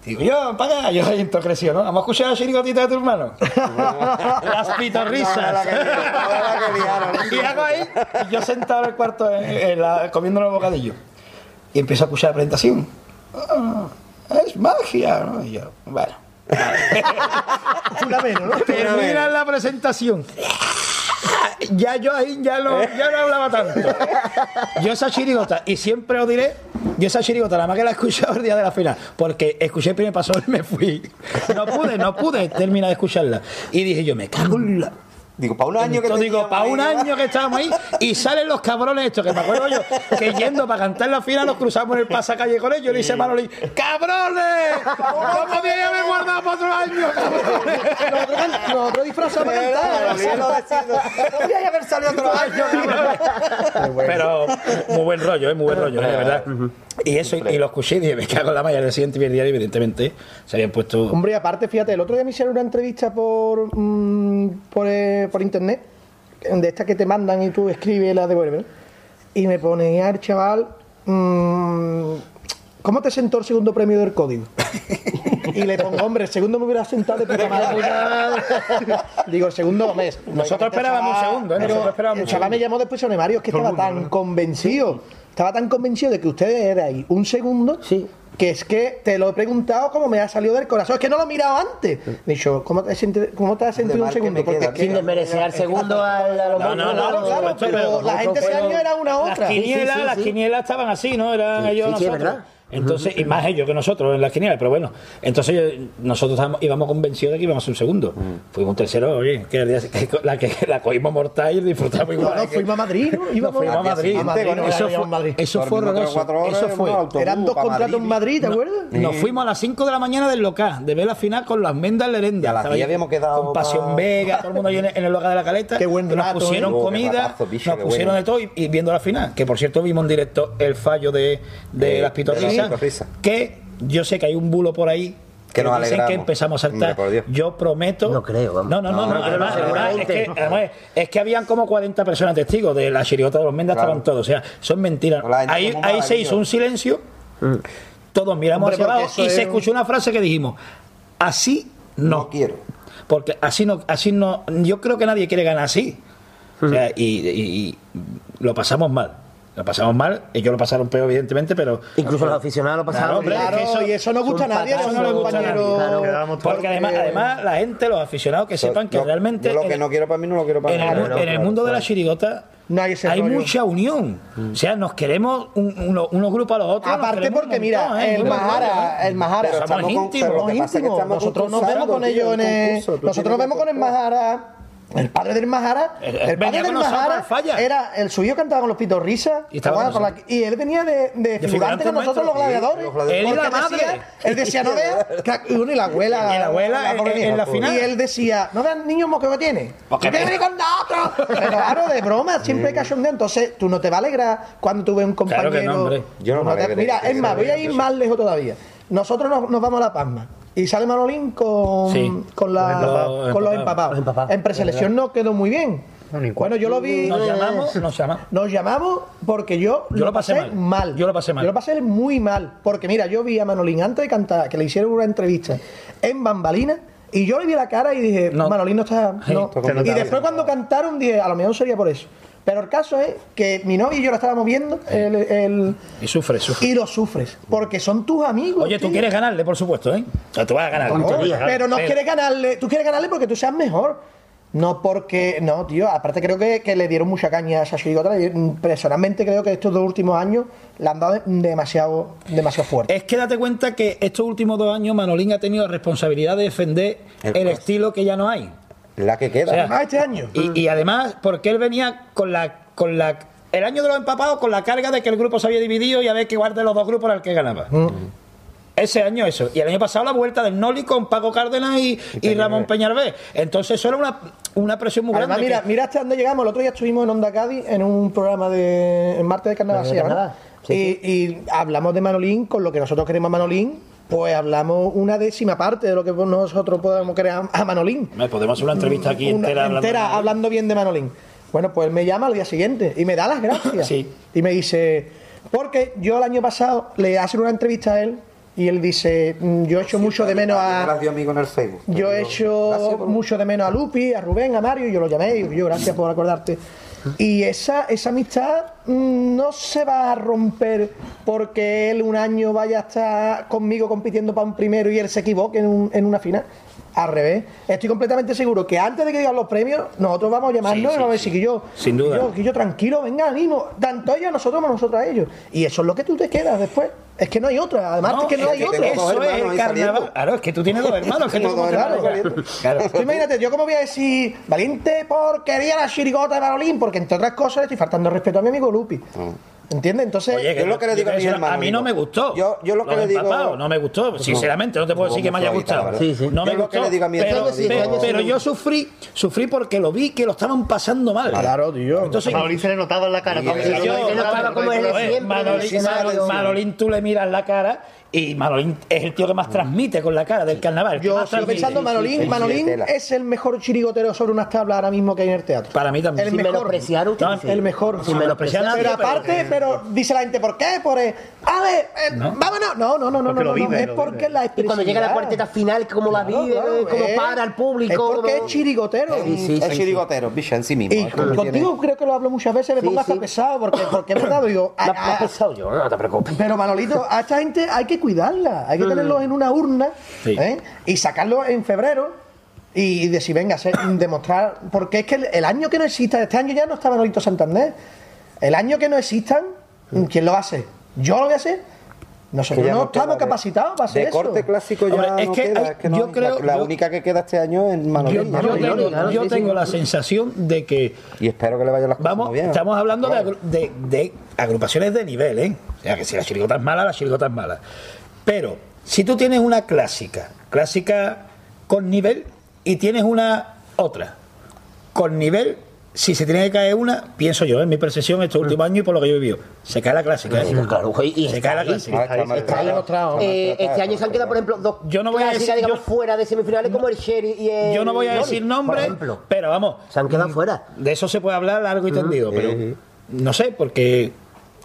Digo, yo, para acá, yo entonces creció, ¿no? Vamos a escuchar la chirigotita de tu hermano. Las pitorrisas. y hago ahí, y yo sentado en el cuarto en- en la- comiendo los bocadillos. Y empiezo a escuchar la presentación. Ah, es magia, ¿no? Y yo, bueno. Una menos, ¿no? Termina la presentación. Ya yo ahí ya no, ya no hablaba tanto. Yo esa chirigota, y siempre os diré, yo esa chirigota nada más que la he escuchado el día de la final, porque escuché el primer paso y me fui. No pude, no pude terminar de escucharla. Y dije yo, me cago en la... Digo, para un año que Entonces digo, para un ahí, año que estábamos ahí y salen los cabrones estos, que me acuerdo yo, que yendo para cantar la final nos cruzamos en el pasacalle con ellos y le dice Manoli, ¡cabrones! ¡No podía haber guardado para otro año, cabrones! Nosotros, disfrazamos para cantar. Podría haber salido otro año. Pero muy buen rollo, ¿eh? muy buen rollo, ¿eh? de verdad. Y eso, y, y lo escuché y dije, me cago en la malla. El siguiente día, evidentemente, se habían puesto. Hombre, aparte, fíjate, el otro día me hicieron una entrevista por, mm, por, eh, por internet, de estas que te mandan y tú escribes y las devuelves. Y me ponía el chaval, mm, ¿cómo te sentó el segundo premio del código? Y le pongo, hombre, el segundo me hubiera sentado de puta madre. Digo, el segundo mes. Nosotros esperábamos un segundo, ¿eh? Pero Nosotros esperábamos el chaval me llamó después sobre Mario, es que estaba tan convencido, estaba tan convencido de que ustedes erais un segundo, Sí. que es que te lo he preguntado como me ha salido del corazón. Es que no lo he mirado antes. Me he dicho, ¿cómo te has sentido, cómo te has sentido un segundo? Porque es que- Sin desmerecer al segundo al, a los No, no, no, Claro, pero pero la gente ese año era una Las otra. quinielas, Sí, sí, sí, las sí. quinielas estaban así, ¿no? Eran ellos sí, nosotros. Entonces, y más ellos que nosotros en las quinielas, pero bueno. Entonces nosotros estábamos- íbamos convencidos de que íbamos a un segundo. Fuimos un tercero, oye, que, el día- que la que la cogimos mortal y disfrutamos No, igual. no, que- fuimos a Madrid, ¿no? Nos Íbamos fuimos a Madrid. A Madrid, no, eso, fue, Madrid. eso fue horroroso. Eso autobús Eran dos contratos en Madrid, ¿te acuerdas? Nos fuimos a las 5 de la mañana del local, de ver la final con las mendas Lerenda. Y a las Estaba 10 ahí habíamos quedado Con Pasión pa- Vega, todo el mundo ahí en el, en el local de la caleta. Qué buen nos rato, pusieron ¿eh? Oh, qué comida, ratazo, bicho, nos pusieron bueno. de todo y, y viendo la final. Que por cierto vimos en directo el fallo de, de De- las de Que yo sé que hay un bulo por ahí Que nos dicen que empezamos a saltar. Hombre. Yo prometo. No creo, vamos. No, no, no, No, no, no, además, pero además, es, que, además, es que habían como 40 personas testigos de la chirigota de los Mendas, Claro. estaban todos. O sea, son mentiras. Ahí, ahí se hizo un silencio. Todos miramos Hombre, hacia abajo y es se escuchó una frase que dijimos: así no. No quiero. Porque así no, así no, yo creo que nadie quiere ganar así. O sea, y, y- y lo pasamos mal. Lo pasamos mal, ellos lo pasaron peor, evidentemente, pero. Incluso los aficionados lo pasaron. Claro, Claro, es que eso- y eso no gusta a nadie, eso no le gusta a nadie, claro. Porque además, además, la gente, los aficionados, que sepan que realmente. lo que en- no quiero para mí no lo quiero para en mí. el, mu- Claro, en el claro, mundo de la chirigota No hay ese hay rollo. mucha unión. O sea, nos queremos un- uno- unos grupos a los otros. Aparte porque mira, montón, ¿eh? el Mahara, el Mahara, Pero con- íntimos, pero lo que somos pasa es que íntimos. estamos Nosotros nos vemos con ellos en el, nosotros nos vemos con el Mahara. El padre del Mahara, Eh, eh, el padre del Mahara al Falla. era el suyo cantaba con los pitos risa Y la- y él venía de, de figurante con nosotros los gladiadores. los gladiadores. Él y la Porque madre. decía- él decía, no veas, y uno y la abuela, Y la abuela en- pobre en la mía. final. Y él decía, no vean niños moqueo que tiene. Porque ¿Qué venir con nosotros? Claro, de broma, siempre hay cachondeo. Entonces, tú no te va a alegrar cuando tú ves un Claro compañero. que no, hombre. Yo no Tú me te-. Mira, es más, voy a ir más lejos todavía. Nosotros nos, nos vamos a La Palma. Y sale Manolín con, Sí. con, la- Los empapados. con los Los empapados. Los empapados. En preselección no quedó muy bien. No, bueno, yo lo vi. Nos llamamos, nos llamamos. Nos llamamos porque yo, Yo lo pasé mal. Yo lo pasé mal. Yo lo pasé muy mal. Porque mira, yo vi a Manolín antes de cantar, que le hicieron una entrevista en Bambalina. Y yo le vi la cara y dije, No. Manolín no está. Sí, no. está Y después cuando cantaron dije, a lo mejor sería por eso. Pero el caso es que mi novia y yo la estábamos viendo el, el- Y sufre, sufre. y lo sufres. Porque son tus amigos. Oye, tú tío. quieres ganarle, por supuesto, ¿eh? O sea, tú vas a ganar. Pero no quieres ganarle, tú quieres ganarle porque tú seas mejor. No porque, no, tío, aparte creo que, que le dieron mucha caña a le dieron- Personalmente creo que estos dos últimos años le han dado de- demasiado, demasiado fuerte. Es que date cuenta que estos últimos dos años Manolín ha tenido la responsabilidad de defender El estilo que ya no hay. La que queda. O sea, Además, este año. Y, y además, porque él venía con la, con la. El año de los empapados con la carga de que el grupo se había dividido y a ver que guarde los dos grupos era el que ganaba. Ese año eso. Y el año pasado la vuelta del Noli con Paco Cárdenas y, y Ramón Peñalvé. Entonces eso era una, una presión muy Además, grande. mira, que- mira hasta dónde llegamos. El otro día estuvimos en Onda Cádiz en un programa de en martes de carnaval, y, y hablamos de Manolín con lo que nosotros queremos a Manolín. Pues hablamos una décima parte de lo que nosotros podemos querer a- Manolín. Me podemos hacer una entrevista aquí Una- entera, hablando entera hablando bien de Manolín. Bueno, pues él me llama al día siguiente y me da las gracias. Sí. Y me dice, porque yo el año pasado le hacen una entrevista a él y él dice, "Mm, yo echo mucho de menos a... Dio amigo en el Facebook. Yo he hecho Gracias por- mucho de menos a Lupi, a Rubén, a Mario, y yo lo llamé y yo, gracias por acordarte. Y esa, esa amistad mm, no se va a romper porque él un año vaya a estar conmigo compitiendo para un primero y él se equivoque en, un- en una final. Al revés, estoy completamente seguro que antes de que digan los premios, nosotros vamos a llamarnos Sí, y vamos a sí. decir que yo, Sin duda. que yo, que yo tranquilo, venga, ánimo, tanto ellos a nosotros como nosotros a ellos. Y eso es lo que tú te quedas después. Es que no hay otra, además es que no hay que otra. Eso es el carnaval. Claro, es que tú tienes dos hermanos. que dos hermanos. Claro. Tú imagínate, yo como voy a decir, valiente porquería la chirigota de Manolín, porque entre otras cosas le estoy faltando respeto a mi amigo Lupi. ¿Entiendes? Entonces, Oye, Yo lo que le digo a A mí no me gustó. yo- yo lo que le digo- No me gustó. Sinceramente, no te puedo decir que me haya gustado. Sí, sí. No me gustó. que le digo a mi pero, yo sufrí, sufrí porque lo vi que lo estaban pasando mal. Claro, tío. Entonces, A Manolín se le notaba en la cara. Manolín, tú le miras la cara y Manolín es el tío que más transmite con la cara del carnaval. el yo estoy pensando, Manolín, Manolín es el mejor chirigotero sobre unas tablas ahora mismo que hay en el teatro. Para mí también. El Sin mejor. menospreciar usted. No, sí. El mejor. Sin menospreciar nadie. Pero aparte, pero dice la gente, ¿por qué? Por, eh, a ver, eh, vámonos. No, no, no, no, no, no, vive, es porque vive. la Y cuando llega la cuarteta final, cómo la vive, claro, cómo es- para el público. Es porque es chirigotero. Sí, sí, Es chirigotero, bicho, en sí mismo. Y no contigo creo que lo hablo muchas veces, me pongo hasta pesado, porque, porque es verdad, digo, La, la a- has pesado yo, no te preocupes. Pero Manolito, a esta gente hay que cuidarla, hay que tenerlos en una urna Sí. ¿eh? y sacarlos en febrero y decir, venga, ser- demostrar. Porque es que el, el año que no exista, este año ya no está Manolito Santander. El año que no existan, ¿quién lo hacer? ¿Yo lo voy a hacer? Nosotros ya no, no estamos capacitados para hacer De eso. corte clásico ya Hombre, es no que queda. hay- es que no yo creo- la, la yo- única que queda este año es Yo, Manolín. yo tengo, yo sí, tengo sí. la sensación de que Y espero que le vayan las cosas Vamos, bien. estamos hablando de agrupaciones de nivel, ¿eh? Sea, que si la chirigota es mala, la chirigota es mala. Pero, si tú tienes una clásica, clásica con nivel, y tienes una otra, con nivel si se tiene que caer una, pienso yo, en mi percepción estos últimos años y por lo que yo he vivido, se cae la clásica. ¿eh? Claro, güey, y Se está cae la clásica. Está mal Está ahí. tratado. Eh, este año se han quedado, por ejemplo, dos Yo no voy a decir- digamos, yo- fuera de semifinales como el Sherry y el Yo no voy a decir nombres, pero vamos, Se han quedado fuera. de eso se puede hablar largo y tendido, pero Ujú. no sé, porque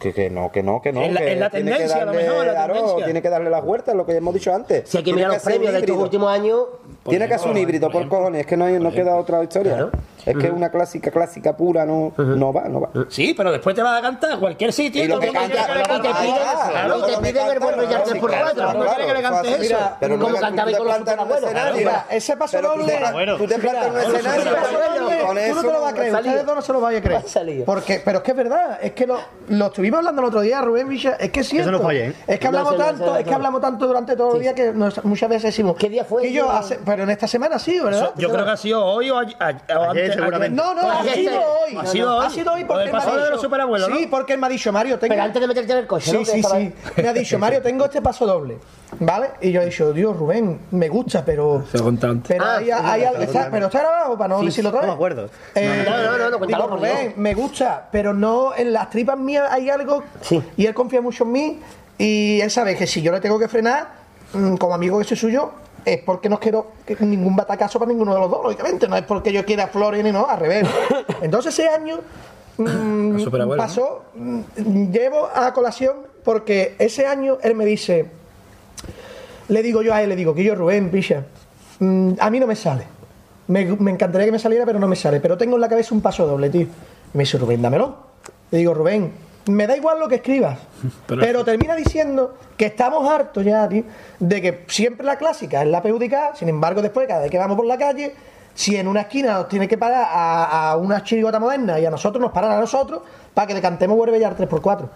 Que, que no, que no, que no. Es la- que es la tendencia, que a lo darle, mejor, la claro, tendencia. tiene que darle las vueltas, lo que hemos dicho antes. Si hay que mirar los premios de estos últimos años, Tiene que ser un híbrido, por cojones, es que no, hay, no queda otra historia. Claro. Es que una clásica, clásica pura no, no va, no va. sí, pero después te vas a cantar a cualquier sitio Y lo que canta- y te piden, Ah, claro, y te piden el buen rollar claro, 3 por claro, 4 no quiere que le cante eso. Pero Como cantaba con los escenario. Mira, ese paso doble-. Tú te plantas en un escenario. Tú no te lo vas a creer, ustedes dos no se lo vais a creer. Porque, pero es que es verdad, es que lo, lo estuvimos hablando el otro día, Rubén Villa, es que es cierto. no falla, ¿eh? Es que No, hablamos tanto, es que hablamos tanto durante todo el día que muchas veces decimos. ¿Qué día fue? En esta semana sí, ¿verdad? Yo creo que ha sido hoy o, ayer- a- o antes. seguramente. No, no, ha Ayer- sido hoy. Ha sido hoy. Ha sido hoy porque ha pasado de los superabuelos, ¿no? Sí, porque él me ha dicho, Mario, tengo. Pero antes de meterte en el coche, Sí, ¿no? sí, sí. Me ha dicho, Mario, tengo este paso doble. ¿Vale? Y yo he dicho, Dios, Rubén, me gusta, pero. Se. Pero, Ah, hay, sí, hay algo- está, pero está grabado para no decirlo otra no vez. me acuerdo. Eh, No, no, no, no, cuéntalo, digo, Rubén, me gusta, pero no en las tripas mías hay algo. Sí. Y él confía mucho en mí. Y él sabe que si yo le tengo que frenar, mm, como amigo que soy suyo, es porque no quiero ningún batacazo para ninguno de los dos, lógicamente. No es porque yo quiera flores ni no, al revés. Entonces ese año mm, pasó, mm, llevo a colación porque ese año él me dice, le digo yo a él, le digo, que yo Rubén, picha, mm, a mí no me sale. Me, me encantaría que me saliera, pero no me sale. Pero tengo en la cabeza un paso doble, tío. Y me dice, Rubén, dámelo. Le digo, Rubén, me da igual lo que escribas. Pero- Pero, termina diciendo que estamos hartos ya, tío, de que siempre la clásica es la PUDK, sin embargo, después, cada vez que vamos por la calle, si en una esquina nos tiene que parar a, a una chirigota moderna y a nosotros nos paran a nosotros para que le cantemos Huerbellar 3x4.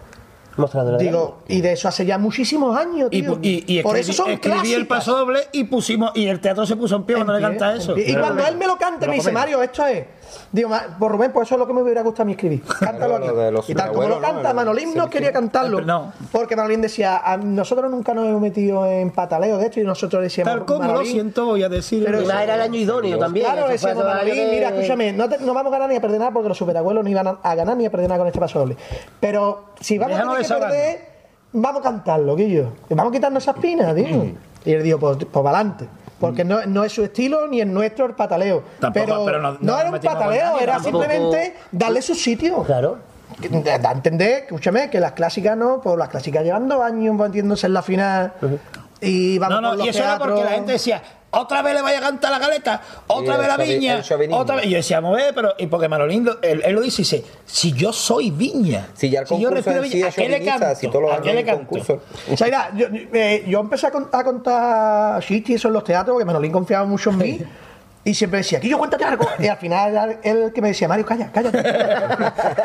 Mostrándole. Digo, y de eso hace ya muchísimos años, Y, tío. y, y por escribí, eso son escribí el clásicas. paso doble y pusimos y el teatro se puso en pie cuando le canta eso. pie. Y cuando él me lo canta, Pero me dice. Mario, esto es. Digo, "Ma- por Rubén, pues eso es lo que me hubiera gustado a mí escribir. Cántalo Lo aquí. Y tal como lo canta, Manolín no quería cantarlo. No. Porque Manolín decía, "A- nosotros nunca nos hemos metido en pataleo de esto y nosotros decíamos. Tal como lo siento, voy a decir. Pero era el año idóneo también. Claro, decíamos, Manolín, de- mira, escúchame, no, te- no vamos a ganar ni a perder nada porque los superabuelos no iban a, ganar ni a perder nada con este paso doble. Pero si vamos a tener que desahogarnos. perder, vamos a cantarlo, Guillo. Y Vamos a quitarnos esas pinas, tío. Y él dijo, pues, pues adelante. Porque no, no es su estilo ni es nuestro el pataleo. Tampoco, pero, pero no- no, era un pataleo, era tampoco. simplemente darle su sitio. Claro. Da a entender, escúchame, que las clásicas no, pues las clásicas llevan dos años metiéndose en la final. Y vamos No, no, y eso era porque la gente decía, otra vez le vaya a cantar la galeta, otra vez la viña, otra vez. Y yo decía, a ver, pero. Y porque Manolín, lo- él, él lo dice, dice, si yo soy viña. Si ya el yo concurso respiro viña, ¿a qué le canto? si todos los ¿A qué le canto? O sea, mira, yo, eh, yo empecé a, con- a contar chistes y eso en los teatros porque Manolín confiaba mucho en mí. Y siempre decía, que yo cuéntate algo. Y al final era él el que me decía, Mario, calla, cállate.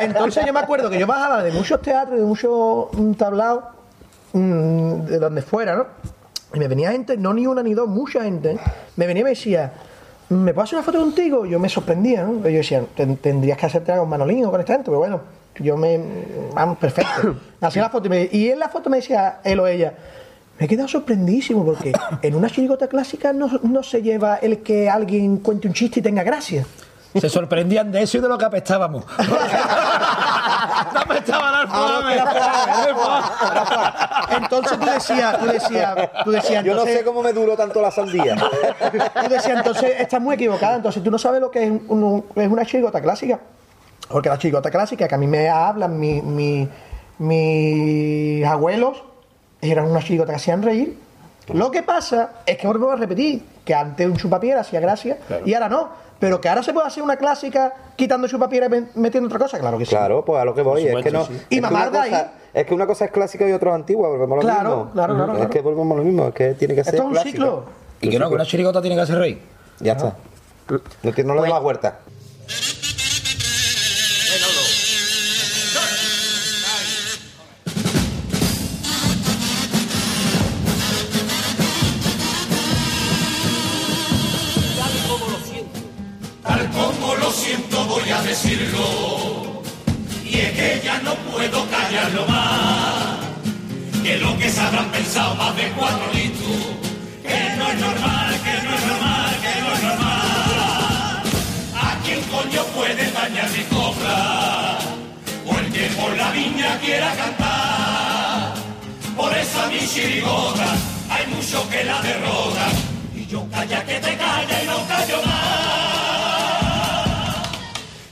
Entonces yo me acuerdo que yo bajaba de muchos teatros, de muchos mm, tablados, mm, de donde fuera, ¿no? Y me venía gente, no ni una ni dos, mucha gente, me venía y me decía, ¿me puedo hacer una foto contigo? Yo me sorprendía, ¿no? Yo decía, "Ten- tendrías que hacerte con Manolín o con esta gente, pero bueno, yo me. Vamos, perfecto. Hacía la foto y, me- y en la foto me decía él o ella. Me he quedado sorprendidísimo porque en una chirigota clásica no, no se lleva el que alguien cuente un chiste y tenga gracia. Se sorprendían de eso y de lo que apestábamos. no apestaban al Ah. Entonces tú decías, tú decías, tú decías, Yo no sé cómo me duró tanto la sandía. Tú decías, entonces estás muy equivocada, entonces tú no sabes lo que es, un- un- es una chirigota clásica. Porque la chirigota clásica que a mí me hablan mi- mi- mis abuelos eran una chirigota que hacían reír. Lo que pasa es que volvemos a repetir que antes un chupapiera hacía gracia y ahora no. Pero que ahora se puede hacer una clásica quitando chupapiera y metiendo otra cosa, claro que sí. Claro, pues a lo que voy. Es que no. sí. Y mamar de ahí. Es que una cosa es clásica y otra es antigua, volvemos a lo Claro, mismo. claro, claro, Es que volvemos a lo mismo, es que tiene que ser. Esto es un clásica. ciclo. Y que no, que una chirigota tiene que hacer reír. Ya está. No, tiene- no le da más vuelta. Callarlo más. Que lo que se habrán pensado más de cuatro litros. Que no es normal, que no es normal, que no es normal. ¿A quién coño puede dañar mi copla, o el que por la viña quiera cantar. Por eso a mi chirigota hay mucho que la derrota, y yo calla que te calla y no callo más.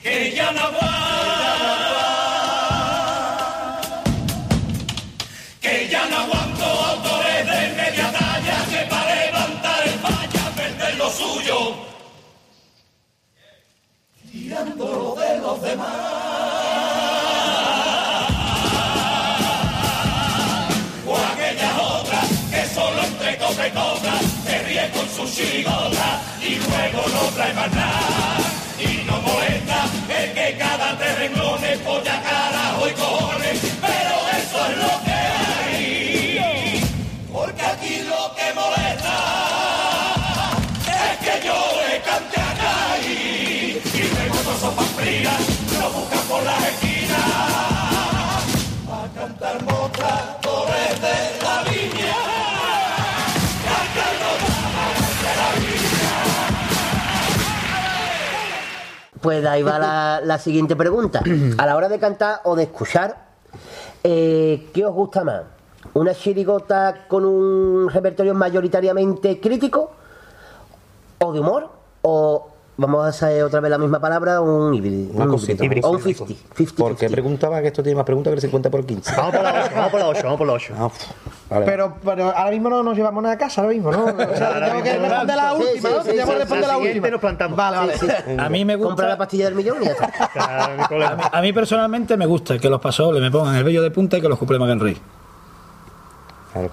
Que ya no aguanta. O aquellas otras que solo entre copa y copa se ríe con su chirigota y luego no trae más nada y no molesta el que cada tres renglones polla carajo y cojones pero eso es lo que Pues ahí va la, siguiente pregunta. A la hora de cantar o de escuchar, eh, ¿qué os gusta más? ¿Una chirigota con un repertorio mayoritariamente crítico? ¿O de humor? ¿O, vamos a hacer otra vez la misma palabra, un híbrido? Una un cosita. híbrido. O un 50. 50 ¿Por qué preguntaba que esto tiene más preguntas que el 50 por 15? Vamos por la 8, vamos por la 8, vamos por la 8. Ah, vale. Pero, pero ahora mismo no nos llevamos nada a casa, ahora mismo, ¿no? O sea, Ahora tengo que responder la última, sí, ¿no? sí, Tenemos sí, que responder la la última. nos plantamos. Vale, vale. A mí me Compra la gusta. pastilla del millón y ya está. A mí, a mí personalmente me gusta que los pasodobles me pongan el vello de punta y que los me hagan reír. Claro.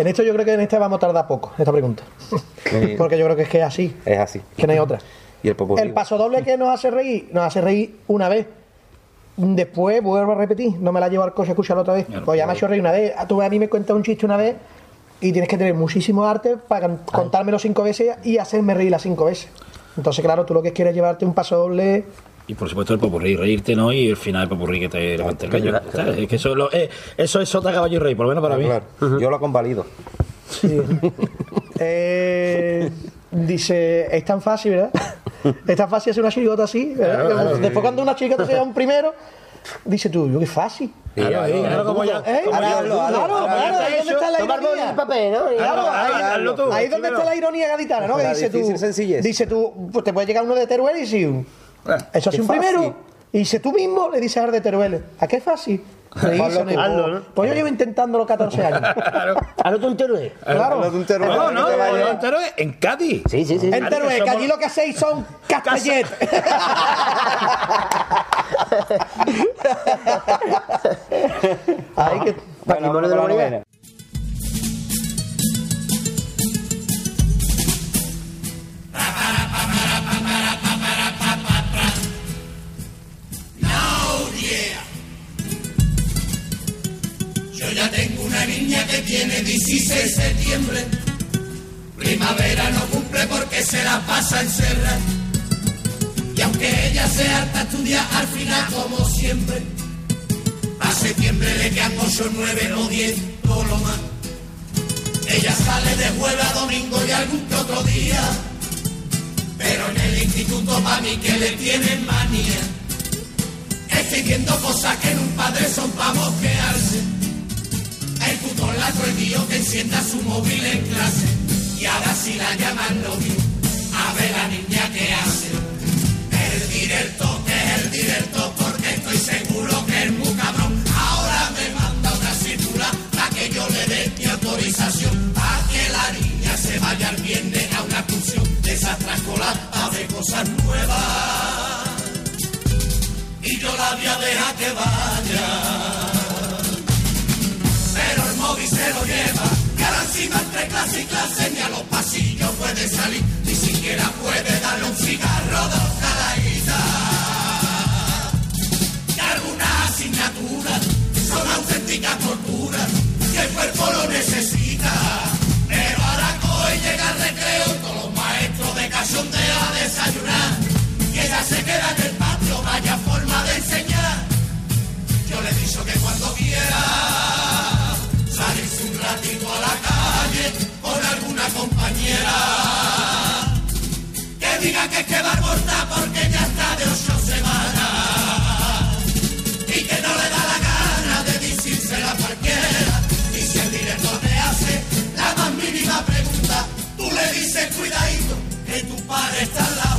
En esto yo creo que en este vamos a tardar poco, esta pregunta. Sí. Porque yo creo que es que es así, Es así. que no hay otra. Y el paso doble que nos hace reír, nos hace reír una vez. Después vuelvo a repetir, no me la llevo al coche a escucharlo otra vez. Pues ya me ha hecho reír una vez. Tú a mí me cuentas un chiste una vez y tienes que tener muchísimo arte para can- contármelo cinco veces y hacerme reír las cinco veces. Entonces, claro, tú lo que quieres es llevarte un paso doble. Y por supuesto el popurrí, reírte, ¿no? Y el final del popurrí que te levante el vello. ¿sabes? Es que eso, es lo- eh, eso es sota, caballo y rey, por lo menos para mí. Claro, Yo lo convalido. Eh, dice, es tan fácil, ¿verdad? Es tan fácil hacer una chirigota así. Claro, claro. Después cuando una chirigota sea un primero, dice tú, yo qué fácil. Claro, ahí, claro, como. ¿Eh? como Claro, claro, claro, ahí donde está la ironía. papel, ¿no? Y- Claro, Claro, ahí, ahí donde está la ironía gaditana, ¿no? Que dice tú, dice tú, pues te puede llegar uno de Teruel y decir, eso es un fácil. primero. Y dice tú mismo, le dices al de Teruel, ¿a qué fácil? Reírse, ¿no? hazlo, ¿no? Pues yo llevo intentándolo 14 años. Hazlo tú entero, ¿eh? Claro. Hazlo de un terror, No, que no, no, entero es en Cádiz. Sí, sí, sí. En Teruel, que allí lo que hacéis son castellet. Ay, que... Patrimonio de la humanidad. Yo ya tengo una niña que tiene 16 de septiembre. Primavera no cumple porque se la pasa encerrada. Y aunque ella se harta estudia al final como siempre. A septiembre le quedan 8, 9 o 10, todo lo más. Ella sale de jueves a domingo y algún que otro día. Pero en el instituto para mí que le tienen manía. Exigiendo cosas que en un padre son para mosquearse. El tutor la prohibió que encienda su móvil en clase. Y ahora si la llaman novio, a ver la niña que hace. El director, que es el director, porque estoy seguro que es muy cabrón. Ahora me manda una cintura para que yo le dé mi autorización. Para que la niña se vaya el viernes a una excursión de esas trascolas a ver cosas nuevas. Y yo la voy a dejar que vaya Encima entre clase y clase ni a los pasillos puede salir, ni siquiera puede darle un cigarro dos caladitas. Y algunas asignaturas son auténticas torturas, y el cuerpo lo necesita. Pero ahora hoy llega el recreo, todos los maestros de cachondeo a desayunar. Y ella se queda en el patio, vaya forma de enseñar. Yo le he dicho que cuando quiera compañera. Que diga que queda corta porque ya está de ocho semanas. Y que no le da la gana de decírsela a cualquiera. Y si el director te hace la más mínima pregunta, tú le dices cuidadito que tu padre está al lado.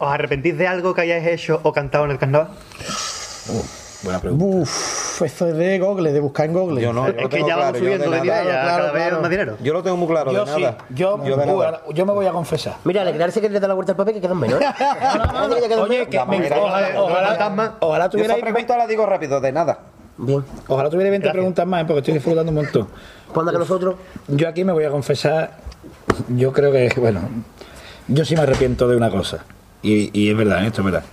¿Os arrepentís de algo que hayáis hecho o cantado en el carnaval? Buena pregunta. Uf, esto es de Google, de buscar en Google. Yo no, yo es lo que tengo ya claro, vamos subiendo de nivel, nada. ya Claro, cada vez claro. más dinero. Yo lo tengo muy claro, Yo de sí, nada. yo, yo de uh, nada. yo me voy a confesar. Mira, alegrarse que le da la vuelta al papel que quedan menos. Oye, que me- ojalá, ojalá, ojalá tuviera esa pregunta la digo rápido, de nada. Bien. ojalá tuviera 20 Gracias. preguntas más, ¿eh? porque estoy disfrutando un montón. Cuando que nosotros. Yo aquí me voy a confesar, yo creo que, bueno, yo sí me arrepiento de una cosa, y, y es verdad, esto es verdad.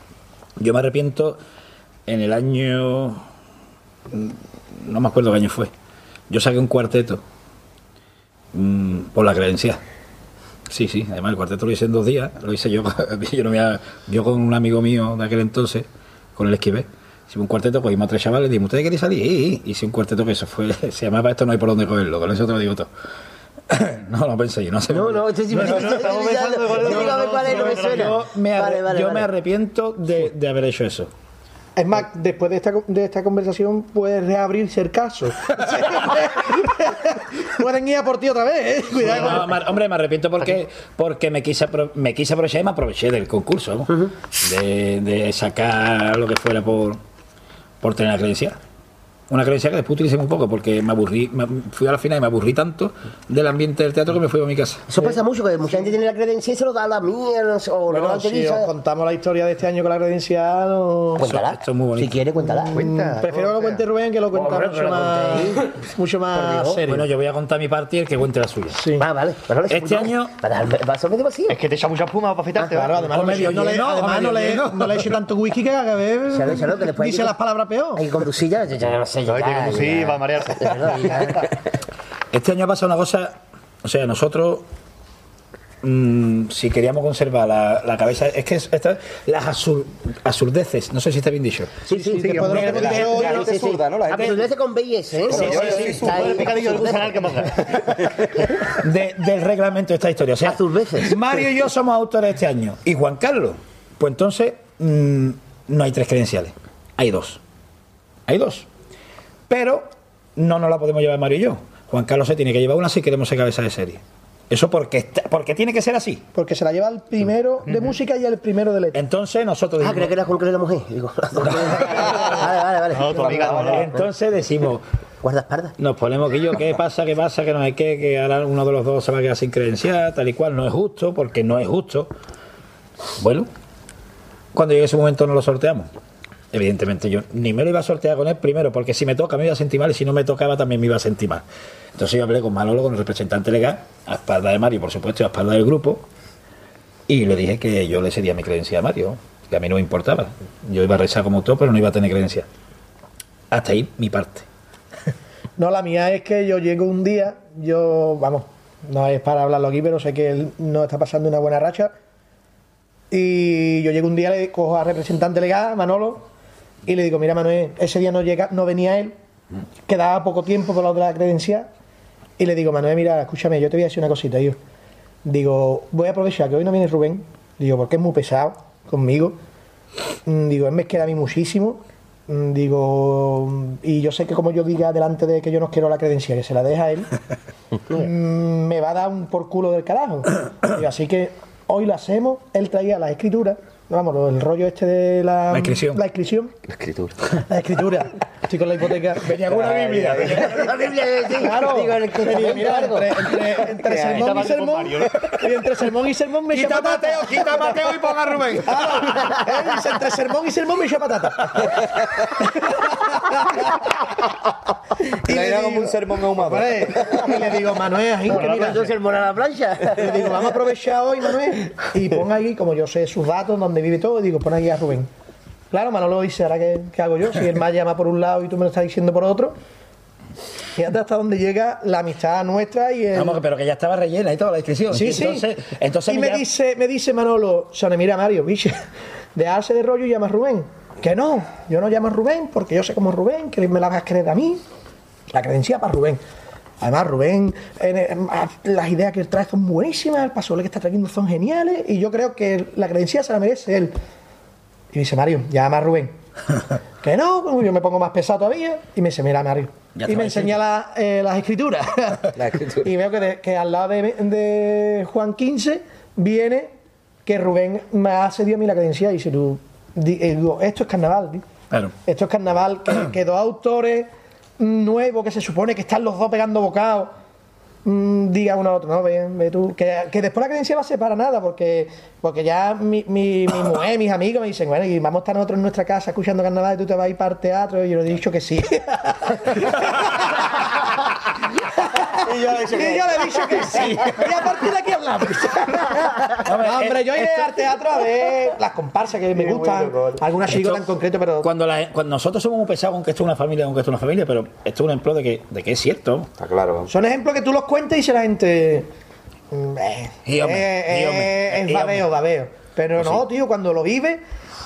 Yo me arrepiento en el año, mm, no me acuerdo qué año fue, yo saqué un cuarteto mm, por la credencial. Sí, sí, además el cuarteto lo hice en dos días, lo hice yo, yo, no me yo con un amigo mío de aquel entonces, con el esquivé. Hicimos un cuarteto, cogimos a tres chavales y dijimos, ¿ustedes queréis salir? Y hice un cuarteto que eso fue, se llamaba Esto no hay por dónde cogerlo, con eso te lo digo todo. no, no pensé yo, no sé. No, no, esto sí me no, Yo no, no, no me no. Yo, yo arrepiento de, de haber hecho eso. Es más, después de esta, de esta conversación puede reabrirse el caso. Pueden ir a por ti otra vez, ¿eh? Cuidado. No, me- hombre, me arrepiento porque, porque me, quise apro- me quise aprovechar y me aproveché del concurso, vamos, de, de sacar lo que fuera por, por tener la credencial. Una credencial que después utilicé muy poco porque me aburrí, me- fui a la final y me aburrí tanto del ambiente del teatro que me fui a mi casa. Eso pasa mucho, que mucha gente tiene la credencial y se lo da a la mía, no sé, o no Bueno, la si utiliza. os contamos la historia de este año con la credencial, no- Cuéntala. Esto es muy bonito. Si quiere, cuéntala. Cuenta. prefiero que lo cuente Rubén que lo cuenta Hombre, mucho más, mucho más serio. Bueno, yo voy a contar mi parte y el que cuente la suya. Sí. Ah, vale. Bueno, Este año- Para vacío. Es que te echa mucha espuma para afeitarte. Claro, ¿verdad? además, no le, medio no le- lleno, o además no, le, no le eche tanto whisky que después hay dice las palabras peor. Hay que conducir ya, ya, ya no sé. Va a. Este año ha pasado una cosa, o sea, nosotros, mm, si queríamos conservar la, la cabeza, es que es, esta- las absur- absurdeces, no sé si está bien dicho. Sí, sí, sí. de dicho hoy, la con B y S, ¿eh? Sí, sí, sí, picadillo del gusanal que de- del reglamento de esta historia. O sea, Absurdeces. Mario y yo somos autores este año. Y Juan Carlos. Pues entonces mm, no hay tres credenciales. Hay dos. Hay dos. Pero no nos la podemos llevar Mario y yo. Juan Carlos se tiene que llevar una si queremos ser cabeza de serie. Eso porque, está- porque tiene que ser así. Porque se la lleva el primero de música y el primero de letra. Entonces nosotros Ah, dijimos- creía que era Juan Carlos la mujer. Digo, vale, vale, vale. No, tu amiga, no, no. entonces decimos, Guardaespaldas. nos ponemos que yo, ¿qué pasa? ¿Qué pasa? Que no hay que, que ahora uno de los dos se va a quedar sin credencial, tal y cual. No es justo, porque no es justo. Bueno, cuando llegue ese momento no lo sorteamos. Evidentemente yo ni me lo iba a sortear con él primero, porque si me toca me iba a sentir mal y si no me tocaba también me iba a sentir mal. Entonces yo hablé con Manolo, con el representante legal, a espalda de Mario, por supuesto, a espalda del grupo, y le dije que yo le cedía mi credencial a Mario, que a mí no me importaba. Yo iba a rezar como todo, pero no iba a tener credencial. Hasta ahí mi parte. No, la mía es que yo llego un día, yo, vamos, no es para hablarlo aquí, pero sé que él no está pasando una buena racha. Y yo llego un día, le cojo al representante legal, Manolo, y le digo, mira Manuel, ese día no llega, no venía él, quedaba poco tiempo por la credencial. Y le digo, Manuel, mira, escúchame, yo te voy a decir una cosita, yo. Digo, voy a aprovechar que hoy no viene Rubén, digo, porque es muy pesado conmigo. Mm, Digo, él me queda a mí muchísimo. Mm, Digo, y yo sé que como yo diga delante de que yo no quiero la credencial, que se la deja él, me va a dar un por culo del carajo. Digo, así que hoy lo hacemos, él traía la escritura, vamos, el rollo este de la, La inscripción. La inscripción, La escritura. la escritura. Estoy con la hipoteca. Venía con una Biblia. La Biblia es sí. Claro, Digo, el Venía, mira, entre, entre, entre sermón y sermón, y entre sermón y sermón me echa patata. quita Mateo y ponga a Rubén. Él dice, entre sermón y sermón me echa patata. Y le digo- como un sermón ahumado. Hombre, y le digo, Manuel, ahí, que mira, Yo sermón a la plancha. le digo, vamos a aprovechar hoy, Manuel, y pon ahí, como yo sé sus datos, donde vive todo, digo, pon ahí a Rubén. Claro, Manolo dice, ¿ahora qué, qué hago yo? Si él me llama por un lado y tú me lo estás diciendo por otro. Fíjate hasta dónde llega la amistad nuestra y el... Vamos, pero que ya estaba rellena y toda la inscripción. Sí, sí. Entonces, entonces y me dice, me dice Manolo, Sone, mira Mario, biche, dejarse de rollo y llama a Rubén. Que no, yo no llamo a Rubén porque yo sé cómo es Rubén, que me la vas a creer a mí. La credencial para Rubén. Además, Rubén, las ideas que él trae son buenísimas, el paso que está trayendo son geniales y yo creo que la credencial se la merece él. Y me dice, Mario, llama a Rubén. que no, yo me pongo más pesado todavía y me dice, mira Mario. Ya y me enseña la- eh, las escrituras. La escritura. y veo que, de- que al lado de, de Juan 15 viene que Rubén me ha cedido a mí la cadencia y dice tú, eh, digo, esto es carnaval, tío. Claro. Esto es carnaval, que, que dos autores nuevos que se supone que están los dos pegando bocados, mm, diga uno a otro, no, ve, ve tú. Que, después la cadencia va a ser para nada, porque, porque ya mi, mi, mi mujer, mis amigos me dicen, bueno, y vamos a estar nosotros en nuestra casa escuchando carnaval y tú te vas a ir para el teatro, y yo le he dicho que sí. y yo le he dicho que, sí. Y a partir de aquí hablamos. No, hombre, yo iré al teatro a ver las comparsas que me gustan, algunas chicas en concreto, pero Cuando, la- cuando nosotros somos muy pesados con que esto es una familia, con que esto es una familia, pero esto es un ejemplo de que, de que es cierto. Está claro. Son ejemplos que tú los cuentas y dice la gente. mm, eh, eh, eh, es babeo, babeo. Pero Pues no, sí. tío, cuando lo vive,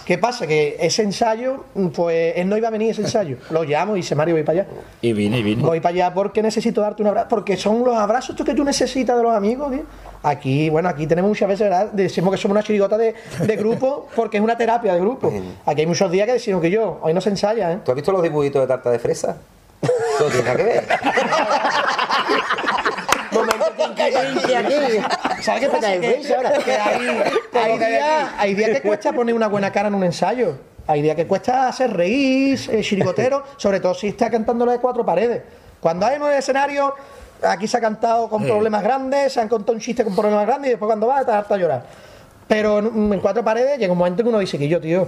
¿qué pasa? Que ese ensayo, mm, pues él no iba a venir ese ensayo. Lo llamo y dice, Mario, voy para allá. Y vine, y vine. Voy para allá porque necesito darte un abrazo. Porque son los abrazos que tú necesitas de los amigos, tío. Aquí, bueno, aquí tenemos muchas veces, ¿verdad? Decimos que somos una chirigota de, de grupo porque es una terapia de grupo. Aquí hay muchos días que decimos que yo, hoy no se ensaya, ¿eh? ¿Tú has visto los dibujitos de tarta de fresa? Eso tiene que ver. Momento tinky aquí. ¿Sabes qué pasa? Que, ¿ves ahora? que hay, hay días, días que cuesta poner una buena cara en un ensayo. Hay días que cuesta hacer reír, eh, chirigotero, sobre todo si está cantando de cuatro paredes. Cuando hay en el escenario, aquí se ha cantado con problemas grandes, se han contado un chiste con problemas grandes y después cuando va te harta a llorar. Pero en, en cuatro paredes llega un momento que uno dice que yo, tío,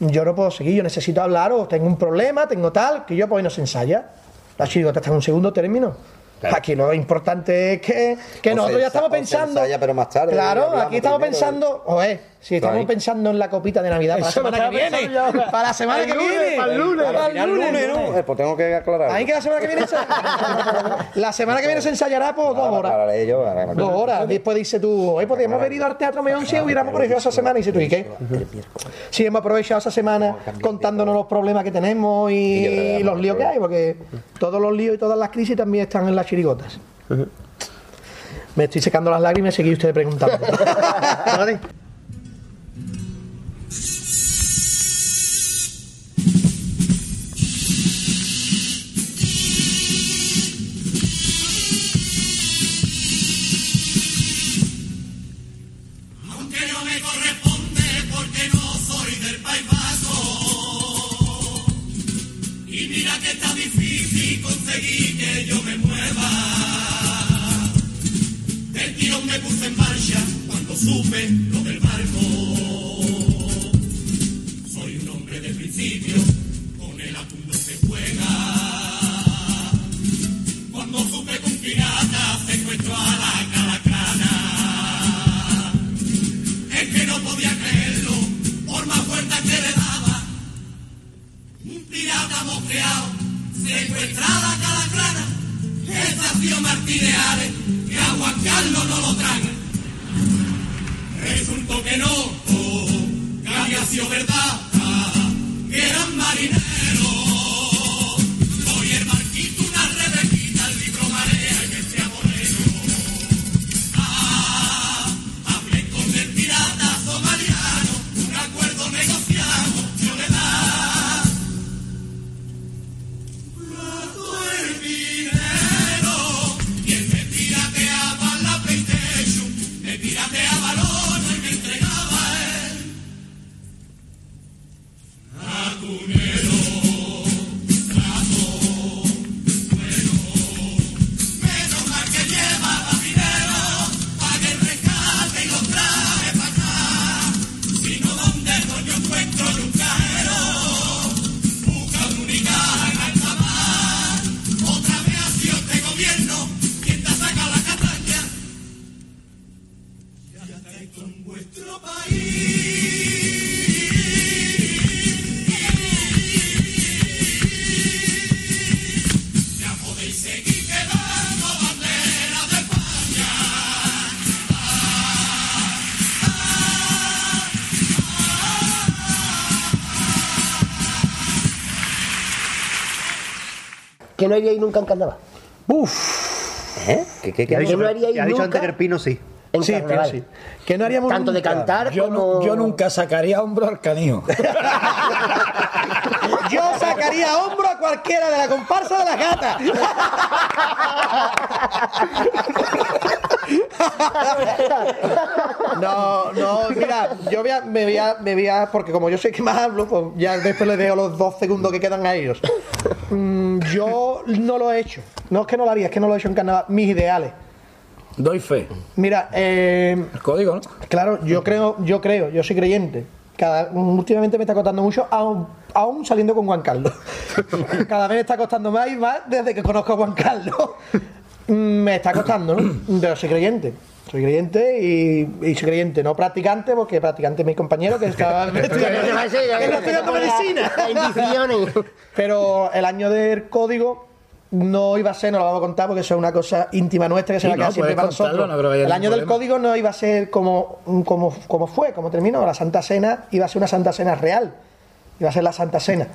yo no puedo seguir, yo necesito hablar o tengo un problema, tengo tal, que yo pues no se ensaya. La chirigota está en un segundo término. Aquí lo importante es que, que nosotros ya estamos pensando. ensaya, pero más tarde, y Claro, aquí estamos primero. pensando, oye, si estamos pensando en la copita de Navidad para la semana que viene. Para la semana que viene. para el lunes. Para el lunes. ¿no? Eh, Pues tengo que aclarar. Ahí que la semana que viene se... La semana que viene se ensayará por dos horas. Dos horas. Después dice tú, hoy podríamos haber ido al Teatro Meón si hubiéramos aprovechado esa semana. Y dice tú, ¿y qué? Si hemos aprovechado esa semana contándonos los problemas que tenemos y los líos que hay, porque todos los líos y todas las crisis también están en las chirigotas. Me estoy secando las lágrimas y seguí usted preguntando. que está difícil conseguir que yo me mueva. Del tirón me puse en marcha cuando supe lo del barco. Soy un hombre de principio, con el apunto se juega. Cuando supe que un pirata secuestró a la pirata mosqueado, secuestrada a calacrana. Estación Martí de Ares, que a Juan Carlos no lo traga. Resultó que no, oh, que había sido verdad, Iríais nunca en carnaval. ¿Eh? ¿Qué, ha dicho, no haríais que ha dicho nunca? antes que el Pino sí. En Sí, carnaval. pero sí. Que no haríamos Tanto de cantar Yo, como. yo nunca sacaría hombro al canijo. Sacaría hombro a cualquiera de la comparsa de la gata. No, no, mira, yo voy a, me, voy a, me voy a- porque como yo soy el que más hablo, pues ya después les dejo los dos segundos que quedan a ellos. Mm, yo no lo he hecho. No es que no lo haría, es que no lo he hecho en carnaval. Mis ideales. Doy fe. Mira, eh, El código, ¿no? claro, yo creo, yo creo, yo soy creyente. Cada, últimamente me está costando mucho, aún, aún saliendo con Juan Carlos. Cada vez me está costando más y más desde que conozco a Juan Carlos. Mm, Me está costando, ¿no? Pero soy creyente. Soy creyente y, y soy creyente, no practicante, porque practicante es mi compañero que está Ya te va a decir, ya- que está estudiando medicina. Pero el año del código no iba a ser, no lo vamos a contar porque eso es una cosa íntima nuestra que se va a quedar siempre para nosotros. no el año del código no iba a ser como, como, como fue, como terminó. La Santa Cena iba a ser una Santa Cena real. Iba a ser la Santa Cena.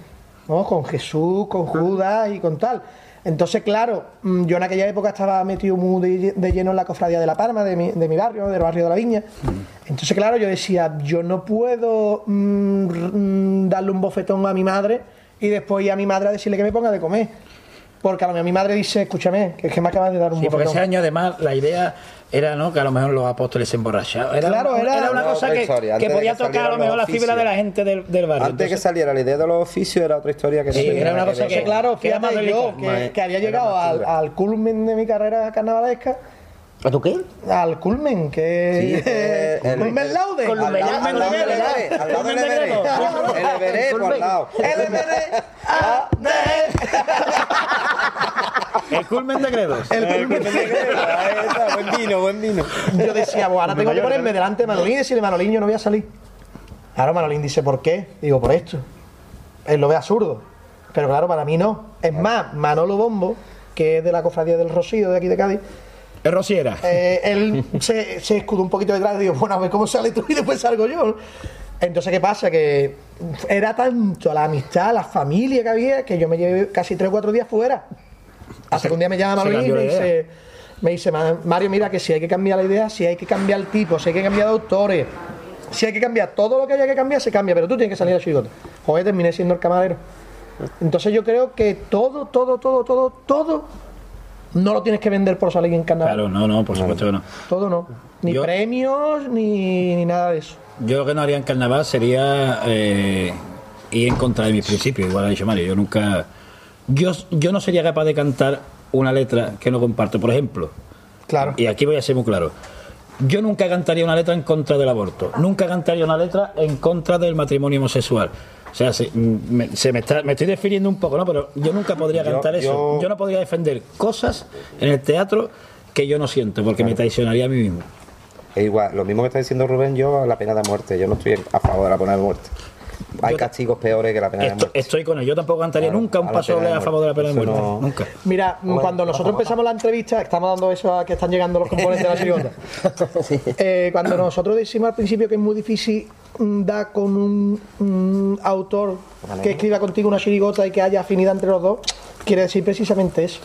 ¿no? Con Jesús, con Judas y con tal. Entonces, claro, mm, yo en aquella época estaba metido muy de, lleno en la cofradía de La Palma, de mi, de mi barrio, del barrio de la Viña. Entonces, claro, yo decía, yo no puedo mm, mm, darle un bofetón a mi madre y después ir a mi madre a decirle que me ponga de comer. Porque a lo mejor mi madre dice, escúchame, que es que me acabas de dar un Sí, porque ese año además la idea era ¿no? que a lo mejor los apóstoles se emborrachaban. Era, Claro, era- una Era cosa otra que, que podía que tocar a lo mejor la fibra de la gente del, del barrio. Antes de que Entonces, saliera la idea de los oficios era otra historia que Sí, no era una cosa Que que- claro, fíjate yo, que, que había llegado al, al culmen de mi carrera carnavalesca, ¿A tú qué? al culmen, que Sí, eh, el- culmen el- laude. Al lado, al lado del Everest, al lado del Everest. El Everest por al lado. LMD, AD. El culmen de Gredos. El culmen. Ahí está, Buen vino, buen vino. Yo decía, pues ahora tengo que ponerme delante de Manolín y decirle, Manolín, yo no voy a salir. Claro, Manolín dice, ¿por qué? Digo, por esto. Él lo ve absurdo. Pero claro, para mí no. Es más, Manolo Bombo, que es de la cofradía del Rocío de aquí de Cádiz, Es Rosiera. eh, él se, se escudó un poquito detrás y digo, bueno, a ver cómo sale tú y después salgo yo. Entonces, ¿qué pasa? Que era tanto la amistad, la familia que había, que yo me llevé casi tres o cuatro días fuera. Hasta que un día me llama Manolín y me dice, me dice, "Ma- Mario, mira que si hay que cambiar la idea, si hay que cambiar el tipo, si hay que cambiar de autores, si hay que cambiar todo lo que haya que cambiar, se cambia, pero tú tienes que salir a chigota. Joder, terminé siendo el camarero. Entonces yo creo que todo, todo, todo, todo, todo, no lo tienes que vender por salir en carnaval. Claro, no, no, por supuesto que no. Todo no. Ni Yo- premios, ni, ni nada de eso. Yo lo que no haría en carnaval sería eh, ir en contra de mis principios, igual ha dicho Mario. Yo nunca. Yo, yo no sería capaz de cantar una letra que no comparto. Por ejemplo, Claro. y aquí voy a ser muy claro. Yo nunca cantaría una letra en contra del aborto. Nunca cantaría una letra en contra del matrimonio homosexual. O sea, se me, se me, está- me estoy definiendo un poco, ¿no? Pero yo nunca podría Yo- cantar eso. yo- Yo no podría defender cosas en el teatro que yo no siento, porque me traicionaría a mí mismo. E igual, lo mismo que está diciendo Rubén, yo la pena de muerte. Yo no estoy a favor de la pena de muerte. Hay castigos peores que la pena de muerte. estoy con él. Yo tampoco cantaría Claro, nunca un paso a favor de la pena de muerte. no- Nunca. Mira, cuando nosotros empezamos la entrevista, estamos dando eso a que están llegando los componentes de la chirigota. Eh, cuando nosotros decimos al principio que es muy difícil mm, dar con un, un autor que escriba contigo una chirigota y que haya afinidad entre los dos, quiere decir precisamente eso.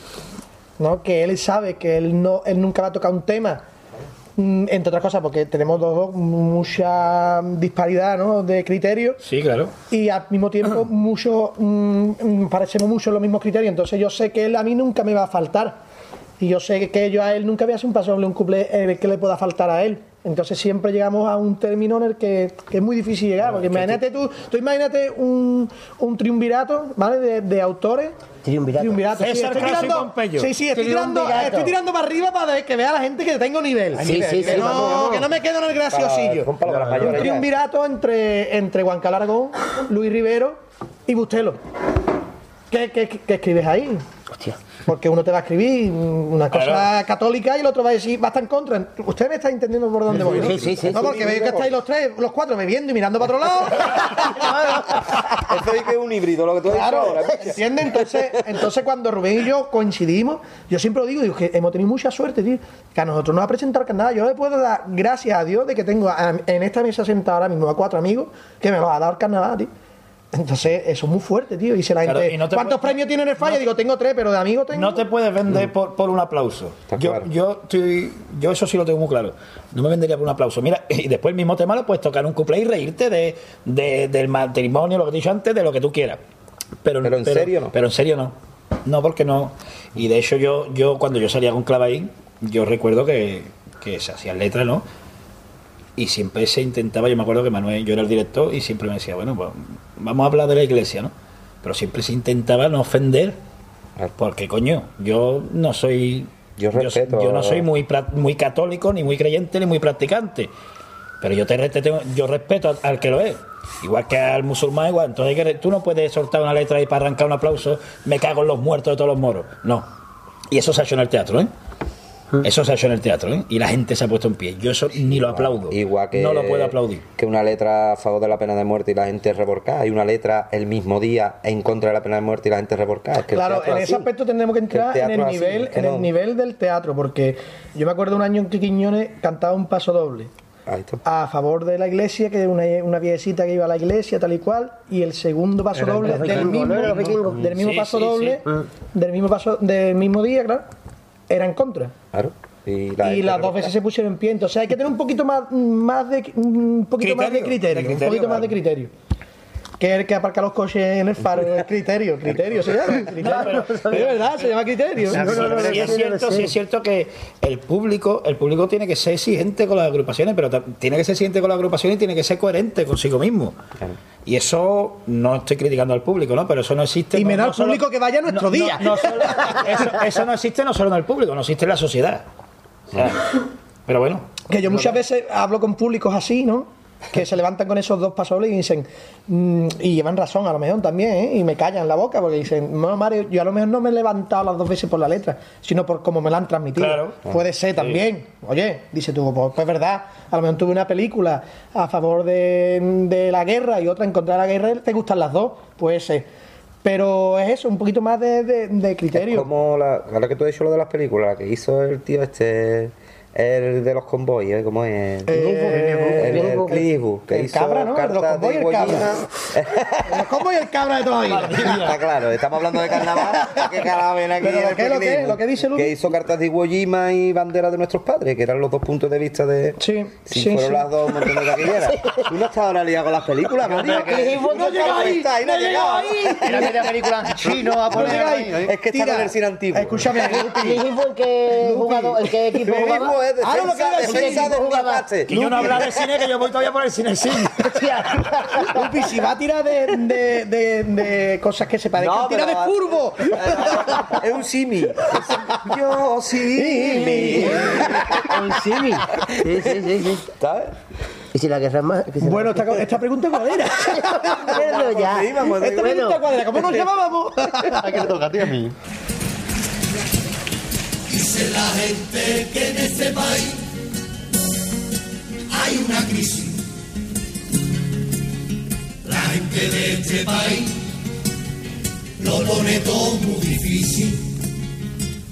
¿no? Que él sabe que él no él nunca va a tocar un tema mm, entre otras cosas porque tenemos los dos mucha disparidad ¿no? de criterios Sí, claro. y al mismo tiempo mucho mm, mm, parecemos mucho los mismos criterios entonces yo sé que él a mí nunca me va a faltar y yo sé que yo a él nunca voy a hacer un paso doble un couple eh, que le pueda faltar a él entonces siempre llegamos a un término en el que, que es muy difícil llegar porque imagínate tú tú imagínate un, un triunvirato ¿vale? de, de autores Triunvirato. sí, César estoy tirando, sí, sí, estoy tirando, Triunvirato. estoy tirando para arriba para que vea la gente que tengo nivel. Sí, sí, que, sí, no, que no me quedo en el graciosillo. Un triunvirato entre, entre Juan Carlos Aragón, Luis Rivero y Bustelo. ¿Qué, qué, qué escribes ahí? Hostia. Porque uno te va a escribir una cosa Claro. católica y el otro va a decir, va a estar en contra. Usted me está entendiendo por dónde voy, ¿no? Sí, sí, sí, No, porque sí, veis que estáis los tres, los cuatro bebiendo y mirando para otro lado. Eso es que es un híbrido, lo que tú has dicho Claro, ahora. ¿entiendes? Entonces, entonces cuando Rubén y yo coincidimos, yo siempre lo digo, digo que hemos tenido mucha suerte, tío, que a nosotros nos ha presentado el carnaval. Yo le puedo dar gracias a Dios de que tengo a- en esta mesa sentada ahora mismo a cuatro amigos que me los ha dado el carnaval, tío. Entonces, eso es muy fuerte, tío. Dice la Claro, gente, y no te ¿cuántos puedes- premios tiene en el falla? Digo, tengo tres, pero de amigos tengo. No te puedes vender por, por un aplauso. Está Yo, claro. yo, estoy, yo eso sí lo tengo muy claro. No me vendería por un aplauso. Mira, y después el mismo tema lo puedes tocar un couple y reírte de, de- del matrimonio, lo que te he dicho antes, de lo que tú quieras. Pero, Pero en serio no. Pero en serio no. No, porque no. Y de hecho yo, yo cuando yo salía con Clavaín, yo recuerdo que, que se hacían letras, ¿no? Y siempre se intentaba, yo me acuerdo que Manuel, yo era el director y siempre me decía, bueno, pues vamos a hablar de la iglesia, ¿no? Pero siempre se intentaba no ofender, porque coño, yo no soy... Yo respeto- yo no soy muy, muy católico, ni muy creyente, ni muy practicante. Pero yo te, te tengo- yo respeto al, que lo es. Igual que al musulmán, igual. Entonces tú no puedes soltar una letra y para arrancar un aplauso, me cago en los muertos de todos los moros. No. Y eso se ha hecho en el teatro, ¿eh? Eso se ha hecho en el teatro, ¿eh? Y la gente se ha puesto en pie. Yo eso ni lo aplaudo. Igual que, No lo puedo aplaudir. que una letra a favor de la pena de muerte y la gente revolcada. Hay una letra el mismo día en contra de la pena de muerte y la gente revolcada. Es que el Claro, en es ese así. aspecto tendremos que entrar Que el en el así, nivel, es que en no. el nivel del teatro, porque yo me acuerdo un año en que Quiñones cantaba un paso doble Ahí está. a favor de la iglesia, que una, una viejecita que iba a la iglesia, tal y cual, y el segundo paso Era doble del mismo, del mismo Sí, paso sí, doble, sí. del mismo paso, del mismo día, claro, era en contra. Claro. Y, la y las dos veces se pusieron en pie. Entonces hay que tener un poquito más, más de un poquito más de Criterio, criterio, un criterio, poquito más de claro. criterio. Que es el que aparca los coches en el faro, es criterio, criterio se llama. criterio. Es verdad, se llama criterio. Sí, sí es cierto, sí es cierto que el público, el público tiene que ser exigente con las agrupaciones, pero tiene que ser exigente con las agrupaciones y tiene que ser coherente consigo mismo. Y eso no estoy criticando al público, ¿no? Pero eso no existe. Y no- menos no al solo- público que vaya a nuestro no- no- día. no solo- eso, eso no existe no solo en el público, no existe en la sociedad. O sea, pero bueno. Que yo muchas veces hablo con públicos así, ¿no? Que se levantan con esos dos pasobles y dicen, mm, y llevan razón a lo mejor también, ¿eh? Y me callan la boca porque dicen, no, Mario, yo a lo mejor no me he levantado las dos veces por la letra, sino por cómo me la han transmitido. Claro. Puede ser también. Oye, dice tú, pues, pues es verdad, a lo mejor tuve una película a favor de, de la guerra y otra en contra de la guerra, te gustan las dos, puede ser. Pero es eso, un poquito más de, de- de criterio. Como la, ahora que tú has dicho lo de las películas, la que hizo el tío este, el de los convoyes, ¿eh? ¿cómo es? Eh, el, el, Clint Eastwood, que el hizo cabra, ¿no? El de los Cartas de convoyes, el cabra. Jima. ¿Cómo y el cabra de toda la vida? Está claro, estamos hablando de carnaval. ¿Qué calavera aquí Pero lo el que- lo que- lo que dice Luis- Que hizo cartas de Iwo Jima y bandera de nuestros padres, que eran los dos puntos de vista de. Sí, Si sí, fueron sí. las dos, un montón de taquilleras. ¿Tú no estás ahora liado con las películas, Mario? No llega ahí, Está ahí, no no llega ahí. Era media película chino a poner llega ahí. Es que estaba en el cine antiguo. Escúchame, el que jugador, el que equipo Clint Eastwood es Ah, no, lo que defensa, iba a decir, defensa jugaba. Niapate. Que yo no hablaba de cine, que yo voy todavía por el cine sí. Lupi, si va a tirar de, de, de, de cosas que se parezcan, No, tira de furbo. Es un simi. Yo simi. Un simi. Sí, sí, sí, sí. ¿Sabes? Y si la guerra es más. Bueno, esta, esta pregunta cuál era. Bueno, ya. ¿Dónde íbamos? ¿Dónde Esta pregunta cuál era. ¿Cómo nos llamábamos? ¿A qué le toca a ti a mí? Dice la gente que en este país hay una crisis. La gente de este país lo pone todo muy difícil.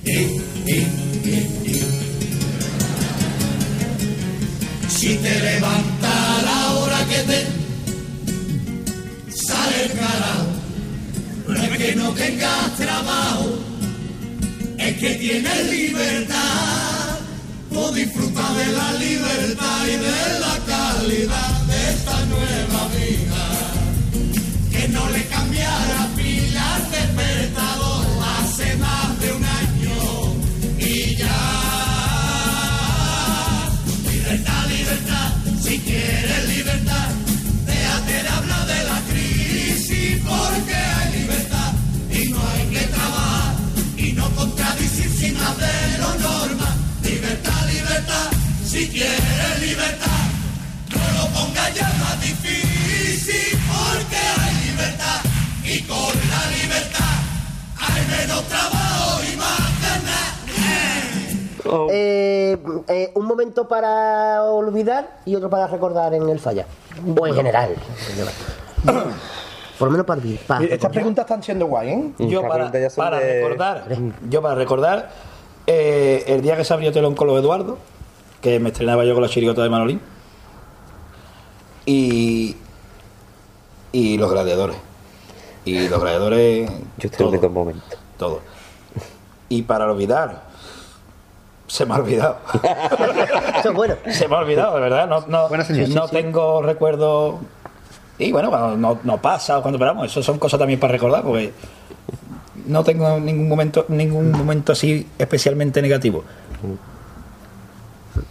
Eh, eh, eh. Si te levanta a la hora que te sale el carajo, no es que no tengas trabajo es que tienes libertad. O disfruta de la libertad y de la calidad de esta nueva vida. Quieres libertad, no lo pongas ya más difícil porque hay libertad y con la libertad hay menos trabajo y más ganas. Eh, eh, un momento para olvidar y otro para recordar en el falla. O en general. Por lo menos para, para Estas preguntas están siendo guay, ¿eh? Yo para, para de- recordar, yo para recordar eh, el día que se abrió telón con los Eduardo, que me estrenaba yo con la chirigota de Manolín, y, y los gladiadores. Y los gladiadores. Yo estoy todo, en momentos. todo. Y para olvidar, se me ha olvidado. Eso es bueno. se me ha olvidado, de verdad. No, no, señal. no tengo recuerdos. Y bueno, cuando no, no pasa o cuando esperamos, eso son cosas también para recordar, porque no tengo ningún momento, ningún momento así especialmente negativo.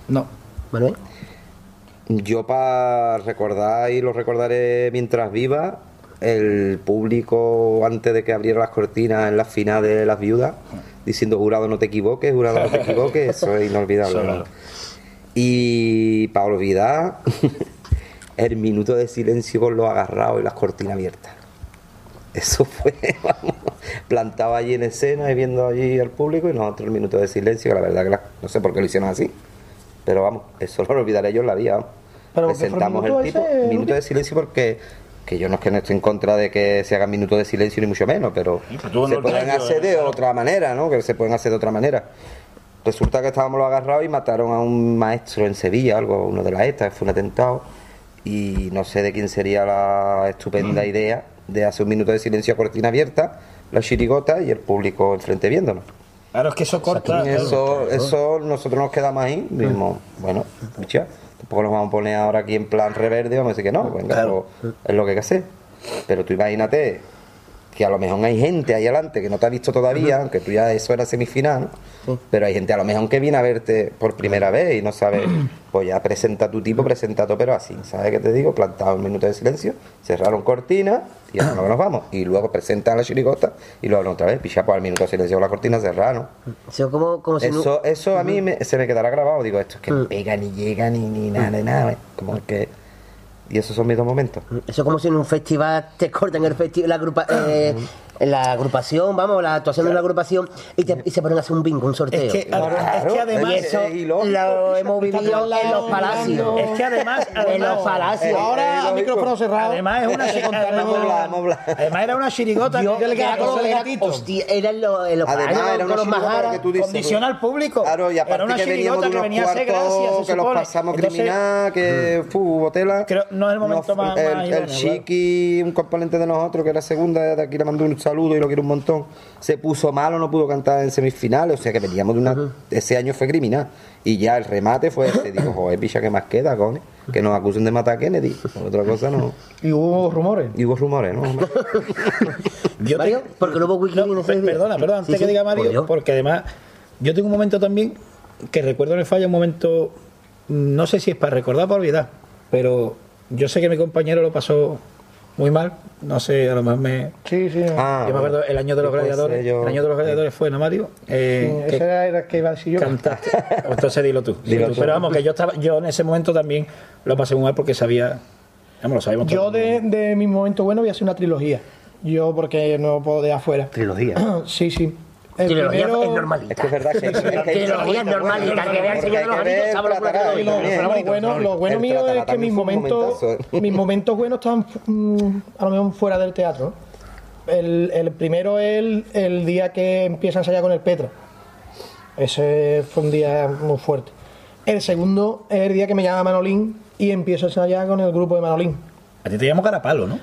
No. Manuel. Yo para recordar y lo recordaré mientras viva, el público antes de que abriera las cortinas en la final de las viudas, diciendo jurado no te equivoques, jurado no te equivoques, eso es inolvidable. Y para olvidar, el minuto de silencio con los agarrados y las cortinas abiertas. Eso fue, vamos, plantado allí en escena y viendo allí al público y nosotros el minuto de silencio, que la verdad que la- no sé por qué lo hicieron así. Pero vamos, eso lo olvidaré yo en la vida. vamos. ¿Pero el Presentamos el minuto tipo, ese, minuto de silencio porque que yo no es que no estoy en contra de que se hagan minutos de silencio ni mucho menos, pero se no pueden hacer de claro. otra manera, ¿no? Que se pueden hacer de otra manera. Resulta que estábamos los agarrados y mataron a un maestro en Sevilla, algo, uno de las estas, fue un atentado. Y no sé de quién sería la estupenda idea de hacer un minuto de silencio a cortina abierta, la chirigota y el público enfrente viéndonos. Claro, es que eso corta. Eso, eso nosotros nos quedamos ahí, dijimos, bueno, escucha, tampoco nos vamos a poner ahora aquí en plan reverde, vamos a decir que no, venga, Claro. pues, es lo que hay que hacer. Pero tú imagínate que a lo mejor hay gente ahí adelante que no te ha visto todavía, aunque tú ya eso era semifinal, pero hay gente a lo mejor que viene a verte por primera vez y no sabe, pues ya presenta tu tipo, presenta todo, pero así, ¿sabes qué te digo? Plantado un minuto de silencio, cerraron cortina y ya nos vamos. Y luego presentan la chirigota y luego abren otra vez, picha pues al minuto de silencio la cortina cerrada, Eso como, como si no- eso, a mí me- se me quedará grabado. Digo, esto es que ni pega, ni llega, ni, ni nada, de nada. ¿eh? Como que. Y esos son mis dos momentos. Eso como si en un festival te cortan el festival, la, agrupa, eh, la agrupación, vamos, la actuación de la agrupación y, te- y se ponen a hacer un bingo, un sorteo. Es que, es que además. y eso es ilógico. lo hemos vivido en los palacios. Es que además. En los palacios. Ahora, lógico. micrófono cerrado. Además es una a a. Además era una chirigota Yo, que le era con el era- gatito. hostia, era en los, en los Además, palacios era una con los chirigota majaras. que tú dices. Condiciona al público. Claro, y Era aparte una que veníamos que venía a hacer gracia, que los pasamos criminal, que fu, botela. Creo- no es el momento más- El, Chiqui, un componente de nosotros que era segunda, de aquí le mandó un saludo y lo quiero un montón. Se puso malo, no pudo cantar en semifinales, o sea que veníamos de una. Ese año fue criminal. Y ya el remate fue ese. Digo, joder, picha, ¿qué más queda, coño? Que nos acusen de matar a Kennedy. Otra cosa no. Y hubo rumores. Y hubo rumores, ¿no? Yo Mario, te- porque no hubo wiki No, perdona, perdona, antes Sí, que sí, diga Mario, porque además yo tengo un momento también que recuerdo en el falla, un momento, no sé si es para recordar o para olvidar, pero yo sé que mi compañero lo pasó muy mal, no sé, a lo mejor me... Sí, sí. Ah, yo me acuerdo el año de los gladiadores, yo- el año de los gladiadores fue, ¿no, Mario? Eh, ese que era el que iba a decir yo. cantaste. Entonces dilo tú. dilo tú. tú. Pero vamos, que yo estaba, yo en ese momento también lo pasé muy mal porque sabía, vamos, lo sabemos Yo de, de mis momentos buenos voy a hacer una trilogía. Yo porque no puedo de afuera. Trilogía. Sí, sí. El Trilogía primero- es normalita. Es que es verdad que, es que Trilogía es normalita, que vea el Señor de los Anillos, sabe lo que lo, bueno, lo bueno El mío es que mis momentos, momentazo. mis momentos buenos están mm, a lo mejor fuera del teatro. el primero es el, el día que empieza a ensayar con el Petra. Ese fue un día muy fuerte. El segundo es el día que me llama Manolín y empiezo a ensayar con el grupo de Manolín. A ti te llamo Carapalo, ¿no?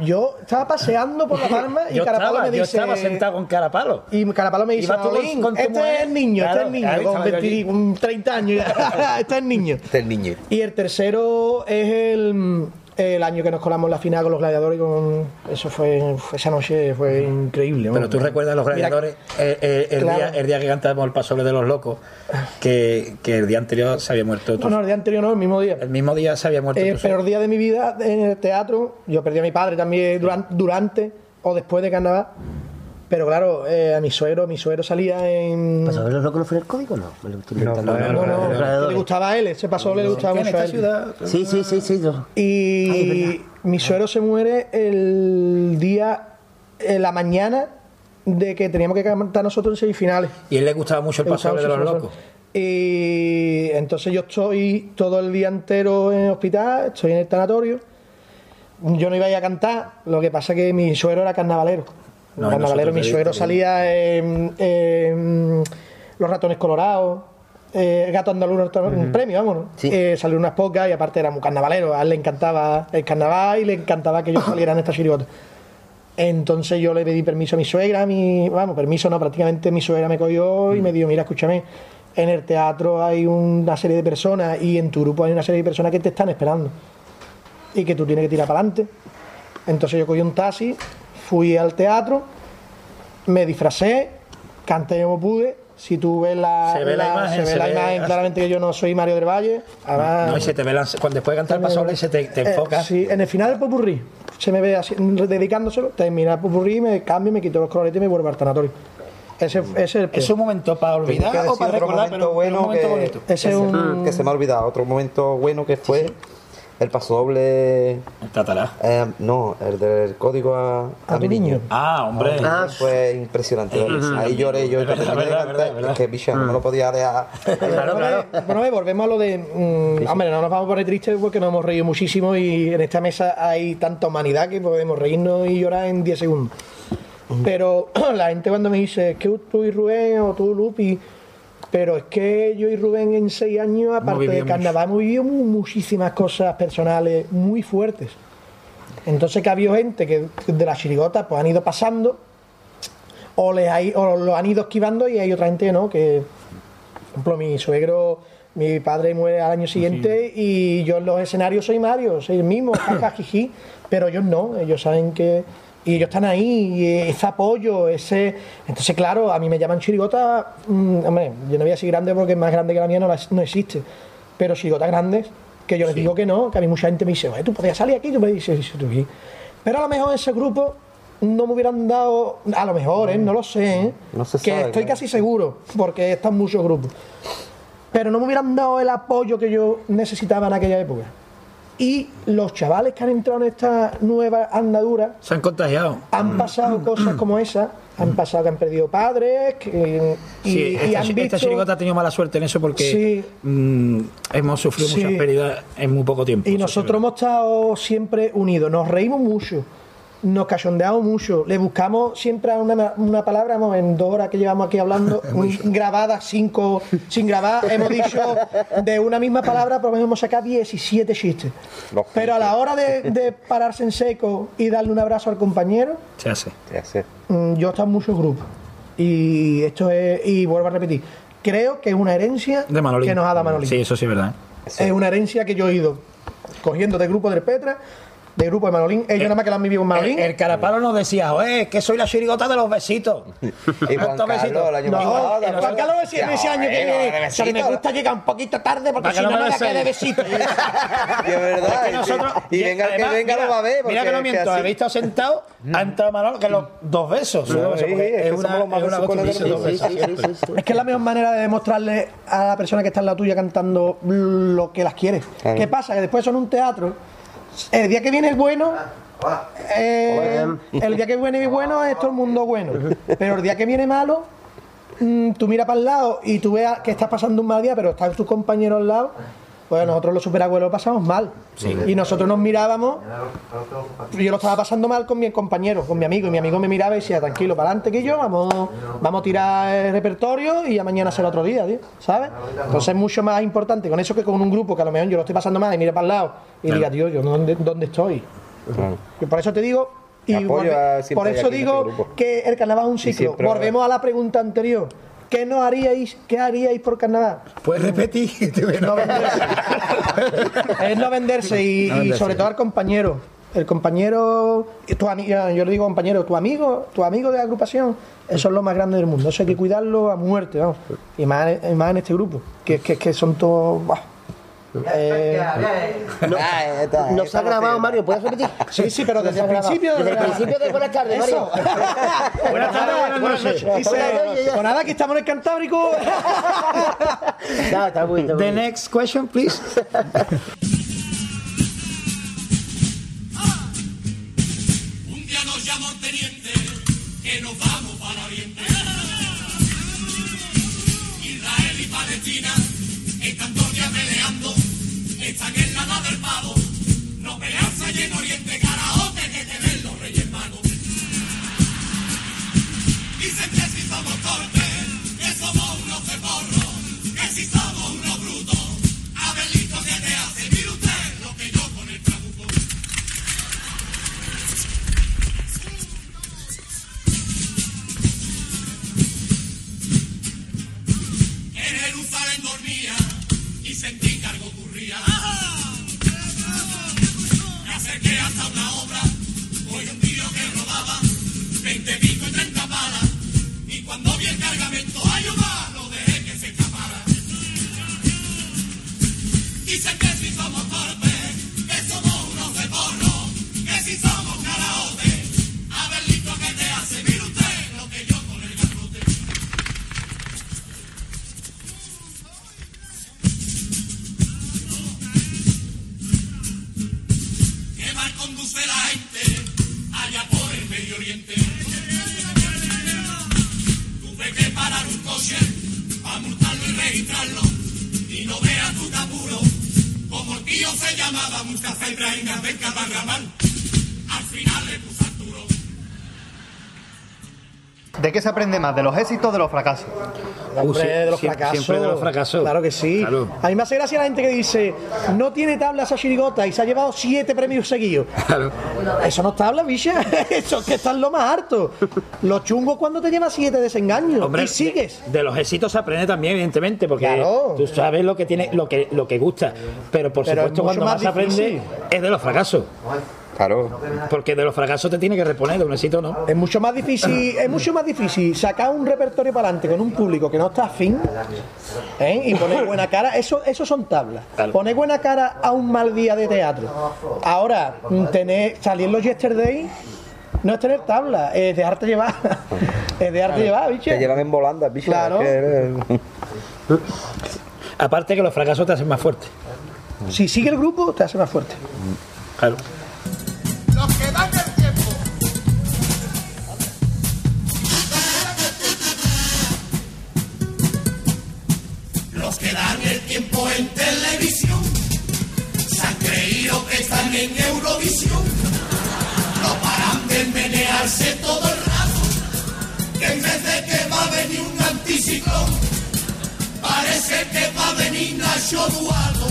Yo estaba paseando por la palma y yo Carapalo estaba, me yo dice... estaba sentado con Carapalo. Y Carapalo me dice, con- con este mujer. es el niño, este Claro, es el niño, con, estaba yo 20 allí. con 30 años ya. este es el niño. Este es el niño. Y el tercero es el, el año que nos colamos en la final con los gladiadores. Con, eso fue, esa noche fue increíble. Pero bueno. tú recuerdas los gladiadores, eh, eh, el, claro. día, el día que cantamos el paso de los locos, que, que el día anterior se había muerto tu- No, no, el día anterior no, el mismo día. El mismo día se había muerto Eh, el peor día de mi vida en el teatro. Yo perdí a mi padre también durante, durante o después de carnaval. Pero claro, eh, a mi suegro, mi suegro salía en. ¿Pasó ver los locos no fue en el código? No, me lo estoy inventando. No, no, Los que le gustaba a él, ese paso le gustaba en mucho a esta él. ciudad Sí, sí, sí, sí. yo- Y Ay, es mi suegro se muere el día, en la mañana de que teníamos que cantar nosotros en semifinales. y a él le gustaba mucho el gustaba de los locos. Y entonces yo estoy todo el día entero en el hospital, estoy en el tanatorio. Yo no iba a ir a cantar, lo que pasa que mi suegro era carnavalero. No, mi suegro salía en, en Los ratones colorados, eh, gato andaluz, un premio, vámonos. Sí. Eh, salió unas pocas y aparte era muy carnavalero. A él le encantaba el carnaval y le encantaba que yo saliera en esta chirigota. Entonces yo le pedí permiso a mi suegra, mi, vamos, permiso no, prácticamente mi suegra me cogió y me dijo, mira, escúchame, en el teatro hay una serie de personas y en tu grupo hay una serie de personas que te están esperando y que tú tienes que tirar para adelante. Entonces yo cogí un taxi, fui al teatro, me disfracé, canté como pude, Si tú ves la, Se ve la imagen, se ve se la ve- imagen claramente que yo no soy Mario del Valle. Además, No, y se te ve la- cuando después de cantar el paso se te, te eh, enfoca. sí, en el final del popurrí se me ve así, dedicándoselo, termina el popurrí, me cambio, me quito los coloretes y me vuelvo al tanatorio. Ese, ese es el ¿Es un momento para olvidar o para recordar? Pero, bueno pero un momento que- bonito. Ese que, es se, un- que se me ha olvidado. Otro momento bueno que fue el paso doble. El tatará. eh, no, el del código a, A tu niño. Ah, hombre. Ah, Fue impresionante. Ahí lloré yo. Verdad, verdad, canté, verdad, verdad. Es que, bicha, no me lo podía dejar. Bueno, ve- bueno, ve, volvemos a lo de. mm, hombre, no nos vamos a poner tristes porque nos hemos reído muchísimo y en esta mesa hay tanta humanidad que podemos reírnos y llorar en 10 segundos. Pero la gente cuando me dice, es que tú y Rubén o tú, Lupi. Pero es que yo y Rubén en 6 años, aparte de carnaval, hemos vivido mu- muchísimas cosas personales muy fuertes. Entonces que ha habido gente que de las chirigotas pues han ido pasando o, les hay, o lo han ido esquivando y hay otra gente que no, que por ejemplo, mi suegro, mi padre muere al año siguiente y yo en los escenarios soy Mario, soy el mismo, jaja, jiji, pero ellos no, ellos saben que. Y ellos están ahí, y ese apoyo, ese. Entonces, claro, a mí me llaman chirigota. mm, hombre, yo no voy a decir grande porque más grande que la mía no, la- no existe. Pero chirigotas grandes, que yo les digo que no, que a mí mucha gente me dice, "Oye, tú podías salir aquí, tú me dices, "Sí, tú sí". Pero a lo mejor ese grupo no me hubieran dado, a lo mejor, ¿eh? no lo sé, ¿eh? No se que sabe, estoy claro. casi seguro, porque están muchos grupos. Pero no me hubieran dado el apoyo que yo necesitaba en aquella época. Y los chavales que han entrado en esta nueva andadura Se han contagiado. han pasado cosas como esa, han pasado que han perdido padres que- y, Sí, y esta, han esta visto... chirigota ha tenido mala suerte en eso porque Sí. mm, hemos sufrido Sí. muchas pérdidas en muy poco tiempo. Y nosotros hemos estado siempre unidos, nos reímos mucho, nos cachondeamos mucho, le buscamos siempre a una, una palabra, vamos, en dos horas que llevamos aquí hablando, un- grabadas, cinco sin grabar, hemos dicho de una misma palabra, por lo menos hemos sacado 17 chistes. Los Pero a la hora de, de pararse en seco y darle un abrazo al compañero, Se hace. Se hace. mm, yo he estado en muchos grupos. Y esto es, y vuelvo a repetir, creo que es una herencia De Manolín. que nos ha dado Manolín. Sí, eso sí es verdad. Es una herencia que yo he ido cogiendo de grupo del Petra, de grupo de Manolín. Ellos nada más que la han vivido en Manolín. El, el Carapalo nos decía, oye, que soy la chirigota de los besitos. Y Juan. Carlos, el año no, pasado, ¿te Juan? Carlos decía ese año que bueno, viene, de o sea, que me gusta llegar un poquito tarde porque si no me me da que de verdad. Y- venga que venga mira, lo va a ver. Mira que no miento, he visto sentado, ha entrado Manolo que los dos besos. Es que es la mejor manera de demostrarle a la persona que está en la tuya cantando lo que las quiere. ¿Qué pasa? Que después son un teatro. El día que viene el bueno, eh, el día que viene bueno es todo el mundo bueno. Pero el día que viene malo, mm, tú miras para el lado y tú veas que estás pasando un mal día, pero está tu compañero al lado. Pues nosotros los superabuelos lo pasamos mal. Y nosotros nos mirábamos. Yo lo estaba pasando mal con mi compañero, con mi amigo. Y mi amigo me miraba y decía, tranquilo, para adelante que yo, vamos, vamos a tirar el repertorio y ya mañana será otro día, tío, ¿sabes? Entonces es mucho más importante con eso que con un grupo que a lo mejor yo lo estoy pasando mal y mire para el lado y diga, tío, yo dónde, dónde estoy. Claro. Y por eso te digo, y por eso digo este grupo. que el carnaval es un ciclo. Volvemos a la pregunta anterior. ¿Qué no haríais, qué haríais por carnaval? Puedes repetir. No venderse. es no venderse y, No y venderse. sobre todo al compañero. El compañero, tu yo le digo compañero, tu amigo, tu amigo de la agrupación, eso es lo más grande del mundo. Eso hay que cuidarlo a muerte, vamos. Y más, y más en este grupo, que, que, que son todos. Eh, Ah, está, No se ha grabado. Mario, ¿puedes repetir? sí, sí, pero desde el principio. Desde el principio de buenas tardes, Mario. Buenas tardes, buenas noches. Dice, Buenas noches, ya. pues nada, aquí estamos en el Cantábrico. Ya, está muy bien, está muy The next question, please. Un día nos llamó el teniente que nos vamos para Oriente. Israel y Palestina están dos días peleando, están en la nada del pavo. No pelearse allí en Oriente, karaoke que te ven los reyes magos. Dicen que si somos torpes, que somos unos ceporros, que si somos unos aprende más? ¿De los éxitos o de los fracasos? Hombre, sí, de los siempre- fracasos. siempre de los fracasos. Claro que sí. Claro. A mí me hace gracia la gente que dice, no tiene tabla esa chirigota y se ha llevado siete premios seguidos. Claro. Eso no es tabla, bicha. Eso es que está en lo más harto. Los chungos cuando te llevas siete desengaños Hombre, y sigues. De, de los éxitos se aprende también, evidentemente, porque Claro. tú sabes lo que tiene, lo que, lo que gusta. Pero por Pero supuesto, cuando más más se aprende es de los fracasos. Claro. Porque de los fracasos te tiene que reponer, de un éxito no. Es mucho más difícil, es mucho más difícil sacar un repertorio para adelante con un público que no está afín ¿eh? y poner buena cara. Eso, eso son tablas. Claro. Poner buena cara a un mal día de teatro. Ahora, mm, tener, salir los yesterday no es tener tabla, es dejarte llevar. es dejarte llevar, bicho. Te llevan en volandas, bicho. Claro. Aparte que los fracasos te hacen más fuerte. Si sigue el grupo, te hace más fuerte. Claro. Tiempo en televisión se han creído que están en Eurovisión. No paran de menearse todo el rato, que en vez de que va a venir un anticiclón, parece que va a venir Nacho Duardo.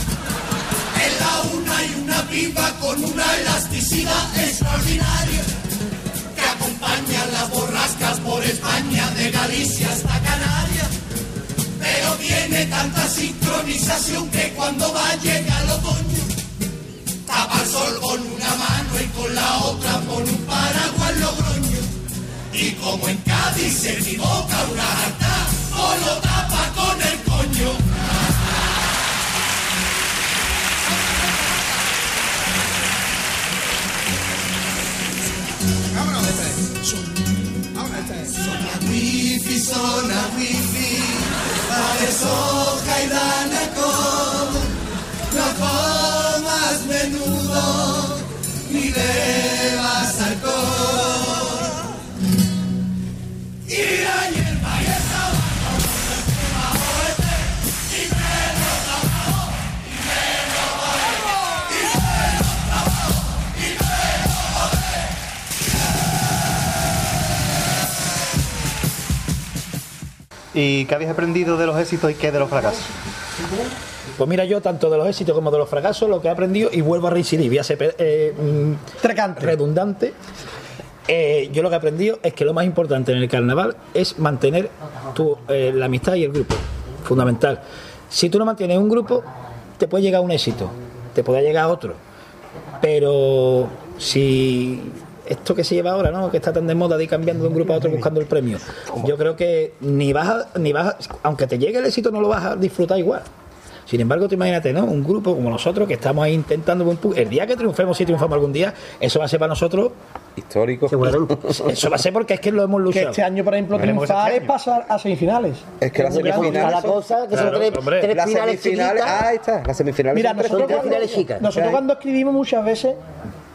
En la una hay una piba con una elasticidad extraordinaria que acompaña las borrascas por España, de Galicia hasta Canarias. Pero tiene tanta sincronización que cuando va a llegar el otoño, tapa el sol con una mano y con la otra con un paraguas logroño. Y como en Cádiz se equivoca una harta, o lo tapa con el coño. Zona wifi, zona wifi, vale soja y dana con, no comas menudo, ¿Y qué habéis aprendido de los éxitos y qué de los fracasos? Pues mira, yo tanto de los éxitos como de los fracasos, lo que he aprendido, y vuelvo a reincidir, voy a ser eh, mm, Trecante. redundante. eh, yo lo que he aprendido es que lo más importante en el carnaval es mantener tu, eh, la amistad y el grupo. Fundamental. Si tú no mantienes un grupo, te puede llegar un éxito, te puede llegar otro. Pero si esto que se lleva ahora, ¿no? Que está tan de moda de ir cambiando de un grupo a otro buscando el premio. Yo creo que ni vas a, ni vas a- aunque te llegue el éxito, no lo vas a disfrutar igual. Sin embargo, tú imagínate, ¿no? Un grupo como nosotros que estamos ahí intentando el día que triunfemos, si triunfamos algún día, eso va a ser para nosotros, Histórico. Seguramente. eso va a ser porque es que lo hemos Que luchado. este año, por ejemplo, Veremos triunfar este es pasar a semifinales. Es que las Cada semifinales. son- cosa, que son Claro, tres, hombre. tres Las finales semifinales. chiquitas. Ah, ahí está. Las semifinales. Mira, son tres nosotros, tres cuando, finales chicas. nosotros cuando escribimos muchas veces,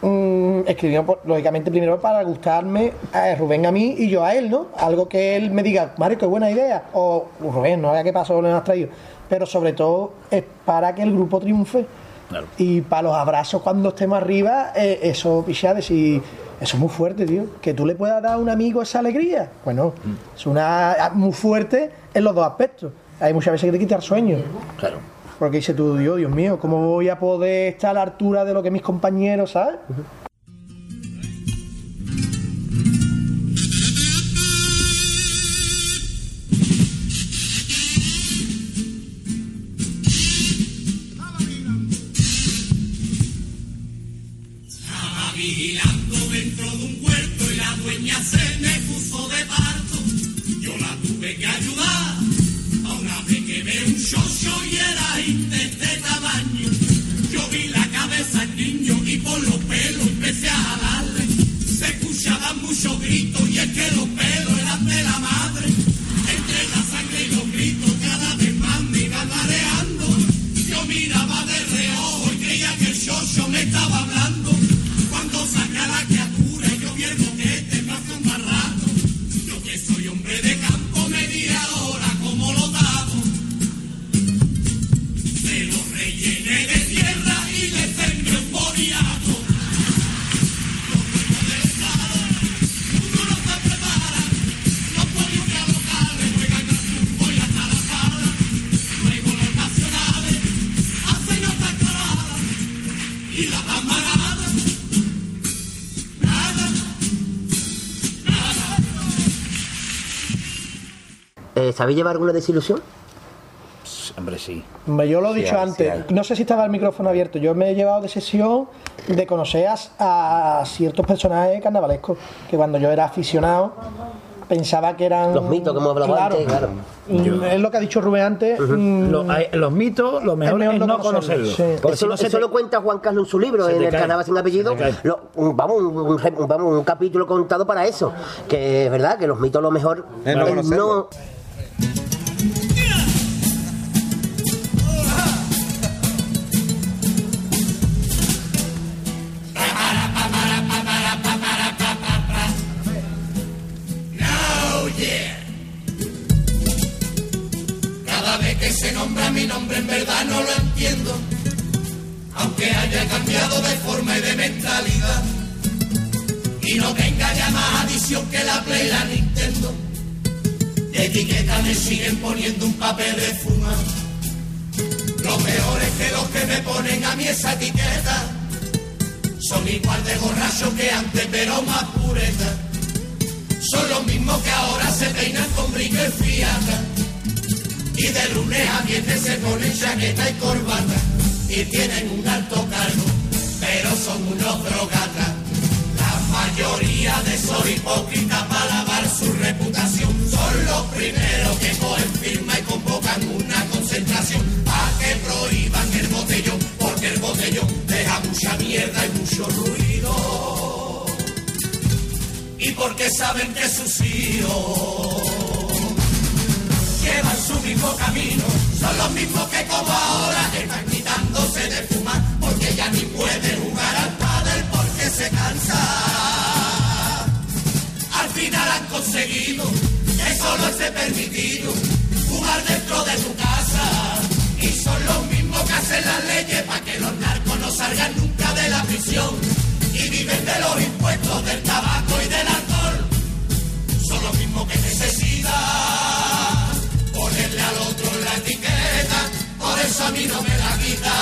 mm, por- lógicamente, primero para gustarme a Rubén a mí y yo a él, ¿no? Algo que él me diga, Mario, qué buena idea. O Rubén, no vea qué pasó, lo has traído. Pero sobre todo es para que el grupo triunfe. Claro. Y para los abrazos cuando estemos arriba, eh, eso, pichades, y eso es muy fuerte, tío. Que tú le puedas dar a un amigo esa alegría. Bueno, es una muy fuerte en los dos aspectos. Hay muchas veces que te quita el sueño. Claro. Porque dice tú, Dios, Dios mío, ¿cómo voy a poder estar a la altura de lo que mis compañeros, ¿sabes? Estaba vigilando dentro de un gritos y es que ¿Sabéis llevar alguna desilusión? Hombre, sí. Hombre, Yo lo he Sí dicho antes, sí no sé si estaba el micrófono abierto. Yo me he llevado de sesión de conocer a, a ciertos personajes carnavalescos que cuando yo era aficionado pensaba que eran. Los mitos que hemos hablado Claro. antes, claro. Mm, Es lo que ha dicho Rubén antes. mm, Lo- hay- los mitos, lo mejor es, mejor no conocerlos. Eso, si no se eso te- lo cuenta Juan Carlos en su libro, en el cae. Carnaval sin apellido. Lo- vamos, un, un- vamos, un capítulo contado para eso. Que es verdad que los mitos lo mejor Es no conocerlo. no- nombra mi nombre en verdad no lo entiendo. Aunque haya cambiado de forma y de mentalidad. Y no tenga ya más adición que la Play la Nintendo. De etiqueta me siguen poniendo un papel de fuma. Lo peor es que los que me ponen a mí esa etiqueta son igual de borrachos que antes, pero más puretas. Son los mismos que ahora se peinan con brinco y fiata. Y de lunes a viernes se ponen chaqueta y corbata. Y tienen un alto cargo, pero son unos drogatas. La mayoría de esos hipócritas para lavar su reputación son los primeros que cogen firma y convocan una concentración a que prohíban el botellón, porque el botellón deja mucha mierda y mucho ruido y porque saben que sus hijos llevan su mismo camino, son los mismos que como ahora están quitándose de fumar, porque ya ni pueden jugar al pádel porque se cansa. Al final han conseguido que solo esté permitido jugar dentro de tu casa. Y son los mismos que hacen las leyes para que los narcos no salgan nunca de la prisión. Y viven de los impuestos del tabaco y del alcohol. Son los mismos que necesitan A mí no me la quita.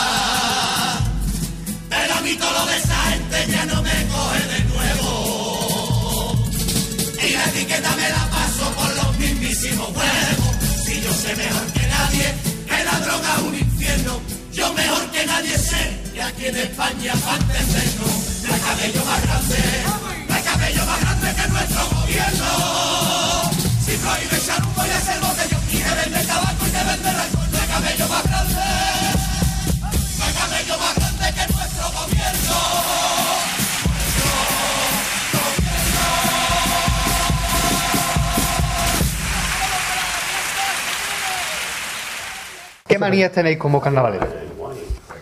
Pero a mí todo de esa gente ya no me coge de nuevo. Y la etiqueta me la paso por los mismísimos huevos. Si yo sé mejor que nadie que la droga es un infierno, yo mejor que nadie sé que aquí en España falta el seno. No hay cabello más grande, no hay cabello más grande que nuestro gobierno. Si prohíbe echar humo y hacer botellón y que vende tabaco y que vende alcohol, no hay cabello más grande, ¿Qué manías tenéis como carnavaleros?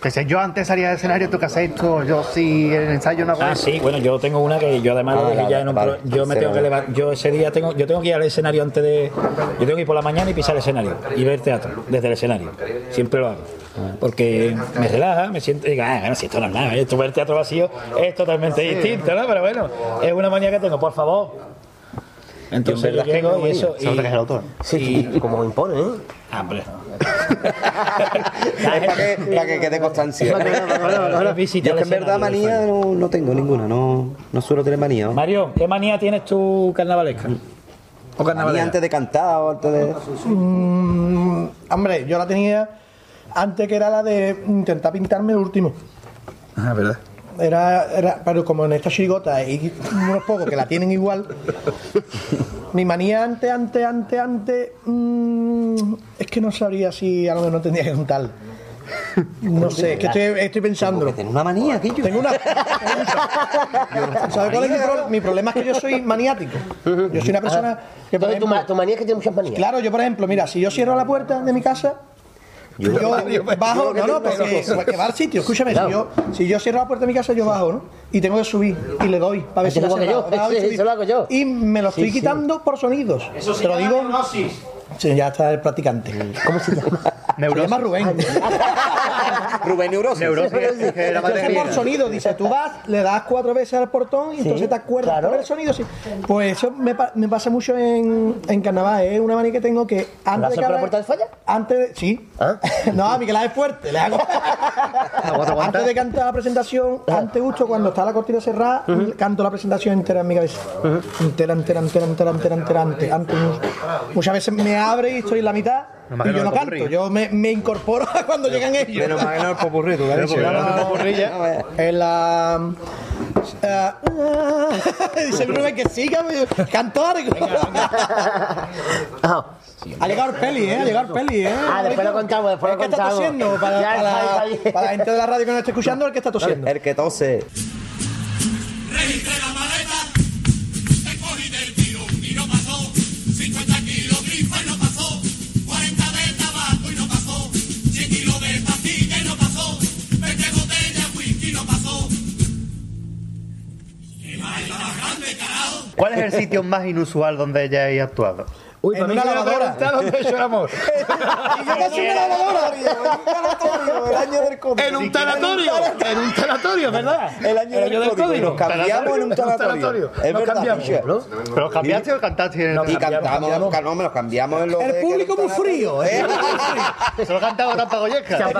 Que si yo antes salía del escenario, tú que haces esto, yo sí, en el ensayo no hago Ah, eso. sí, bueno, yo tengo una que yo además lo Ah, dije ya en un vale. pro- yo me tengo que levantar, yo ese día tengo, yo tengo que ir al escenario antes de, yo tengo que ir por la mañana y pisar el escenario y ver teatro desde el escenario, siempre lo hago, porque me relaja, me siento, digo, ah, bueno, si esto no es nada, esto ver el teatro vacío es totalmente distinto, ¿no? Pero bueno, es una manía que tengo, por favor. Entonces yo llego y eso, nota que es el y, autor. Sí, como impone, ¿eh? Ah, hombre, para que, para que quede constancia. Yo que en verdad manía no, no tengo ninguna, no, no suelo tener manía. ¿no? Mario, ¿qué manía tienes tú carnavalesca? ¿O Manía carnavalesca? antes de cantar o antes de... Mm, hombre, yo la tenía antes que era la de intentar pintarme el último. Ah, verdad. Era, era, pero como en esta chirigota hay unos pocos que la tienen igual. Mi manía antes, antes, antes, antes. mm, es que no sabría si a lo mejor no tendría que contar. No sé, es que estoy, estoy pensando. Tengo una manía, yo. Tengo una. ¿Sabes cuál es mi, pro- mi problema? Es que yo soy maniático. Yo soy una persona que, por ejemplo, tu manía es que tiene muchas manías. Claro, yo por ejemplo, mira, si yo cierro la puerta de mi casa, yo, bajo, no, no, porque, porque va al sitio, escúchame, si, yo, si yo cierro la puerta de mi casa, yo bajo, ¿no? Y tengo que subir y le doy para ver si Eso lo yo. Bajo sí, eso lo hago yo. Y me lo estoy Sí, sí. quitando por sonidos. Te lo digo. Sí, ya está el practicante. ¿Cómo se llama? Se llama Rubén. Rubén Neurosis. Neurosis, es que de por sonido, dice, tú vas, le das cuatro veces al portón y entonces te acuerdas claro. por el sonido. Sí. Pues eso me, pa- me pasa mucho en, en carnaval, es una manía que tengo que ¿La antes de por la puerta falla? Antes de. Sí. no, a Miguel Ángel fuerte. Le hago. antes de cantar la presentación, antes justo cuando está la cortina cerrada, canto la presentación entera en mi cabeza. Entera, entera, entera, entera, entera, entera, antes. antes. Muchas veces me abre y estoy en la mitad. Y yo no canto, yo me, me incorporo cuando llegan ellos. Menos mal que no es popurrí, tú. Pero no. En la. eh, dice Rubén que siga, canto algo. Ha llegado el peli, ¿eh? Ha llegado el peli, ¿eh? Ah, después lo contamos, después Es lo que está contamos. tosiendo. Para, Ya, para la, está bien. para la gente de la radio que nos esté escuchando, el que está tosiendo. El que tose. ¿Cuál es el sitio más inusual donde hayáis actuado? Uy, En una lavadora. hecho el amor. Y yo casi una lavadora. El año del código. En un tanatorio. En un tanatorio, ¿verdad? El año del código. Nos cambiamos en un tanatorio. Es verdad. ¿Pero cambiaste o cantaste en el Y cantamos, ca- no, me los cambiamos en los El público muy frío, ¿eh? Solo cantaba Tampa Goyesca. Ahora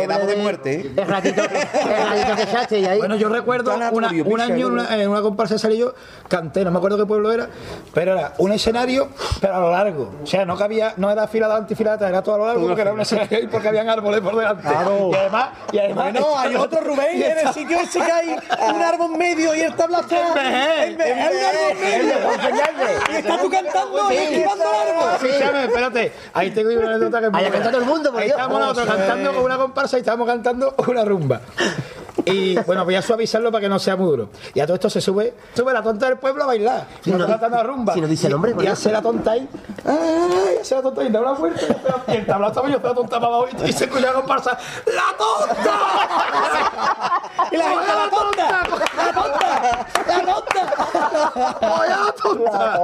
quedamos de muerte. El ratito, el ratito que echaste y ahí. Bueno, yo recuerdo un año en una, en comparsa de salí yo, canté, no me acuerdo qué pueblo era, pero era un escenario, pero a lo largo. O sea, no cabía, no era fila delante y fila atrás, era todo a lo largo porque era un escenario y porque habían árboles por delante. Y además, y además Bueno, hay otro Rubén en el sitio ese que hay un árbol medio y el tabla está. En vez, en vez, Hay un árbol medio. Y estás tú cantando y esquivando el árbol. Escúchame, espérate. Ahí tengo una anécdota que muy Ahí cantado todo el mundo, por Ahí Dios. estábamos nosotros cantando con una comparsa y estábamos cantando una rumba. Y bueno, voy a suavizarlo para que no sea muy duro. Y a todo esto se sube, sube la tonta del pueblo a bailar. Y no la rumba. si no dice el nombre, y, y hace la tonta ahí. ¡Ay! Hace la tonta ahí, da una vuelta. Y el tablao estaba yo, estaba tonta para abajo y, se escucha la comparsa. ¡La tonta! Y la gente, la tonta, la tonta, la tonta. ¡Vaya tonta!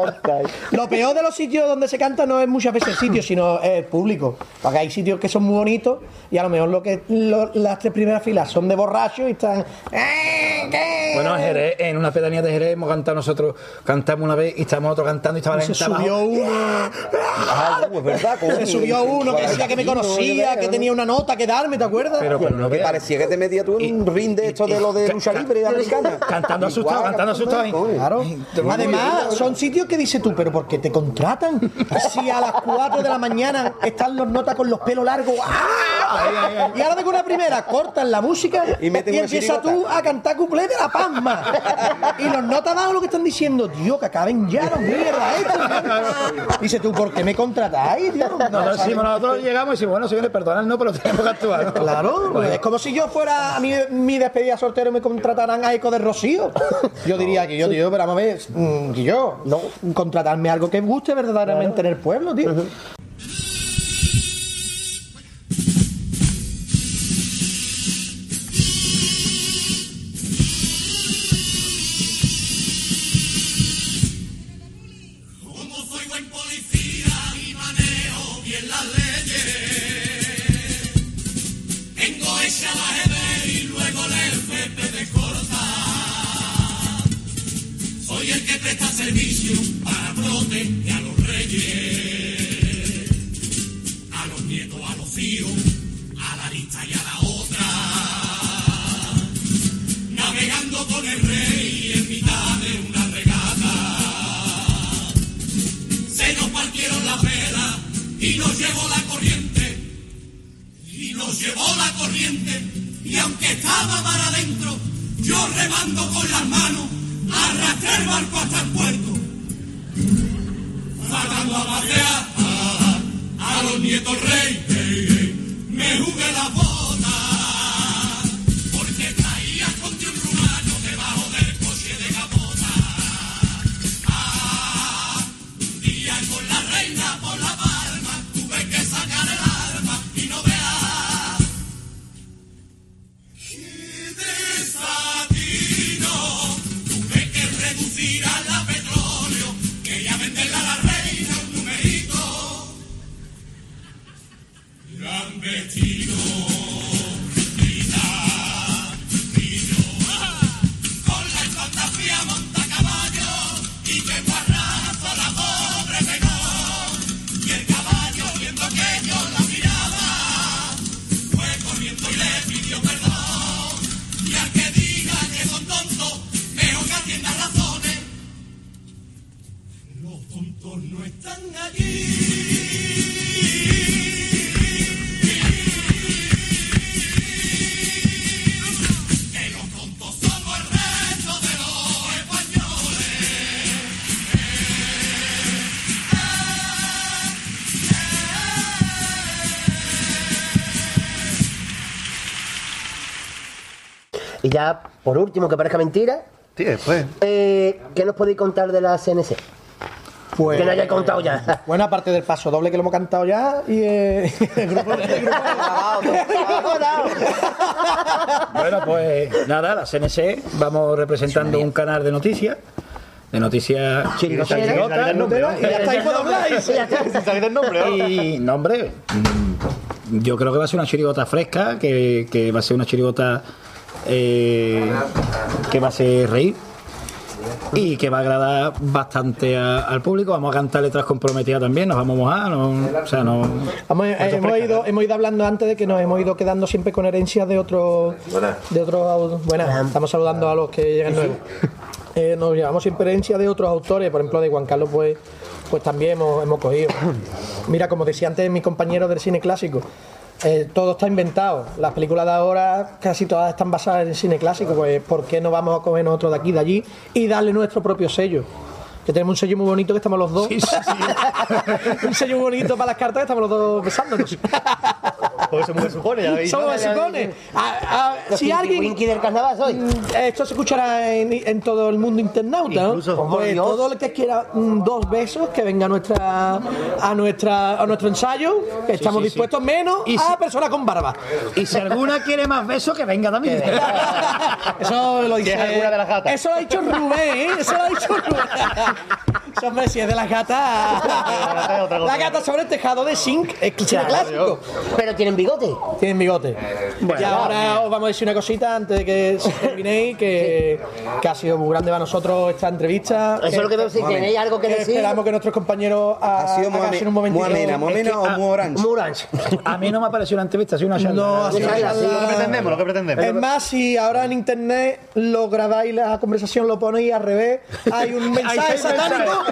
Lo peor de los sitios donde se canta no es muchas veces el sitio, sino el público. Porque hay sitios que son muy bonitos y a lo mejor lo que lo- las tres primeras filas son de borrachos y están. "Eh, ¿qué?". Bueno, en Jerez, en una pedanía de Jerez hemos cantado nosotros, cantamos una vez y estábamos nosotros cantando y estaba la se abajo. subió uno, Ah, es verdad. coño. se subió uno que decía que me conocía, que tenía una nota que darme, ¿te acuerdas? Pero, pero no Que parecía que te metías tú en un ring de esto de lo de lucha libre americana. Cantando asustado, cantando asustado ahí. coño. Claro. Además, son sitios que dices tú, pero ¿por qué te contratan? Si a las 4 de la mañana están los notas con los pelos largos. ¡ah! Y ahora de una primera cortan la música Y y, una empiezas tú a cantar cuplé de la pasma. Y los notas abajo lo que están diciendo, tío, que acaben ya los mierda. Dices tú, ¿por qué me contratáis, tío? Nosotros, decimos, nosotros llegamos y decimos, bueno, señores, perdonadnos, pero tenemos que actuar. ¿no? Claro, es como si yo fuera a mi, mi despedida soltero y me contrataran a Eco de Rocío. Yo diría que yo, tío, pero vamos a ver, mm, que yo, no, contratarme algo que guste verdaderamente en el pueblo, tío. Presta servicio para proteger a los reyes, a los nietos, a los hijos, a la lista y a la otra. Navegando con el rey en mitad de una regata. Se nos partieron las velas y nos llevó la corriente. Y nos llevó la corriente. Y aunque estaba mar adentro, yo remando con las manos, arrastré el barco hasta el puerto. Sacando a pasear a, a los nietos rey. me jugué la bota. Ya, por último, que parezca mentira, Sí, después. eh, ¿qué nos podéis contar de la CNC? Pues, Que no hayáis contado ya. Buena parte del paso doble que lo hemos cantado ya y eh, el grupo, el grupo Bueno, pues nada, la CNC, vamos representando un canal de noticias. De noticias chirigotas, y ya está ahí por del nombre, ¿no? Y, mm, yo creo que va a ser una chirigota fresca, que, que va a ser una chirigota eh, que va a ser reír y que va a agradar bastante a- al público. Vamos a cantar letras comprometidas también, nos vamos a mojar, no- o sea, no... Hemos, eh, hemos ido, hemos ido hablando antes de que nos hemos ido quedando siempre con herencias de otros. De otros. Buenas, estamos saludando a los que llegan nuevos. Eh, nos llevamos siempre herencia de otros autores, por ejemplo, de Juan Carlos, pues, pues también hemos, hemos cogido. Mira, como decía antes mi compañero del cine clásico, eh, todo está inventado. Las películas de ahora casi todas están basadas en el cine clásico, pues ¿por qué no vamos a coger nosotros de aquí, de allí y darle nuestro propio sello? Que tenemos un sello muy bonito que estamos los dos. un sello muy bonito para las cartas que estamos los dos besándonos. Porque somos besucones, ya veis. Somos besucones. A- a- Los si alguien. Winky del carnaval soy. Mm, Esto se escuchará en, en todo el mundo internauta, ¿no? Incluso, por Pues Dios. todo el que quiera mm, dos besos, que venga a nuestra a nuestra a nuestro ensayo, que estamos sí, sí. dispuestos menos Y a si- personas con barba. Y si alguna quiere más besos, que venga también. Eso lo dice. es alguna de las gatas. Eso lo ha dicho Rubén, ¿eh? Eso lo ha dicho Rubén. Eso, hombre, si es de las gatas. es otra cosa. La gata sobre el tejado de zinc, es clásico. Pero tienen bigote. Tienen bigote. y ahora os vamos a decir una cosita antes de que se terminéis, que, que ha sido muy grande para nosotros esta entrevista. Eso es lo que veo. Si tenéis algo que decir. Esperamos que nuestros compañeros ha, Ha sido muy, un momentito. muy amena, muy amena o muy orange. Muy orange. A mí no me ha parecido una entrevista, ha sido una charla. No, ha sido Una charla, charla. Lo que pretendemos, lo que pretendemos. Es más, si ahora en internet lo grabáis la conversación, lo ponéis al revés, hay un mensaje satánico.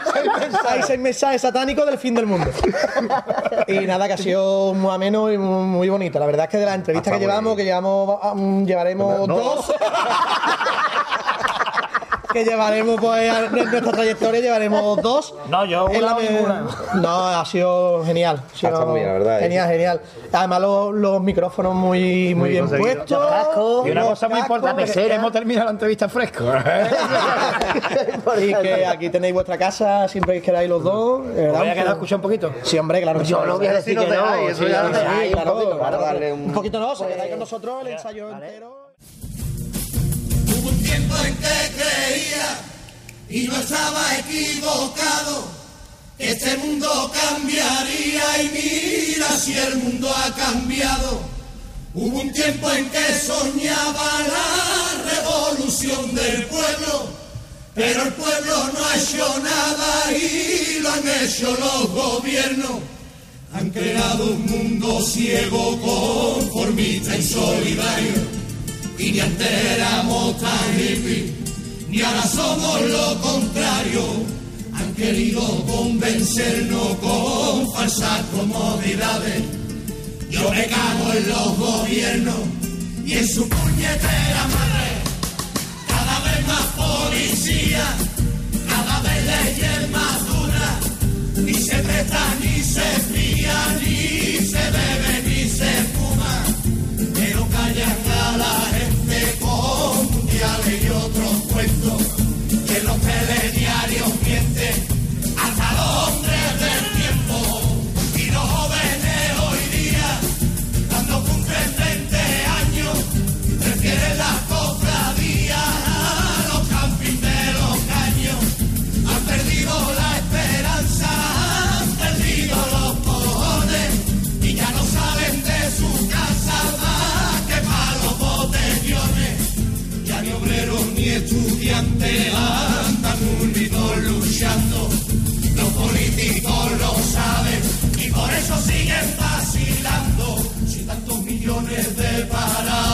Hay seis mensajes satánicos del fin del mundo. Y nada, que ha sido muy ameno y muy, muy bonito. La verdad es que de las entrevistas que llevamos, que llevamos, um, llevaremos dos. que llevaremos pues en nuestra trayectoria llevaremos dos No, yo una la no ha sido genial ha sido estado muy bien, la verdad, ¿eh? genial genial además los, los micrófonos muy muy, Muy bien conseguido. puestos Los cascos. Y una los cosa muy importante, pecera. hemos terminado la entrevista fresco. y que aquí tenéis vuestra casa siempre que queráis los dos Voy a un- quedar a escuchar un poquito. sí hombre claro que Yo sí. no voy a decir que no. un poquito, no se quedáis con nosotros el ensayo entero tiempo en que creía y no estaba equivocado que este mundo cambiaría y mira si el mundo ha cambiado. Hubo un tiempo en que soñaba la revolución del pueblo, pero el pueblo no ha hecho nada y lo han hecho los gobiernos. Han creado un mundo ciego, conformista y solidario. Y ni éramos tan hippies, ni ahora somos lo contrario. Han querido convencernos con falsas comodidades. Yo me cago en los gobiernos y en su puñetera madre. Cada vez más policía, cada vez leyes más duras. Ni se presta, ni se fía, ni se bebe, y otros cuentos políticos lo saben y por eso siguen vacilando. Si tantos millones de parados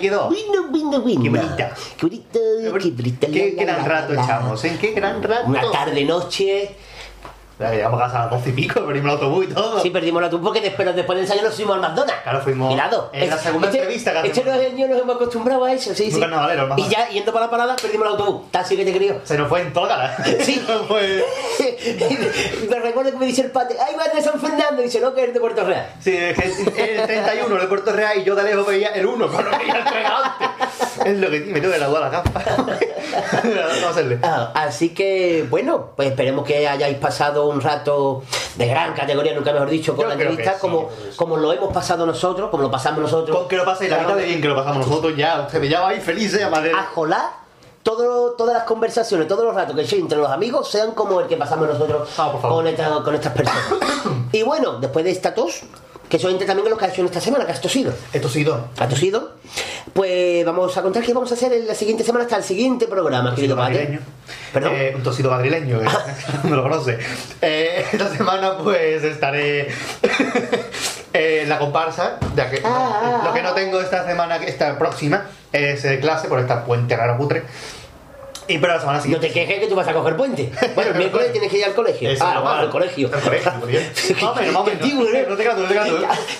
Quedó. Vino, vino, vino. Qué bonita. Qué bonito, qué bonita. Qué gran rato echamos, ¿en qué gran rato? Una tarde-noche. Ya Llegamos a casa a las 12 y pico, venimos el autobús y todo. Sí, perdimos la porque después, después del ensayo nos fuimos al McDonald's. Claro, fuimos Mirado. en la segunda entrevista que Este los nos hemos acostumbrado a eso, sí, sí. carnavalero, el Y ya yendo para la parada perdimos el autobús. Taxi que te crió. Se nos fue en toda la. Sí. Fue- me recuerdo que me dice el pate, ¡ay, va de San Fernando! Y dice, no, que es de Puerto Real. Sí, es que el 31 de Puerto Real y yo de lejos veía el 1, pero no veía el 3 antes. Es lo que me tengo que graduar la gafa. Vamos a hacerle. Ah, así que, bueno, pues esperemos que hayáis pasado un rato de gran categoría, nunca mejor dicho, con Yo la entrevista, sí, como, como lo hemos pasado nosotros, como lo pasamos nosotros. Con que lo paséis la mitad de bien que lo pasamos nosotros ya, ustedes ya vais felices a madre. a jolar todo, todas las conversaciones, todos los ratos que echéis entre los amigos sean como el que pasamos nosotros Ah, con, esta- con estas personas. y bueno, después de esta tos, que entre también lo que ha hecho en esta semana, que has tosido. Esto sí, dos. ¿Ha tosido? Pues vamos a contar qué vamos a hacer en la siguiente semana hasta el siguiente programa, querido Tosido padre. madrileño. ¿Perdón? Eh, un tosido madrileño, que no lo conoce. Eh, esta semana pues estaré en la comparsa, ya que Ah, lo que no tengo esta semana, esta próxima, es eh, clase por esta puente raro putre. Y pero la semana No siguiente. te quejes que tú vas a coger puente. Bueno, el miércoles tienes que ir al colegio. Eso, ah, no, no. al colegio. Al colegio, muy bien. Más o menos, más o menos. Antiguo, ¿eh? No te creas, no te creas.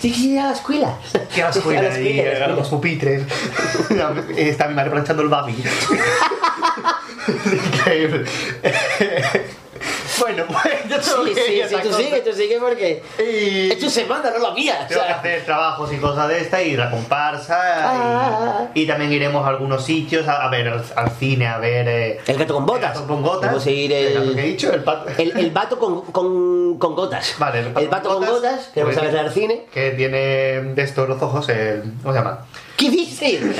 Tienes que ir a la escuela. Que a la escuela A y los pupitres. Está mi madre planchando el babi. Increíble. bueno, pues Sí, que sí, sí, tú sigue, tú sigue porque Y es tu semana, no la mía. o tengo que sea, hacer trabajos y cosas de esta y la comparsa. Ah. Y, y también iremos a algunos sitios a, a ver al, al cine, a ver. eh, El gato con botas. el gato con botas. Vamos a ir El el, que he dicho, el pato. el, el vato con, con, con gotas. Vale, el vato con gotas, que vamos a ver al cine. Que tiene de estos los ojos, el, ¿cómo se llama? ¿Qué dices? no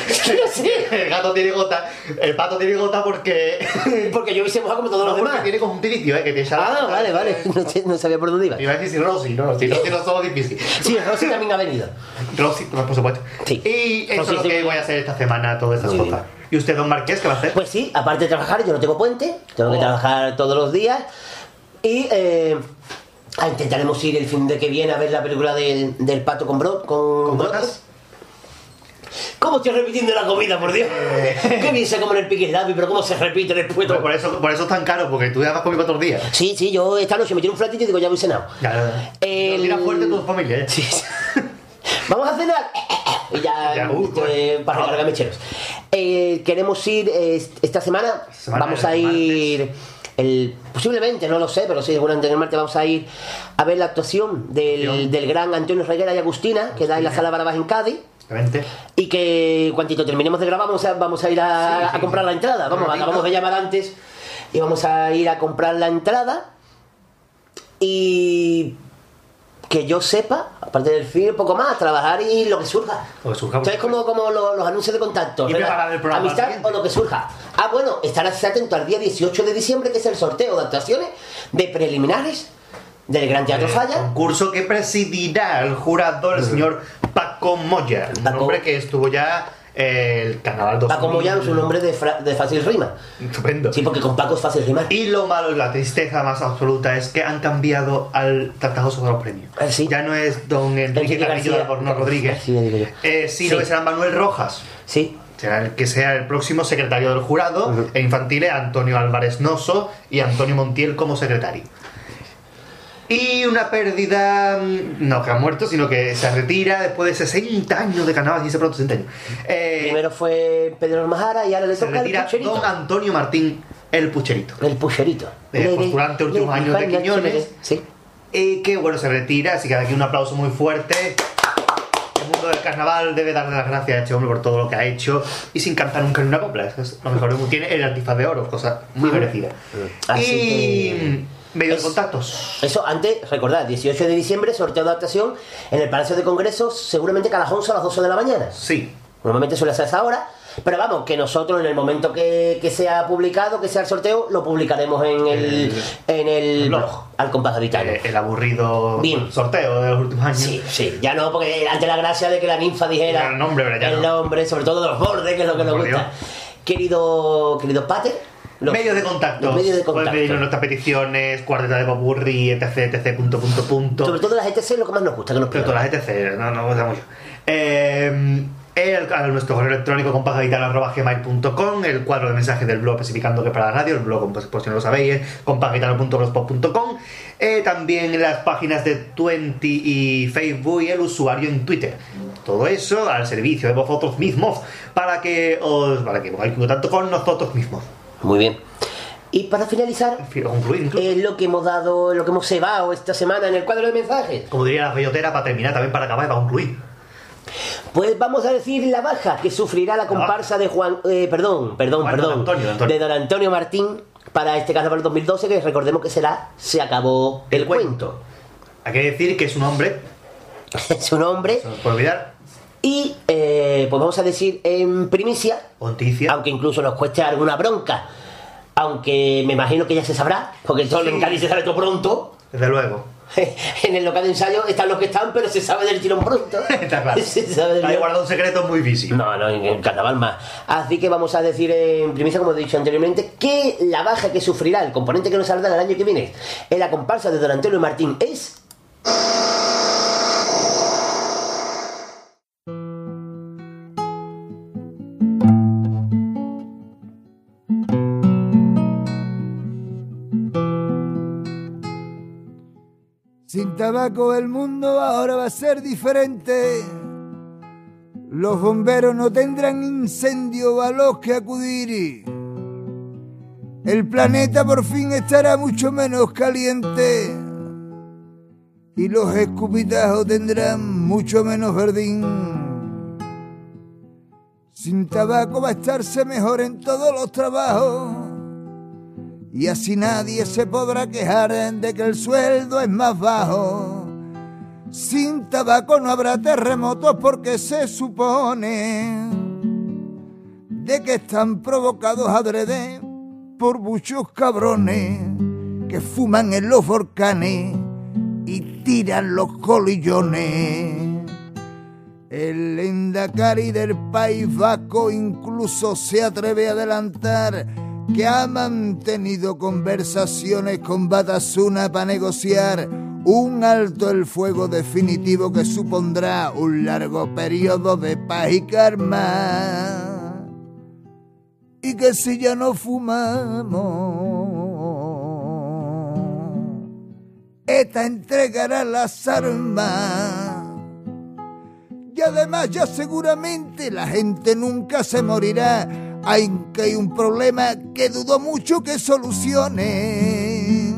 sé. El gato tiene gota, el pato tiene gota porque. Porque yo hice moja como todos No, los porque demás. tiene conjuntivitis, ¿eh? Que te echa Ah, vale, vale. No, sé- no sabía por dónde iba. Iba a decir Rosy, no, si Rosy no somos difícil. Sí, Rosy también ha venido. Rosy, por supuesto. Sí. Y eso Rosy es lo sí que voy a hacer esta semana, todas estas Muy cosas. ¿Y usted, don Marqués, qué va a hacer? Pues sí, aparte de trabajar, yo no tengo puente, tengo que Oh. trabajar todos los días. Y eh, ah, intentaremos ir el fin de que viene a ver la película del, del pato con bro, con, ¿Con. ¿Cómo estoy repitiendo la comida, por Dios? Eh. Qué bien se come en el pique Slavi, pero cómo se repite después todo. por, eso, por eso es tan caro, porque tú ya has comido otros días. Sí, sí, yo esta noche me tiro un flatito y digo, ya voy cenado. Ya, ya, ya. El- Tira fuerte tu familia, ¿eh? Sí. Vamos a cenar. Y ya, Ya, uh, eh, pues. para recargar mecheros. Eh, queremos ir eh, esta semana. Semana vamos a ir. El, posiblemente, no lo sé, pero sí, seguramente en el martes vamos a ir a ver la actuación del, del gran Antonio Reguera y Agustina, que da en la sala Barabás en Cádiz. Exactamente. Y que cuantito terminemos de grabar, vamos a, vamos a ir a, Sí, sí, a comprar la entrada. Vamos, acabamos de llamar antes y vamos a ir a comprar la entrada. Y que yo sepa, aparte del film, poco más, trabajar y lo que surja. Lo que surja, ¿Sabes como, como lo- los, anuncios de contacto? Y ¿verdad? preparar el programa Amistad o lo que surja. Ah, bueno, estarás atento al día 18 de diciembre, que es el sorteo de actuaciones de preliminares del Gran Teatro Eh, Falla. Concurso que presidirá el jurado el señor Paco Moya. Un Paco- hombre que estuvo ya eh, el carnaval 2000. Paco Moyano es un nombre de, fra- de fácil rima. Estupendo. Sí, porque con Paco es fácil rimar. Y lo malo, la tristeza más absoluta es que han cambiado al tratajoso de los premios. Ah, sí. Ya no es don Enrique Enrique Carrillo de García. Albornoz Rodríguez, García, digo yo. eh, sino Sí. que será Manuel Rojas. Sí. Será el que sea el próximo secretario del jurado Ujú. e infantiles Antonio Álvarez Noso y Antonio Montiel como secretario. Y una pérdida, mm, no que ha muerto, sino que se retira después de 60 años de carnaval, y se pronto 60 años. Eh, Primero fue Pedro Almajara y ahora le se toca el retira pucherito. don Antonio Martín el Pucherito. El pucherito. Eh, postulante últimos años de Quiñones. Sí. Y que bueno, se retira, así que aquí un aplauso muy fuerte. El mundo del carnaval debe darle las gracias a este hombre por todo lo que ha hecho y sin cantar nunca en una copla. Eso es lo mejor. Tiene el antifaz de oro, cosa muy merecida. Así y que- medios Es- de contactos. Eso antes, recordad, 18 de diciembre, sorteo de adaptación en el Palacio de Congresos, seguramente que a las 11 o a las 12 de la mañana. Sí. Normalmente suele ser esa hora, pero vamos, que nosotros en el momento que, que sea publicado, que sea el sorteo, lo publicaremos en el, en el el blog, blog. al compás gaditano. Eh, el aburrido Bien. sorteo de los últimos años. Sí, sí, ya no, porque ante la gracia de que la ninfa dijera el nombre, pero ya el no. nombre, sobre todo de los bordes, que es lo que nos gusta. Querido, querido Pater, los- medios de contacto. los medios de Pueden pedirnos nuestras peticiones, cuarteta de popurri, etc, etc, punto, punto, punto. Sobre todo las ETC es lo que más nos gusta que nos pidan. las ETC, no, no, no mucho. Eh, el, a nuestro correo electrónico compagitano.gmail.com, el cuadro de mensajes del blog especificando que es para la radio, el blog, pues, por si no lo sabéis, es compagitano.blogspot.com, eh, también las páginas de Twenty y Facebook y el usuario en Twitter. Todo eso al servicio de vosotros mismos para que os para que pongáis contacto con nosotros mismos. Muy bien. Y para finalizar, concluir es lo que hemos dado, lo que hemos cebado esta semana en el cuadro de mensajes. Como diría la bellotera, para terminar, también para acabar y para concluir. Pues vamos a decir la baja que sufrirá la comparsa de Juan, eh, perdón, perdón, Juan, perdón, don Antonio, don Antonio. de don Antonio Martín para este carnaval 2012 que recordemos que será Se acabó el, cuento. Hay que decir que es un hombre, Su nombre no se puede olvidar, y eh, pues vamos a decir en primicia, Onticia. aunque incluso nos cueste alguna bronca, aunque me imagino que ya se sabrá, porque el sol en Cádiz se sabe todo pronto. Desde luego. En el local de ensayo están los que están, pero se sabe del tirón pronto. Está claro. Se sabe Hay guardado un secreto muy visible. No, no, en carnaval más. Así que vamos a decir en primicia, como he dicho anteriormente, que la baja que sufrirá el componente que nos saldrá el año que viene en la comparsa de Don Antonio Martín es. Tabaco el mundo ahora va a ser diferente. Los bomberos no tendrán incendio a los que acudir. El planeta por fin estará mucho menos caliente. Y los escupitajos tendrán mucho menos jardín. Sin tabaco va a estarse mejor en todos los trabajos. Y así nadie se podrá quejar de que el sueldo es más bajo. Sin tabaco no habrá terremotos porque se supone de que están provocados adrede por muchos cabrones que fuman en los volcanes y tiran los colillones. El Endacari del País Vasco incluso se atreve a adelantar que ha mantenido conversaciones con Batasuna para negociar un alto el fuego definitivo que supondrá un largo periodo de paz y karma. Y que si ya no fumamos, esta entregará las armas. Y además ya seguramente la gente nunca se morirá, aunque hay un problema que dudo mucho que solucione.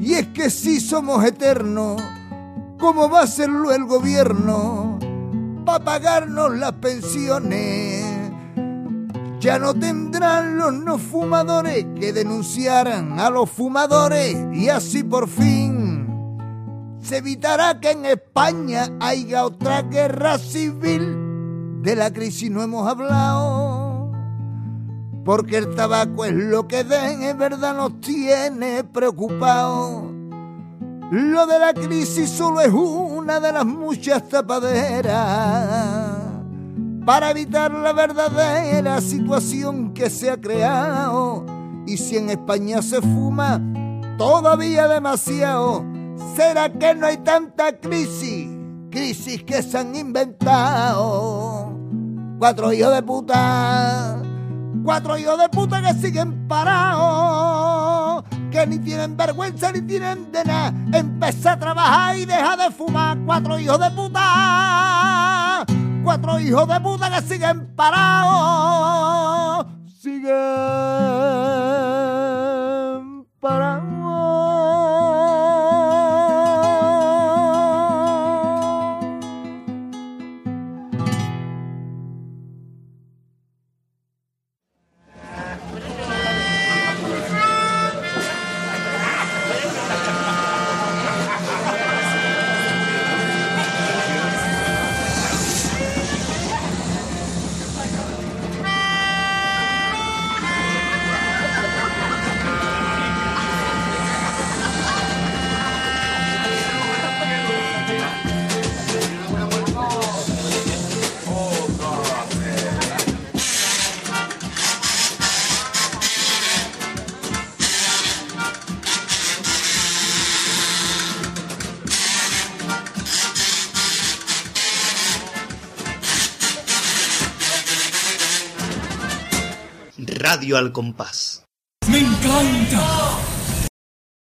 Y es que si somos eternos, ¿cómo va a hacerlo el gobierno para pagarnos las pensiones? Ya no tendrán los no fumadores que denunciaran a los fumadores y así por fin se evitará que en España haya otra guerra civil. De la crisis no hemos hablado, porque el tabaco es lo que de verdad nos tiene preocupados. Lo de la crisis solo es una de las muchas tapaderas para evitar la verdadera situación que se ha creado. Y si en España se fuma todavía demasiado, ¿será que no hay tanta crisis? Crisis que se han inventado. Cuatro hijos de puta, cuatro hijos de puta que siguen parados, que ni tienen vergüenza ni tienen de nada. Empieza a trabajar y deja de fumar. Cuatro hijos de puta, cuatro hijos de puta que siguen parados, siguen parados. Radio Al Compás. Me encanta.